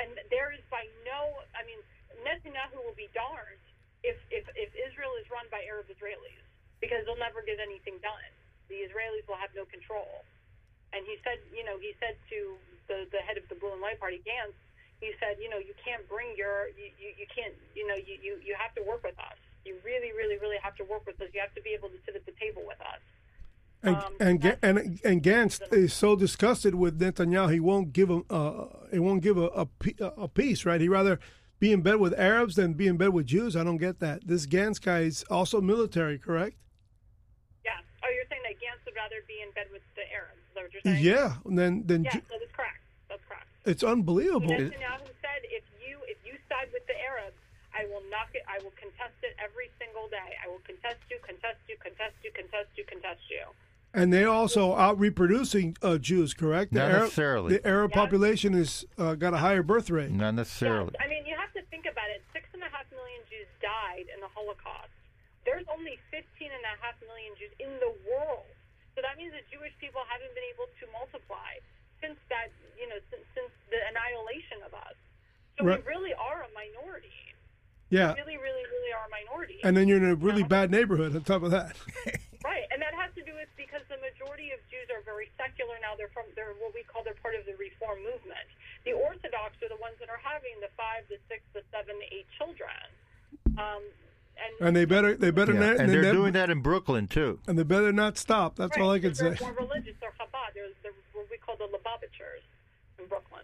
Speaker 5: and there is by no, I mean, Netanyahu will be darned if if, if Israel is run by Arab Israelis because they'll never get anything done. The Israelis will have no control. And he said, you know, he said to the the head of the Blue and White Party, Gantz, he said, you know, you can't bring your, you, you, you can't, you know, you, you, you have to work with us. You really, really, really have to work with us. You have to be able to sit at the table with us.
Speaker 1: And
Speaker 5: Um,
Speaker 1: and and and Gantz is so disgusted with Netanyahu, he won't give him uh, he won't give a, a a peace, right? He rather be in bed with Arabs than be in bed with Jews. I don't get that. This Gantz guy is also military, correct?
Speaker 5: Yeah. Oh, you're saying that Gantz would rather be in bed with the Arabs? Is that what you're saying?
Speaker 1: Yeah. Then then
Speaker 5: Yes,
Speaker 1: Ju-
Speaker 5: that is correct. That's correct.
Speaker 1: it's unbelievable.
Speaker 5: Netanyahu said, if you if you side with the Arabs, I will knock it. I will contest it every single day. I will contest you, contest you, contest you, contest you, contest you.
Speaker 1: And they also out reproducing uh, Jews, correct? The
Speaker 2: Not
Speaker 1: Arab,
Speaker 2: necessarily.
Speaker 1: The Arab
Speaker 5: Yes.
Speaker 1: population has uh, got a higher birth rate.
Speaker 2: Not necessarily.
Speaker 5: Yes. I mean, you have to think about it. Six and a half million Jews died in the Holocaust. There's only 15 and a half million Jews in the world. So that means that Jewish people haven't been able to multiply since that, you know, since, since the annihilation of us. So
Speaker 1: Right.
Speaker 5: we really are a minority.
Speaker 1: Yeah.
Speaker 5: Really, really, really are a minority.
Speaker 1: And then you're in a really bad neighborhood on top of that.
Speaker 5: Right, and that has to do with because the majority of Jews are very secular now. They're from they're what we call they're part of the Reform movement. The Orthodox are the ones that are having the five, the six, the seven, the eight children. Um, and
Speaker 1: And they better they better
Speaker 2: Yeah,
Speaker 1: not
Speaker 2: and
Speaker 1: they
Speaker 2: they're
Speaker 1: ne-
Speaker 2: doing that in Brooklyn too.
Speaker 1: and they better not stop. That's all I can
Speaker 5: so
Speaker 1: say.
Speaker 5: They're more religious. They're Chabad. They're, they're what we call the Lubavitchers in Brooklyn.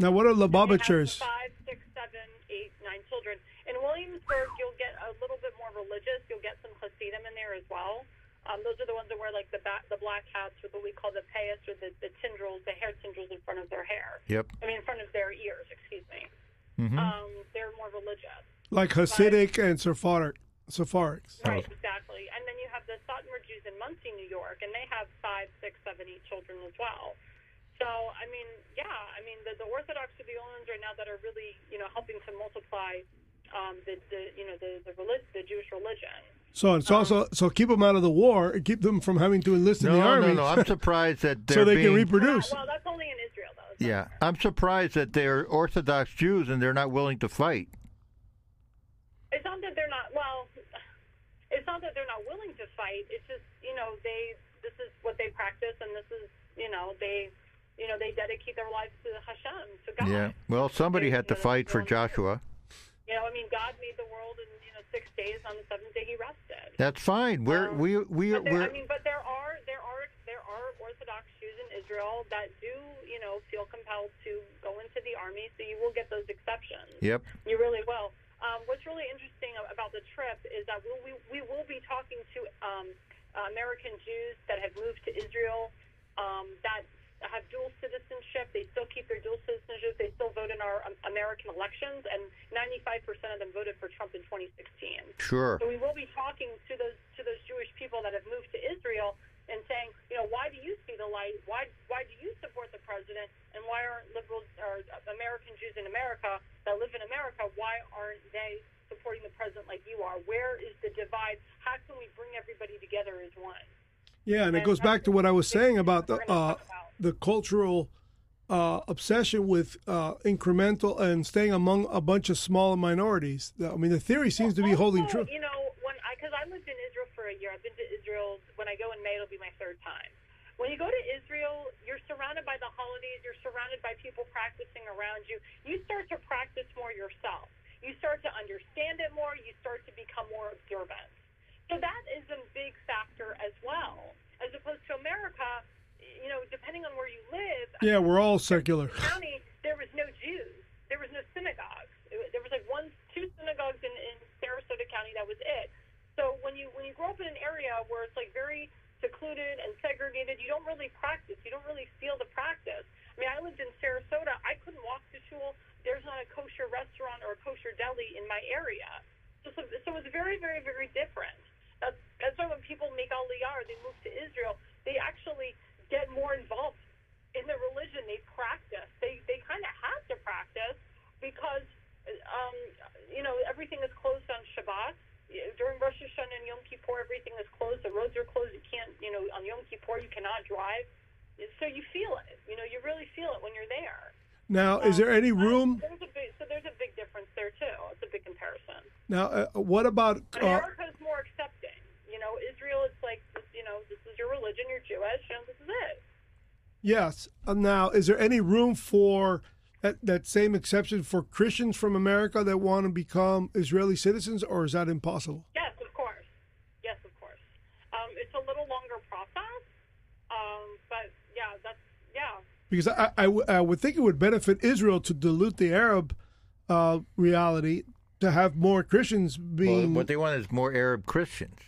Speaker 1: Now, what are
Speaker 5: They have
Speaker 1: Lubavitchers?
Speaker 5: Five, six, seven, eight, nine children. In Williamsburg, you'll get a little bit more religious. You'll get some Hasidim in there as well. Um, those are the ones that wear like the ba- the black hats with what we call the payas or the, the tendrils, the hair tendrils in front of their hair.
Speaker 2: Yep.
Speaker 5: I mean, in front of their ears. Excuse me.
Speaker 2: hmm
Speaker 5: Um, they're more religious.
Speaker 1: Like Hasidic and Sephardic. Sepharics.
Speaker 5: Right, exactly. And then you have the Satmar Jews in Monsey, New York, and they have five, six, seven, eight children as well. So, I mean, yeah, I mean, the, the Orthodox are the only ones right now that are really, you know, helping to multiply um, the, the, you know, the the, relig- the Jewish religion.
Speaker 1: So it's also so keep them out of the war and keep them from having to enlist in
Speaker 2: No,
Speaker 1: the army.
Speaker 2: no, no. I'm surprised that they're
Speaker 1: so they
Speaker 2: being,
Speaker 1: can reproduce.
Speaker 5: Well, that's only in Israel, though. It's not-
Speaker 2: Yeah, I'm surprised that they're Orthodox Jews and they're not willing to fight.
Speaker 5: It's not that they're not. Well, it's not that they're not willing to fight. It's just you know they. This is what they practice, and this is you know they. You know they dedicate their lives to Hashem, to God.
Speaker 2: Yeah. Well, somebody
Speaker 5: They-
Speaker 2: had to
Speaker 5: know,
Speaker 2: fight for
Speaker 5: they're-
Speaker 2: Joshua.
Speaker 5: You know, I mean, God made the world in you know six days. On the seventh day, He rested.
Speaker 2: That's fine. We're
Speaker 5: Um,
Speaker 2: we we we're
Speaker 5: I mean, but there are there are there are Orthodox Jews in Israel that do you know feel compelled to go into the army. So you will get those exceptions.
Speaker 2: yep.
Speaker 5: You really will. Um, what's really interesting about the trip is that we'll, we we will be talking to um, uh, American Jews that have moved to Israel um, that have dual citizenship. They still keep their dual citizenship. They still vote in our um, American elections, and 95% of them voted for Trump in 2016.
Speaker 2: Sure.
Speaker 5: So we will be talking to those to those Jewish people that have moved to Israel and saying, you know, why do you see the light? Why why do you support the president? And why aren't liberals or American Jews in America that live in America? Why aren't they supporting the president like you are? Where is the divide? How can we bring everybody together as one?
Speaker 1: Yeah, and it goes back to what I was saying about the uh,
Speaker 5: about.
Speaker 1: the cultural uh, obsession with uh, incremental and staying among a bunch of small minorities. I mean, the theory seems to be holding true.
Speaker 5: You know, when I because I lived in Israel for a year. I've been to Israel. When I go in May, it'll be my third time. When you go to Israel, you're surrounded by the holidays. You're surrounded by people practicing around you. You start to practice more yourself. You start to understand it more. You start to become more observant. So that is a big factor as well, as opposed to America. You know, depending on where you live.
Speaker 1: Yeah, we're all secular.
Speaker 5: County, there was no Jews. There was no synagogues. There was like one, two synagogues in, in Sarasota County. That was it. So when you when you grow up in an area where it's like very secluded and segregated, you don't really practice. You don't really feel the practice. I mean, I lived in Sarasota. I couldn't walk to school. There's not a kosher restaurant or a kosher deli in my area. So, so, so it's very, very, very different. That's, that's why when people make Aliyah they move to Israel, they actually get more involved in the religion. They practice. They, they kind of have to practice because, um, you know, everything is closed on Shabbat. During Rosh Hashanah and Yom Kippur, everything is closed. The roads are closed. You can't, you know, on Yom Kippur, you cannot drive. So you feel it. You know, you really feel it when you're there.
Speaker 1: Now, is there any room?
Speaker 5: There's a big, so there's a big difference there too. It's a big comparison.
Speaker 1: Now, uh, what about? Uh,
Speaker 5: America is more accepting. You know, Israel, it's like, you know, this is your religion. You're Jewish, and this is it.
Speaker 1: yes. Uh, now, is there any room for that, that same exception for Christians from America that want to become Israeli citizens, or is that impossible?
Speaker 5: Yes, of course. Yes, of course. Um, it's a little longer process, um, but yeah, that's yeah.
Speaker 1: Because I I would think it would benefit Israel to dilute the Arab uh, reality to have more Christians
Speaker 2: Well,
Speaker 1: being.
Speaker 2: what they want is more Arab Christians.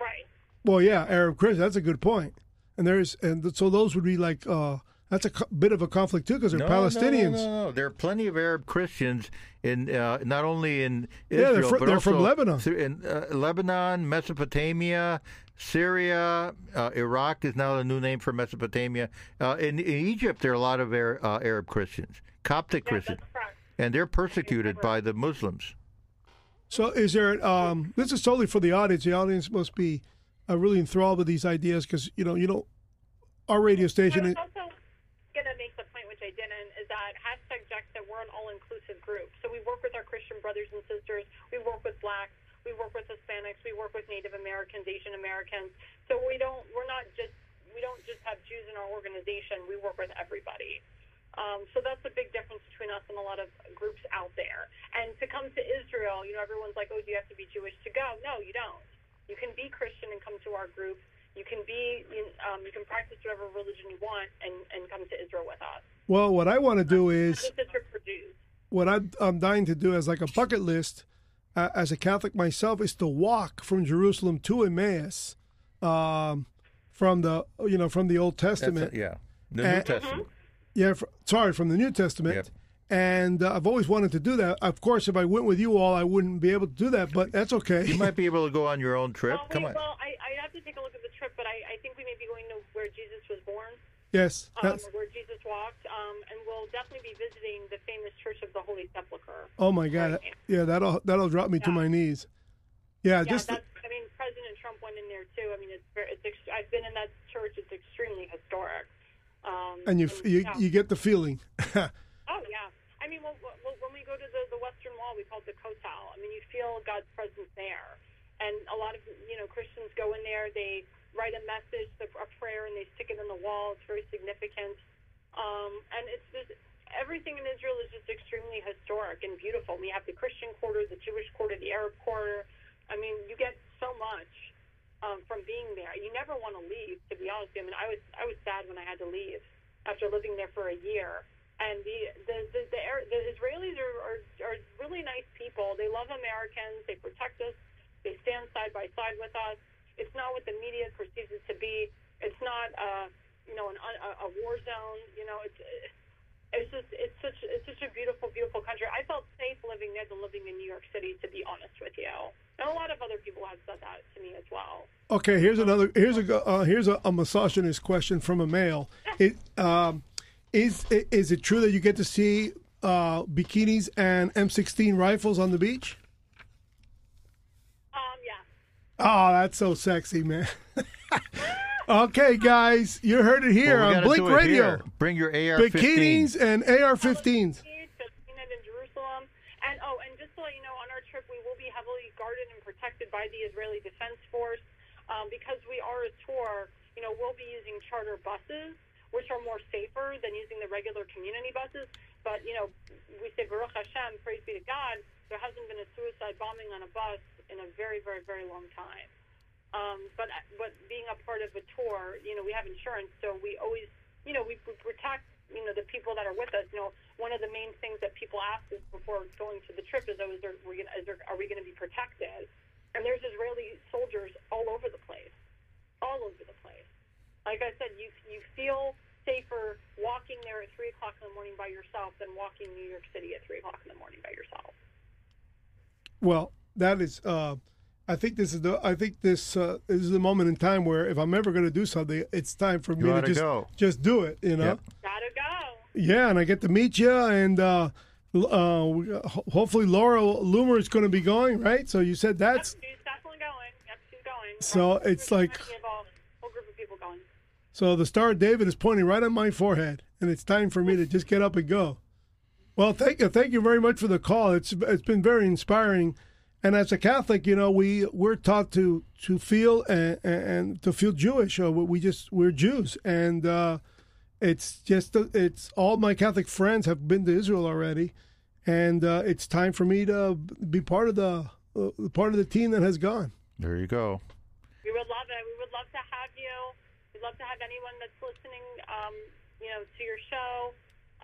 Speaker 5: Right.
Speaker 1: Well, yeah, Arab Christians. That's a good point. And there's and so those would be like uh, that's a co- bit of a conflict too because they're
Speaker 2: No,
Speaker 1: Palestinians.
Speaker 2: No, no, no, There are plenty of Arab Christians in uh, not only in
Speaker 1: Yeah, they're
Speaker 2: Israel,
Speaker 1: fr-
Speaker 2: but
Speaker 1: they're
Speaker 2: also
Speaker 1: from Lebanon.
Speaker 2: th- In uh, Lebanon, Mesopotamia, Syria, uh, Iraq is now the new name for Mesopotamia. Uh, in, in Egypt, there are a lot of Arab, uh, Arab Christians, Coptic
Speaker 5: Yeah,
Speaker 2: Christians, and they're persecuted by the Muslims.
Speaker 1: So is there? Um, this is solely for the audience. The audience must be uh, really enthralled with these ideas because you know you know our radio station.
Speaker 5: I
Speaker 1: Is,
Speaker 5: also going to make the point, which I didn't, is that hashtag Jexa, we're an all-inclusive group. So we work with our Christian brothers and sisters. We work with blacks. We work with Hispanics. We work with Native Americans, Asian Americans. So we don't. We're not just. We don't just have Jews in our organization. We work with everybody. Um, so that's a big difference between us and a lot of groups out there. And to come to Israel, you know, everyone's like, "Oh, do you have to be Jewish to go?" No, you don't. You can be Christian and come to our group. You can be, um, you can practice whatever religion you want and, and come to Israel with us.
Speaker 1: well, what I want to do is
Speaker 5: is
Speaker 1: what I'm, I'm dying to do as like a bucket list uh, as a Catholic myself is to walk from Jerusalem to Emmaus, um, from the you know from the Old Testament.
Speaker 2: it, yeah, the New Testament.
Speaker 1: Yeah, fr- sorry, from the New Testament.
Speaker 2: Yep.
Speaker 1: And uh, I've always wanted to do that. Of course, if I went with you all, I wouldn't be able to do that, but that's okay.
Speaker 2: You might be able to go on your own trip.
Speaker 5: Well,
Speaker 2: Come
Speaker 5: we,
Speaker 2: on.
Speaker 5: well I, I have to take a look at the trip, but I, I think we may be going to where Jesus was born,
Speaker 1: yes,
Speaker 5: um, where Jesus walked, um, and we'll definitely be visiting the famous Church of the Holy Sepulchre.
Speaker 1: oh my God,
Speaker 5: Right.
Speaker 1: yeah, that'll that'll drop me to my knees. Yeah,
Speaker 5: Yeah,
Speaker 1: just
Speaker 5: that's. I mean, President Trump went in there too. I mean, it's very. It's. I've been in that church. It's extremely historic. Um,
Speaker 1: and you you,
Speaker 5: yeah.
Speaker 1: you get the feeling.
Speaker 5: Oh yeah. I mean, well, well, when we go to the, the Western Wall, we call it the Kotel. I mean, you feel God's presence there, and a lot of you know Christians go in there. They write a message, a prayer, and they stick it in the wall. It's very significant, um, and it's just everything in Israel is just extremely historic and beautiful. We have the Christian quarter, the Jewish quarter, the Arab quarter. I mean, you get so much um, from being there. You never want to leave. To be honest, with you. I mean, I was I was sad when I had to leave after living there for a year. And the the the, the, the Israelis are, are are really nice people. They love Americans. They protect us. They stand side by side with us. It's not what the media perceives it to be. It's not uh, you know an, a, a war zone. You know, it's it's just it's such it's such a beautiful beautiful country. I felt safe living there than living in New York City. To be honest with you, and a lot of other people have said that to me as well.
Speaker 1: Okay, here's another. Here's a uh, here's a, a misogynist question from a male. It um, is is it true that you get to see uh, bikinis and M16 rifles on the beach?
Speaker 5: Yeah.
Speaker 1: Oh, that's so sexy, man. okay, guys, you heard it here
Speaker 2: Well, we
Speaker 1: on Blink Radio.
Speaker 2: here. Bring your AR-15.
Speaker 1: Bikinis and AR-15s.
Speaker 5: Palestine and in Jerusalem. And oh, and just to let you know, on our trip we will be heavily guarded and protected by the Israeli Defense Force um, because we are a tour. You know, we'll be using charter buses, which are more safer than using the regular community buses. But you know, we say Baruch Hashem, praise be to God. There hasn't been a suicide bombing on a bus in a very, very, very long time. Um, but but being a part of a tour, you know, we have insurance, so we always, you know, we, we protect, you know, the people that are with us. You know, one of the main things that people ask us before going to the trip is, oh, is there, we gonna, is there, are we going to be protected? And there's Israeli soldiers all over the place, all over the place. Like I said, you you feel safer walking there at three o'clock in the morning by yourself than walking New York City at three o'clock in the morning by yourself.
Speaker 1: Well, that is. Uh, I think this is the. I think this uh, this is the moment in time where if I'm ever going to do something, it's time for me to just
Speaker 2: go.
Speaker 1: just do it. You know.
Speaker 2: Yep.
Speaker 5: Gotta go.
Speaker 1: Yeah, and I get to meet you, and uh, uh, hopefully Laura Loomer is going to be going, right? So you said
Speaker 5: Yep,
Speaker 1: that's
Speaker 5: she's definitely going. Yep, she's going.
Speaker 1: So
Speaker 5: We're-
Speaker 1: it's like-
Speaker 5: trying to get a whole group of people going.
Speaker 1: so. The Star of David is pointing right on my forehead, and it's time for me to just get up and go. Well, thank you, thank you very much for the call. It's it's been very inspiring, and as a Catholic, you know, we we're taught to to feel and, and to feel Jewish. Uh, we just we're Jews, and uh, it's just it's all my Catholic friends have been to Israel already, and uh, it's time for me to be part of the uh, part of the team that has gone.
Speaker 2: There you go.
Speaker 5: We would love it. We would love to have you. We'd love to have anyone that's listening, um, you know, to your show.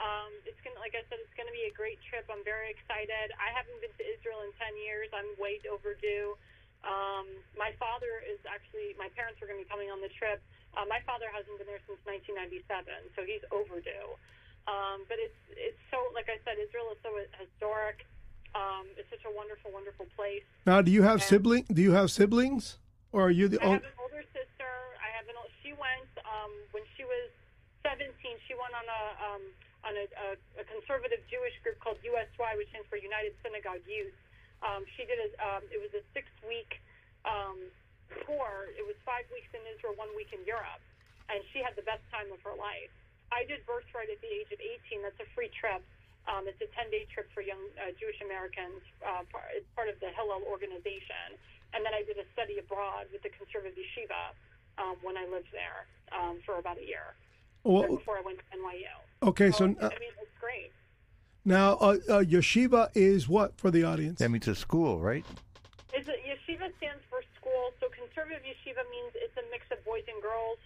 Speaker 5: Um, it's gonna, like I said, it's going to be a great trip. I'm very excited. I haven't been to Israel in 10 years. I'm way overdue. Um, my father is actually, my parents are going to be coming on the trip. Uh, my father hasn't been there since 1997, so he's overdue. Um, but it's it's so, like I said, Israel is so historic. Um, it's such a wonderful, wonderful place.
Speaker 1: Now, do you have
Speaker 5: Yeah.
Speaker 1: sibling? Do you have siblings, or are you the
Speaker 5: I have an older sister. I have an. She went um, when she was 17. She went on a um, on a, a, a conservative Jewish group called USY, which stands for United Synagogue Youth. Um, she did a. Um, it was a six week um, tour. It was five weeks in Israel, one week in Europe, and she had the best time of her life. I did Birthright at the age of 18. That's a free trip. Um, it's a 10 day trip for young uh, Jewish Americans. Uh, it's part of the Hillel organization. And then I did a study abroad with the conservative yeshiva um, when I lived there um, for about a year
Speaker 1: Well,
Speaker 5: before I went to NYU.
Speaker 1: Okay, so uh,
Speaker 5: I mean, it's great.
Speaker 1: now uh, uh, yeshiva is what for the audience?
Speaker 2: That means a school, right?
Speaker 5: Is it, yeshiva stands for school. So conservative yeshiva means it's a mix of boys and girls.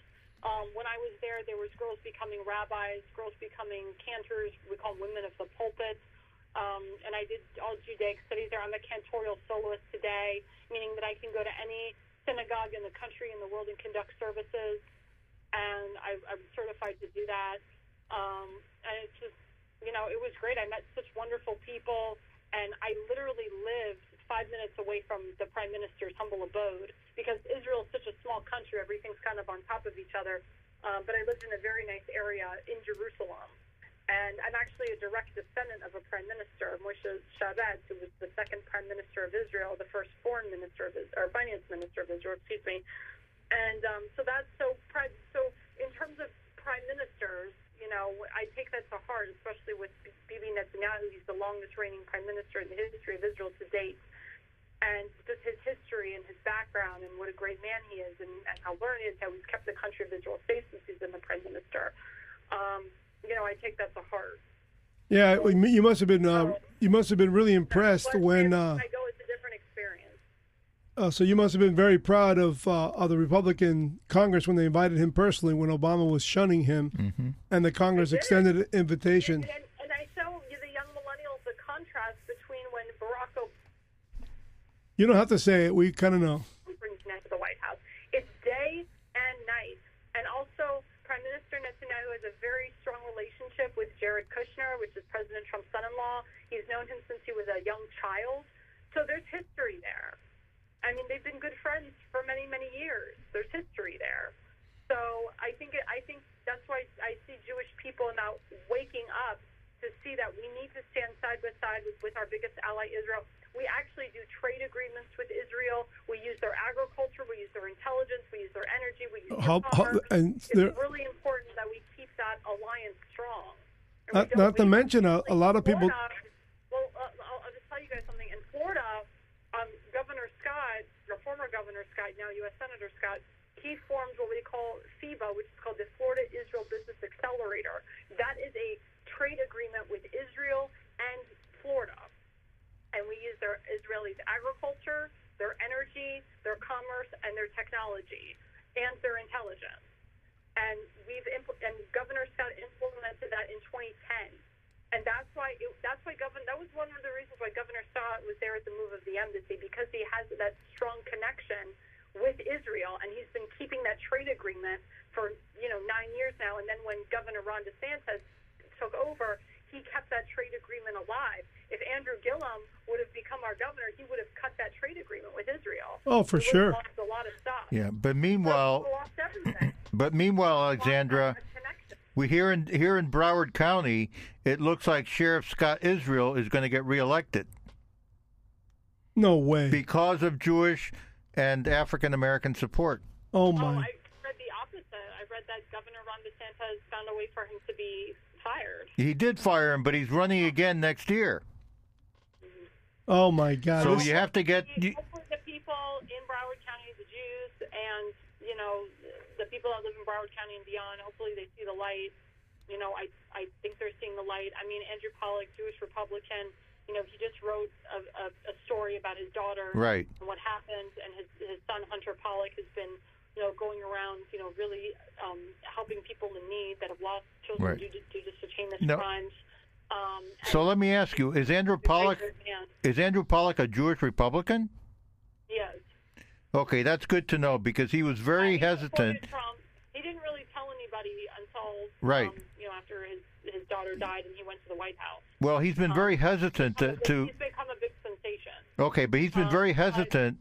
Speaker 5: Um, when I was there, there was girls becoming rabbis, girls becoming cantors. We call them women of the pulpit. Um, and I did all Judaic studies there. I'm a cantorial soloist today, meaning that I can go to any synagogue in the country in the world and conduct services. And I, I'm certified to do that. Um, and it's just, you know, it was great. I met such wonderful people, and I literally lived five minutes away from the prime minister's humble abode because Israel is such a small country. Everything's kind of on top of each other. Um, but I lived in a very nice area in Jerusalem. And I'm actually a direct descendant of a prime minister, Moshe Sharett, who was the second prime minister of Israel, the first foreign minister of Israel, or finance minister of Israel, excuse me. And um, so that's so. So in terms of prime ministers, you know, I take that to heart, especially with Bibi Netanyahu. He's the longest reigning prime minister in the history of Israel to date. And just his history and his background and what a great man he is and, and how learned he is, how he's kept the country of Israel safe since he's been the prime minister. Um, you know, I take that to heart.
Speaker 1: Yeah, you must have been uh, you must have been really impressed when. Uh,
Speaker 5: time I go, it's a different experience.
Speaker 1: Uh, so you must have been very proud of uh, of the Republican Congress when they invited him personally when Obama was shunning him,
Speaker 2: Mm-hmm.
Speaker 1: and the Congress extended an invitation.
Speaker 5: And, and I show you the young millennials the contrast between when Barack Obama
Speaker 1: You don't have to say it; we kind of know.
Speaker 5: brings Netanyahu to the White House. It's day and night. And also, Prime Minister Netanyahu has a very strong relationship with Jared Kushner, which is President Trump's son-in-law. He's known him since he was a young child. So there's history there. I mean, they've been good friends for many, many years. There's history there. So I think it, I think that's why I see Jewish people now waking up to see that we need to stand side by side with, with our biggest ally, Israel. We actually do trade agreements with Israel. We use their agriculture. We use their intelligence. We use their energy. We use
Speaker 1: How,
Speaker 5: their
Speaker 1: how, and
Speaker 5: It's
Speaker 1: there,
Speaker 5: really important that we keep that alliance strong.
Speaker 1: Not,
Speaker 5: don't-
Speaker 1: to mention a, a lot of people
Speaker 5: well, uh, I'll, I'll just tell you guys something. In Florida, um, Governor Scott, or former Governor Scott, now U.S. Senator Scott, he formed what we call FIBA, which is called the Florida Israel Business Accelerator. That is a trade agreement with Israel and Florida. And we use their Israelis' agriculture, their energy, their commerce, and their technology, and their intelligence. And we've impl- and Governor Scott implemented that in 2010 and that's why it, that's why governor that was one of the reasons why Governor Scott was there at the move of the embassy because he has that strong connection with Israel, and he's been keeping that trade agreement for you know nine years now. And then when Governor Ron DeSantis took over, he kept that trade agreement alive. If Andrew Gillum would have become our governor, he would have cut that trade agreement with Israel.
Speaker 1: Oh, for sure.
Speaker 5: Lost a lot of stuff.
Speaker 2: Yeah, but meanwhile,
Speaker 5: everything.
Speaker 2: but meanwhile, Alexandra. We here in here in Broward County, it looks like Sheriff Scott Israel is going to get reelected
Speaker 1: No way.
Speaker 2: because of Jewish and African American support.
Speaker 1: oh
Speaker 5: Oh,
Speaker 1: my.
Speaker 5: I read the opposite. I read that Governor Ron DeSantis found a way for him to be fired.
Speaker 2: He did fire him, but he's running again next year.
Speaker 1: Oh my God.
Speaker 2: So
Speaker 1: This-
Speaker 2: you have to get.
Speaker 5: The-
Speaker 2: You,
Speaker 5: Hopefully, the people in Broward County, the Jews, and you know the people that live in Broward County and beyond. Hopefully, they see the light. You know, I I think they're seeing the light. I mean, Andrew Pollock, Jewish Republican. You know, he just wrote a, a, a story about his daughter
Speaker 2: right.
Speaker 5: and what happened, and his his son Hunter Pollock has been, you know, going around, you know, really um, helping people in need that have lost children
Speaker 2: Right.
Speaker 5: due to due to satanic
Speaker 2: No.
Speaker 5: crimes. Um,
Speaker 2: So let me ask you: Is Andrew
Speaker 5: he's a very
Speaker 2: Pollock is Andrew Pollock a Jewish Republican?
Speaker 5: He is.
Speaker 2: Okay, that's good to know because he was very
Speaker 5: I he
Speaker 2: hesitant.
Speaker 5: He didn't really tell anybody until
Speaker 2: Right.
Speaker 5: um, you know after his his daughter died and he went to the White House.
Speaker 2: Well, he's been very hesitant to,
Speaker 5: He's
Speaker 2: to.
Speaker 5: become a big sensation.
Speaker 2: Okay, but he's been
Speaker 5: Um,
Speaker 2: very hesitant.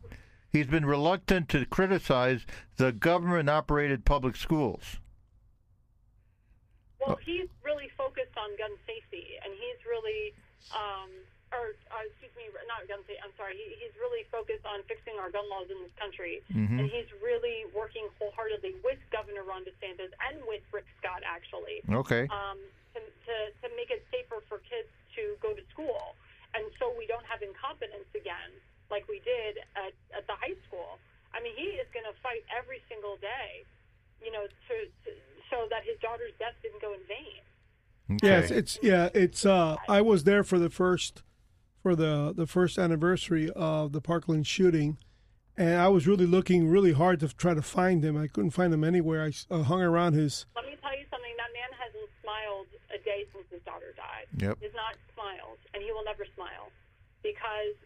Speaker 2: He's been reluctant to criticize the government-operated public schools.
Speaker 5: Well, he's really focused on gun safety, and he's really, um, or uh, excuse me, not gun safety. I'm sorry. He, he's really focused on fixing our gun laws in this country,
Speaker 2: Mm-hmm.
Speaker 5: and he's really working wholeheartedly with Governor Ron DeSantis and with Rick Scott, actually.
Speaker 2: Okay.
Speaker 5: um, to, to, to make it safer for kids to go to school. And so we don't have incompetence again like we did at, at the high school. I mean, he is going to fight every single day, you know, to, to so that his daughter's death didn't go in vain.
Speaker 2: okay.
Speaker 1: Yes, it's yeah, it's uh I was there for the first for the the first anniversary of the Parkland shooting and I was really looking really hard to try to find him. I couldn't find him anywhere. I uh, hung around his
Speaker 5: Let me tell you something. That man hasn't smiled a day since his daughter died.
Speaker 2: Yep.
Speaker 5: He has not smiled, and he will never smile because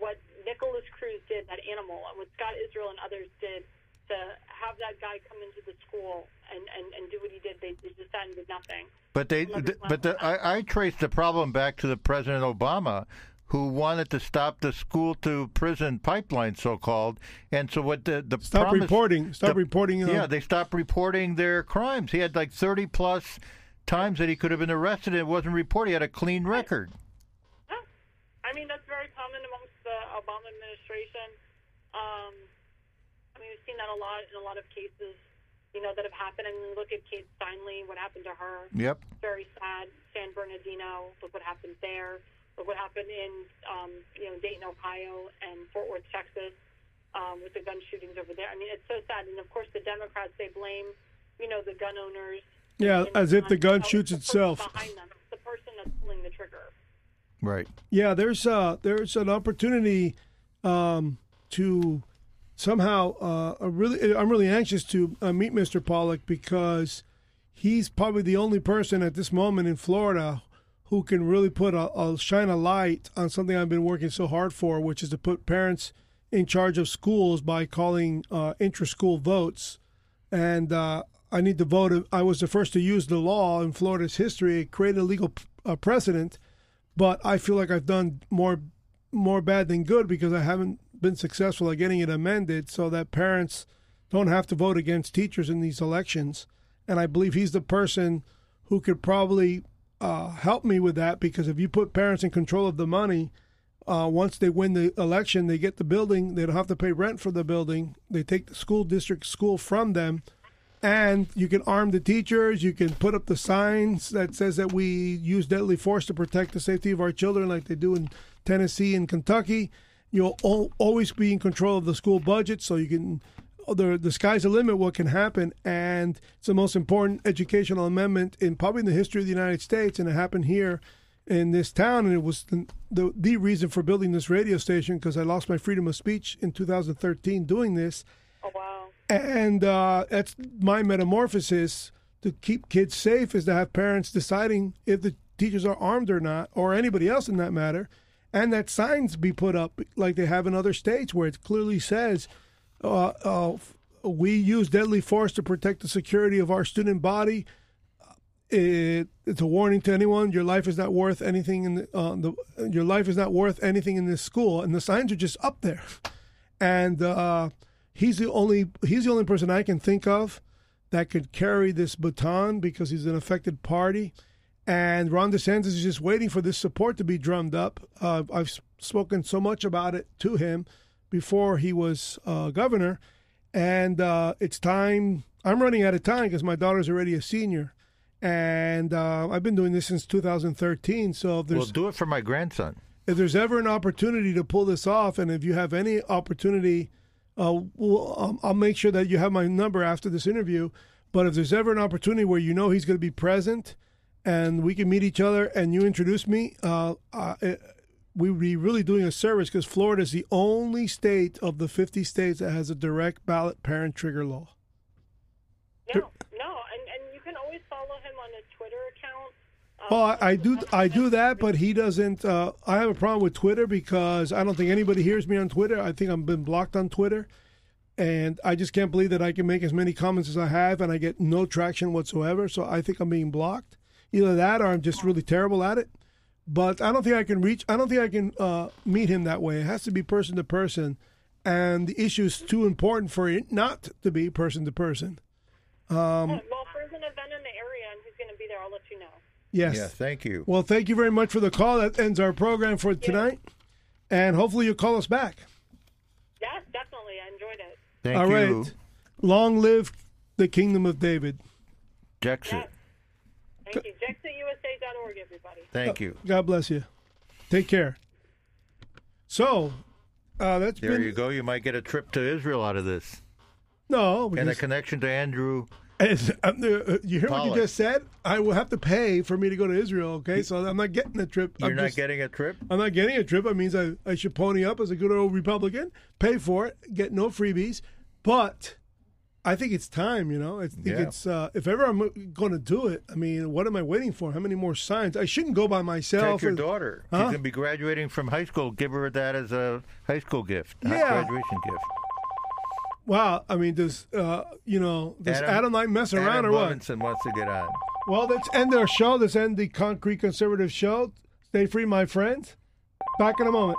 Speaker 5: what Nikolas Cruz did, that animal, and what Scott Israel and others did to have that guy come into the school and, and, and do what he did, they, they just sat and did nothing.
Speaker 2: But they, th- but the, I, I traced the problem back to the President Obama, who wanted to stop the school to prison pipeline, so called. And so what the the
Speaker 1: stop
Speaker 2: promise-
Speaker 1: reporting. Stop
Speaker 2: the-
Speaker 1: reporting. You know,
Speaker 2: Yeah, they stopped reporting their crimes. He had like thirty plus times that he could have been arrested and it wasn't reported. He had a clean record.
Speaker 5: Yeah. I mean, that's very common amongst the Obama administration. Um, I mean, we've seen that a lot in a lot of cases, you know, that have happened. I mean, look at Kate Steinle, what happened to her.
Speaker 2: Yep.
Speaker 5: Very sad. San Bernardino, look what happened there. Look what happened in, um, you know, Dayton, Ohio, and Fort Worth, Texas, um, with the gun shootings over there. I mean, it's so sad. And of course, the Democrats they blame, you know, the gun owners.
Speaker 1: Yeah, as if the gun shoots
Speaker 5: the
Speaker 1: itself.
Speaker 5: Behind them, It's the person that's pulling the trigger.
Speaker 2: Right.
Speaker 1: Yeah, there's uh there's an opportunity um, to somehow uh, a really I'm really anxious to uh, meet Mr. Pollock because he's probably the only person at this moment in Florida who can really put a, a shine a light on something I've been working so hard for, which is to put parents in charge of schools by calling uh, intra-school votes. And uh, I need to vote. I was the first to use the law in Florida's history. It created a legal uh, precedent but I feel like I've done more more bad than good because I haven't been successful at getting it amended so that parents don't have to vote against teachers in these elections. And I believe he's the person who could probably uh, help me with that because if you put parents in control of the money, uh, once they win the election, they get the building. They don't have to pay rent for the building. They take the school district school from them, and you can arm the teachers. You can put up the signs that says that we use deadly force to protect the safety of our children, like they do in Tennessee and Kentucky. You'll al- always be in control of the school budget, so you can. The, the sky's the limit. What can happen, and it's the most important educational amendment in probably in the history of the United States, and it happened here in this town, and it was the the, the reason for building this radio station because I lost my freedom of speech in 2013 doing this,
Speaker 5: Oh wow.
Speaker 1: and uh, that's my metamorphosis to keep kids safe is to have parents deciding if the teachers are armed or not, or anybody else in that matter, and that signs be put up like they have in other states where it clearly says uh, uh, we use deadly force to protect the security of our student body. It, it's a warning to anyone: your life is not worth anything in the, uh, the your life is not worth anything in this school, and the signs are just up there. And uh, he's the only he's the only person I can think of that could carry this baton because he's an affected party. And Ron DeSantis is just waiting for this support to be drummed up. Uh, I've spoken so much about it to him before he was uh, governor, and uh, it's time. I'm running out of time because my daughter's already a senior, and uh, I've been doing this since 2013. So if there's
Speaker 2: Well, do it for my grandson.
Speaker 1: if there's ever an opportunity to pull this off, and if you have any opportunity, uh, we'll, um, I'll make sure that you have my number after this interview. But if there's ever an opportunity where you know he's going to be present, and we can meet each other, and you introduce me, uh, uh, we would be really doing a service because Florida is the only state of the 50 states that has a direct ballot parent trigger law.
Speaker 5: No, no, and and you can always follow him on a Twitter account. Um,
Speaker 1: Well, I, I do I do that, but he doesn't. Uh, I have a problem with Twitter because I don't think anybody hears me on Twitter. I think I've been blocked on Twitter, and I just can't believe that I can make as many comments as I have and I get no traction whatsoever. So I think I'm being blocked. Either that, or I'm just really terrible at it. But I don't think I can reach. I don't think I can uh, meet him that way. It has to be person to person, and the issue is too important for it not to be person to person. Um,
Speaker 5: well, if there's an event in the area and who's going to be there, I'll let you know.
Speaker 1: yes.
Speaker 2: Yeah, thank you.
Speaker 1: Well, thank you very much for the call. That ends our program for tonight. And hopefully you'll call us back.
Speaker 5: Yes, definitely. I enjoyed it.
Speaker 2: Thank you.
Speaker 1: All right. Long live the kingdom of David.
Speaker 2: Jexit.
Speaker 5: Yes. Thank you. JexitUSA.org, everybody.
Speaker 2: Thank you.
Speaker 1: God bless you. Take care. So, uh, that's
Speaker 2: There
Speaker 1: been
Speaker 2: you go. You might get a trip to Israel out of this.
Speaker 1: no.
Speaker 2: And a connection to Andrew.
Speaker 1: as- uh, you hear what you just said? I will have to pay for me to go to Israel. Okay, so I'm not getting a trip.
Speaker 2: You're
Speaker 1: I'm
Speaker 2: not
Speaker 1: just-
Speaker 2: getting a trip?
Speaker 1: I'm not getting a trip. That means I, I should pony up as a good old Republican, pay for it, get no freebies. But I think it's time, you know. I think
Speaker 2: Yeah.
Speaker 1: it's uh, if ever I'm going to do it. I mean, what am I waiting for? How many more signs? I shouldn't go by myself.
Speaker 2: Take your daughter.
Speaker 1: Huh?
Speaker 2: She's going to be graduating from high school. Give her that as a high school gift,
Speaker 1: Yeah.
Speaker 2: graduation gift.
Speaker 1: Wow. I mean, does uh, you know does Adam,
Speaker 2: Adam-
Speaker 1: Knight mess around
Speaker 2: Adam
Speaker 1: or what?
Speaker 2: Levinson wants to get on.
Speaker 1: Well, let's end our show. Let's end the Concrete Conservative show. Stay free, my friends. Back in a moment.